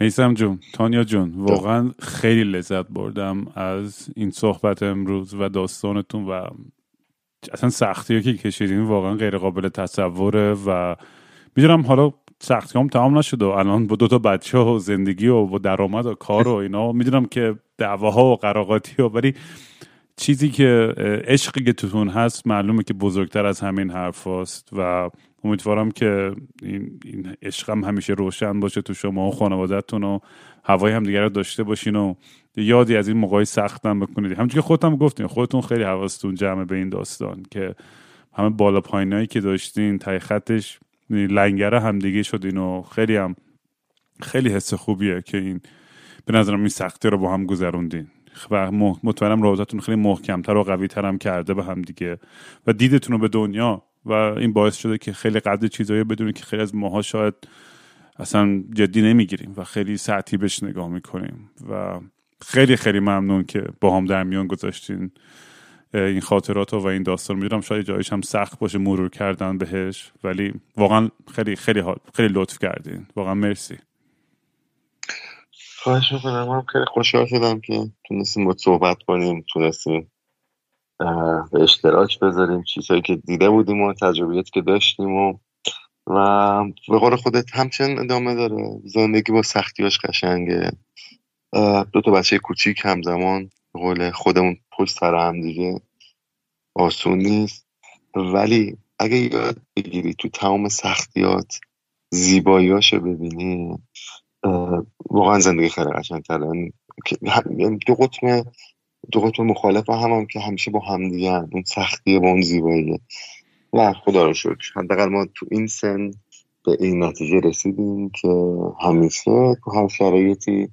میسم جون تانیا جون واقعا خیلی لذت بردم از این صحبت امروز و داستانتون و اصلا سختی که کشیدین واقعا غیر قابل تصوره و می‌دونم حالا سختی هم تمام نشده و الان با دو تا بچه و زندگی و با درآمد و کار و اینا می‌دونم که دعواها و قراقاتی و ولی چیزی که عشقی که توتون هست معلومه که بزرگتر از همین حرف هست و امیدوارم که این, این عشقم همیشه روشن باشه تو شما و خانوادهتون و هوای هم دیگر رو داشته باشین و یادی از این موقعی سختم بکنید. همونجور که خودتم گفتین خودتون خیلی حواستون جمع به این داستان که همه بالا پایینایی که داشتین تای خطش لنگره همدیگه شدین و خیلی هم خیلی حس خوبیه که این به نظرم این سختی رو با هم گذروندین. و مطمئنم رابطتون خیلی محکمتر و قویتر هم کرده به هم دیگه. و دیدتون رو به دنیا. و این باعث شده که خیلی قدر چیزایی بدونید که خیلی از ماها شاید اصلا جدی نمی‌گیریم و خیلی ساعتی بهش نگاه می‌کنیم. و خیلی خیلی ممنون که با هم در میان گذاشتین. این خاطرات و این داستان. می‌دونم شاید جایش هم سخت باشه مرور کردن بهش ولی واقعا خیلی خیلی خیلی لطف کردین. واقعا مرسی. خواهش می‌کنم. هم خیلی خوشحال شدم که تونستیم با صحبت کنیم تونستیم به اشتراک بذاریم. چیزهایی که دیده بودیم و تجربیاتی که داشتیم و و به قول خودت همچنین ادامه داره. زندگی با سختیاش قشنگه. دو تا بچه کوچیک همزمان به قول خودمون پشت سر هم دیگه آسون نیست. ولی اگه یاد بگیری تو تمام سختیات زیباییاشو ببینی واقعا زندگی خیلی قشنگتره. یعنی دو قطمه دو قطب مخالف هم, هم که همیشه با هم دیگه اون سختیه با اون زیباییه و خدا رو شکر. حداقل ما تو این سن به این نتیجه رسیدیم که همیشه تو هر شرایطی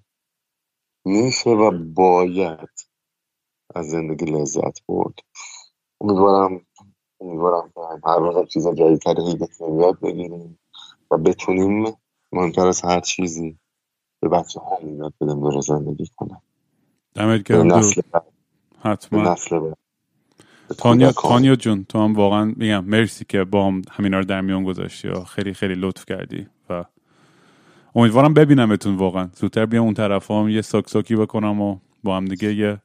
میشه و باید از زندگی لذت برد. امیدوارم امیدوارم هر روز چیز جدیدتری بتونیم یاد بگیریم و بتونیم مهمتر از هر چیزی به بچه ها یاد بدیم دور زندگی کنم دمت گرم حتما. تانیا تانیا جون تو هم واقعا میگم مرسی که با هم همینا رو در میان گذاشتی و خیلی خیلی لطف کردی و امیدوارم ببینمتون واقعا. زودتر بیام اون طرف هم یه ساکساکی بکنم و با هم دیگه یه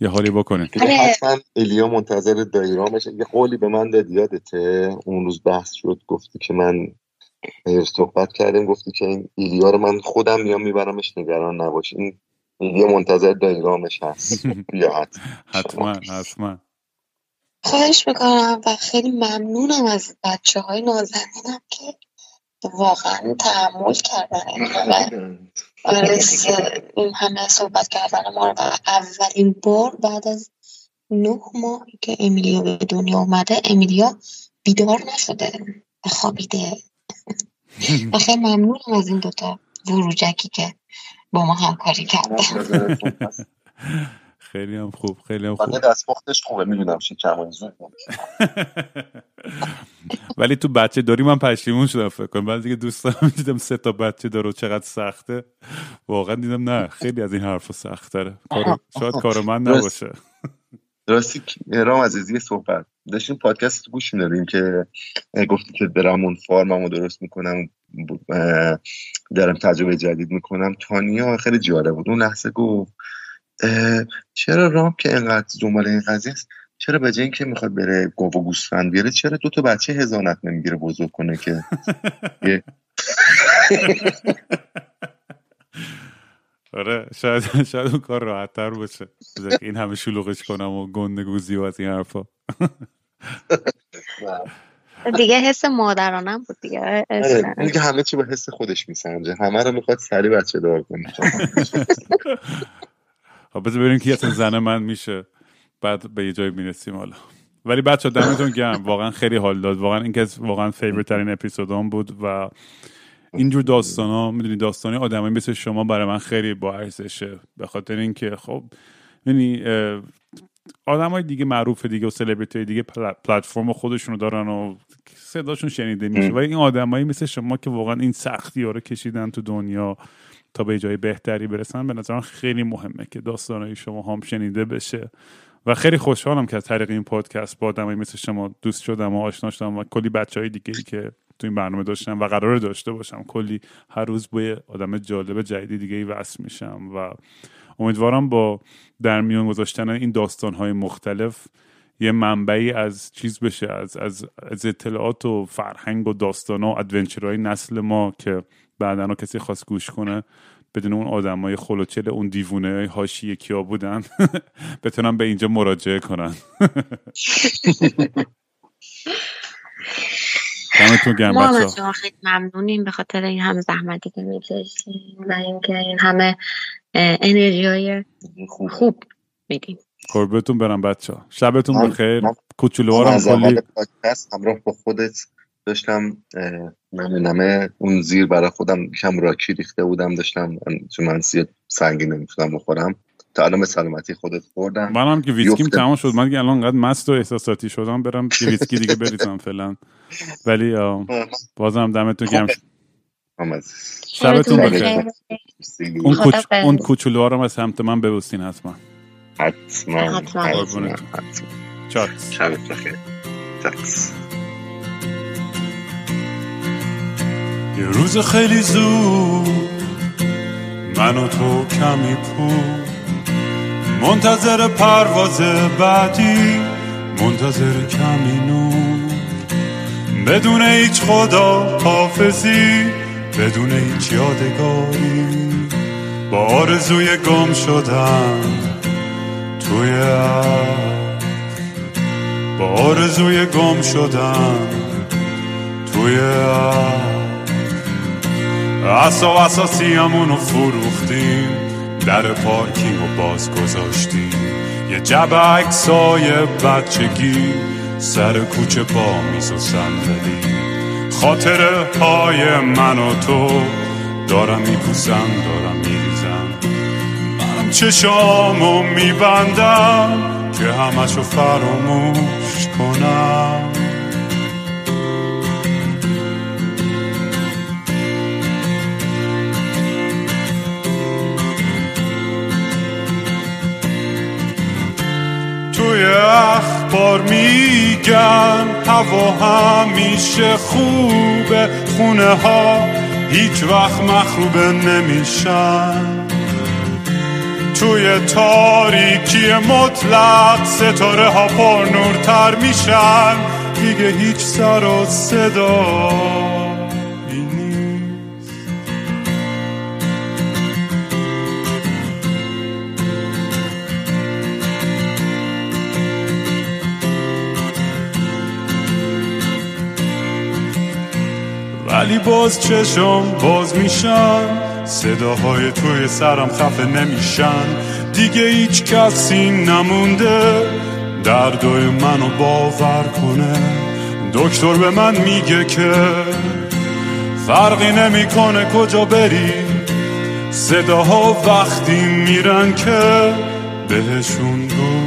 یه حالی بکنیم. آره. حتما الیا منتظر دایرامش یه قولی به من داد یادته؟ اون روز بحث شد گفتی که من صحبت کردیم گفتی که این ایلیا رو من خودم میام میبرمش نگران نباش این یه منتظر دایگامش هست. یا حتما. حتما خواهش می‌کنم و خیلی ممنونم از بچه های نازنینم که واقعا تحمل کردن همه آره، این همه صحبت کردن ما رو اولین بار بعد از نه ماه که امیلیا به دنیا اومده امیلیا بیدار نشده خوابیده. خیلی ممنونم از این دوتا وروجکی که با ما همکاری کرده خیلی هم خوب خیلی هم خوب. دستپختش خوبه می‌دونم شکم ولی تو بچه داری من پشیمون شدم فکر کنم. بعد دیگه دوست دارم دیدم سه تا بچه داره چقدر سخته. واقعا دیدم نه خیلی از این حرفا سختره. شاید کار من نباشه. راستی رام عزیزی صحبت. داشتیم پادکست گوش می‌دادیم که گفتی که برم اون فارممو درست می‌کنم دارم تجربه جدید می‌کنم. تانیا خیلی جالب بود. اون لحظه گفت چرا رام که انقدر دنبال این قضیه است؟ چرا به جای اینکه می‌خواد بره گاو و گوسفند بیاره چرا دو تا بچه هزانت نمی‌گیره بزرگ کنه که آره شاید شاید اون کار راحت تر باشه این همه شلوغش کنم و گنده گوزی و از این حرفا. دیگه حس مادرانم بود دیگه آره، دیگه همه چی به حس خودش میسنجه. همه رو می‌خواد سری بچه دار کنه. بذار ببینیم کی اصلا زن من میشه. بعد به یه جای می‌رسیم حالا. ولی بچه دمتون گرم. واقعا خیلی حال داد. واقعا این که واقعا فیوریت ترین اپیزودام بود و اینجور داستان ها می‌دونی داستانی آدمایی مثل شما برای من خیلی با ارزشه. به خاطر اینکه خب یعنی آدم های دیگه معروف دیگه و سلبریتی دیگه پلتفرم خودشونو دارن و صداشون شنیده میشه. و این آدمایی مثل شما که واقعا این سختی ها رو کشیدن تو دنیا تا به جای بهتری برسن به نظرم خیلی مهمه که داستانهای شما هم شنیده بشه. و خیلی خوشحالم که از طریق این پادکست با آدمایی مثل شما دوست شدم و آشنا شدم و کلی بچه های دیگه ای که تو این برنامه داشتم و قرار داشته باشم. کلی هر روز با آدم جالب جدیدی دیگه ای وصل میشم و امیدوارم با در میان گذاشتن این داستان های مختلف یه منبعی از چیز بشه از, از, از اطلاعات و فرهنگ و داستان و ادونچرهای نسل ما که بعدا کسی خواست گوش کنه بدون اون آدم های خلوچل اون دیوونه هاشی کیا بودن بتونم به اینجا مراجعه کنن. دمتون گرم خیلی ممنونیم به خاطر این همه زحمتی که می‌کشیم و اینکه این همه انرژی های خوب میدیم قربتون برم بچه ها شبتون بخیر. کوچولوارم کلی همراه با خودت داشتم من اون زیر برای خودم کم راکی ریخته بودم داشتم چون من سیه سنگی نمی‌تونم بخورم. تا الان به سلامتی خودت خوردم. منم که ویسکیم تمام شد. من که الان قد مست و احساساتی شدم برم که ویسکی دیگه بریزم فعلا. ولی بازم دمتون گرم. شبتون بخیر. اون کوچ اون کوچولو رو از سمت من ببوسین حتما. حتما حتما. چات شبت بخیر. یه روز خیلی زود من و تو کمی پول. منتظر پرواز بعدی منتظر کمی نور. بدون هیچ خدا حافظی بدون هیچ یادگاری. با آرزوی گم شدن توی با آرزوی گم شدن توی اصا اساسی همونو فروختیم در پارکینگ و باز گذاشتیم. یه جب عکسای بچگی سر کوچه با میز و صندلی. خاطره های من و تو دارم میپوسم دارم میریزم. منم چشامو میبندم که همشو فراموش کنم. اخبار میگن هوا همیشه خوبه خونه ها هیچ وقت مخروبه نمیشن. توی تاریکی مطلق ستاره ها پر نورتر میشن. دیگه هیچ سر و صدا ولی باز چشم باز میشن. صداهای توی سرم خفه نمیشن. دیگه هیچ کسی نمونده. دردای منو باور کنه. دکتر به من میگه که فرقی نمی‌کنه کجا بری. صداها وقتی میرن که بهشون گوش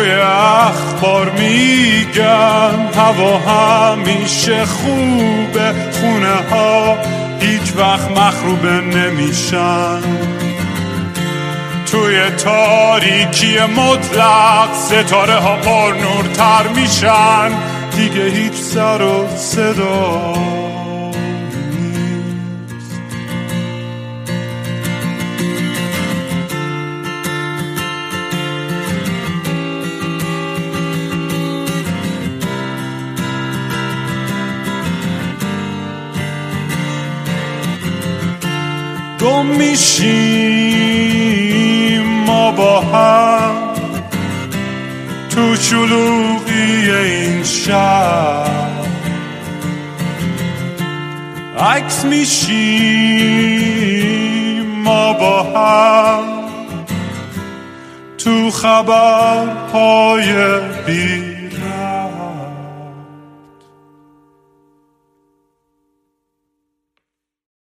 توی اخبار میگن هوا همیشه خوبه خونه ها هیچ وقت مخروبه نمیشن. توی تاریکی مطلق ستاره ها پر نورتر میشن. دیگه هیچ سر و صدا شلوغی این شهر عکس میشیم ما با هم تو خبرهای بی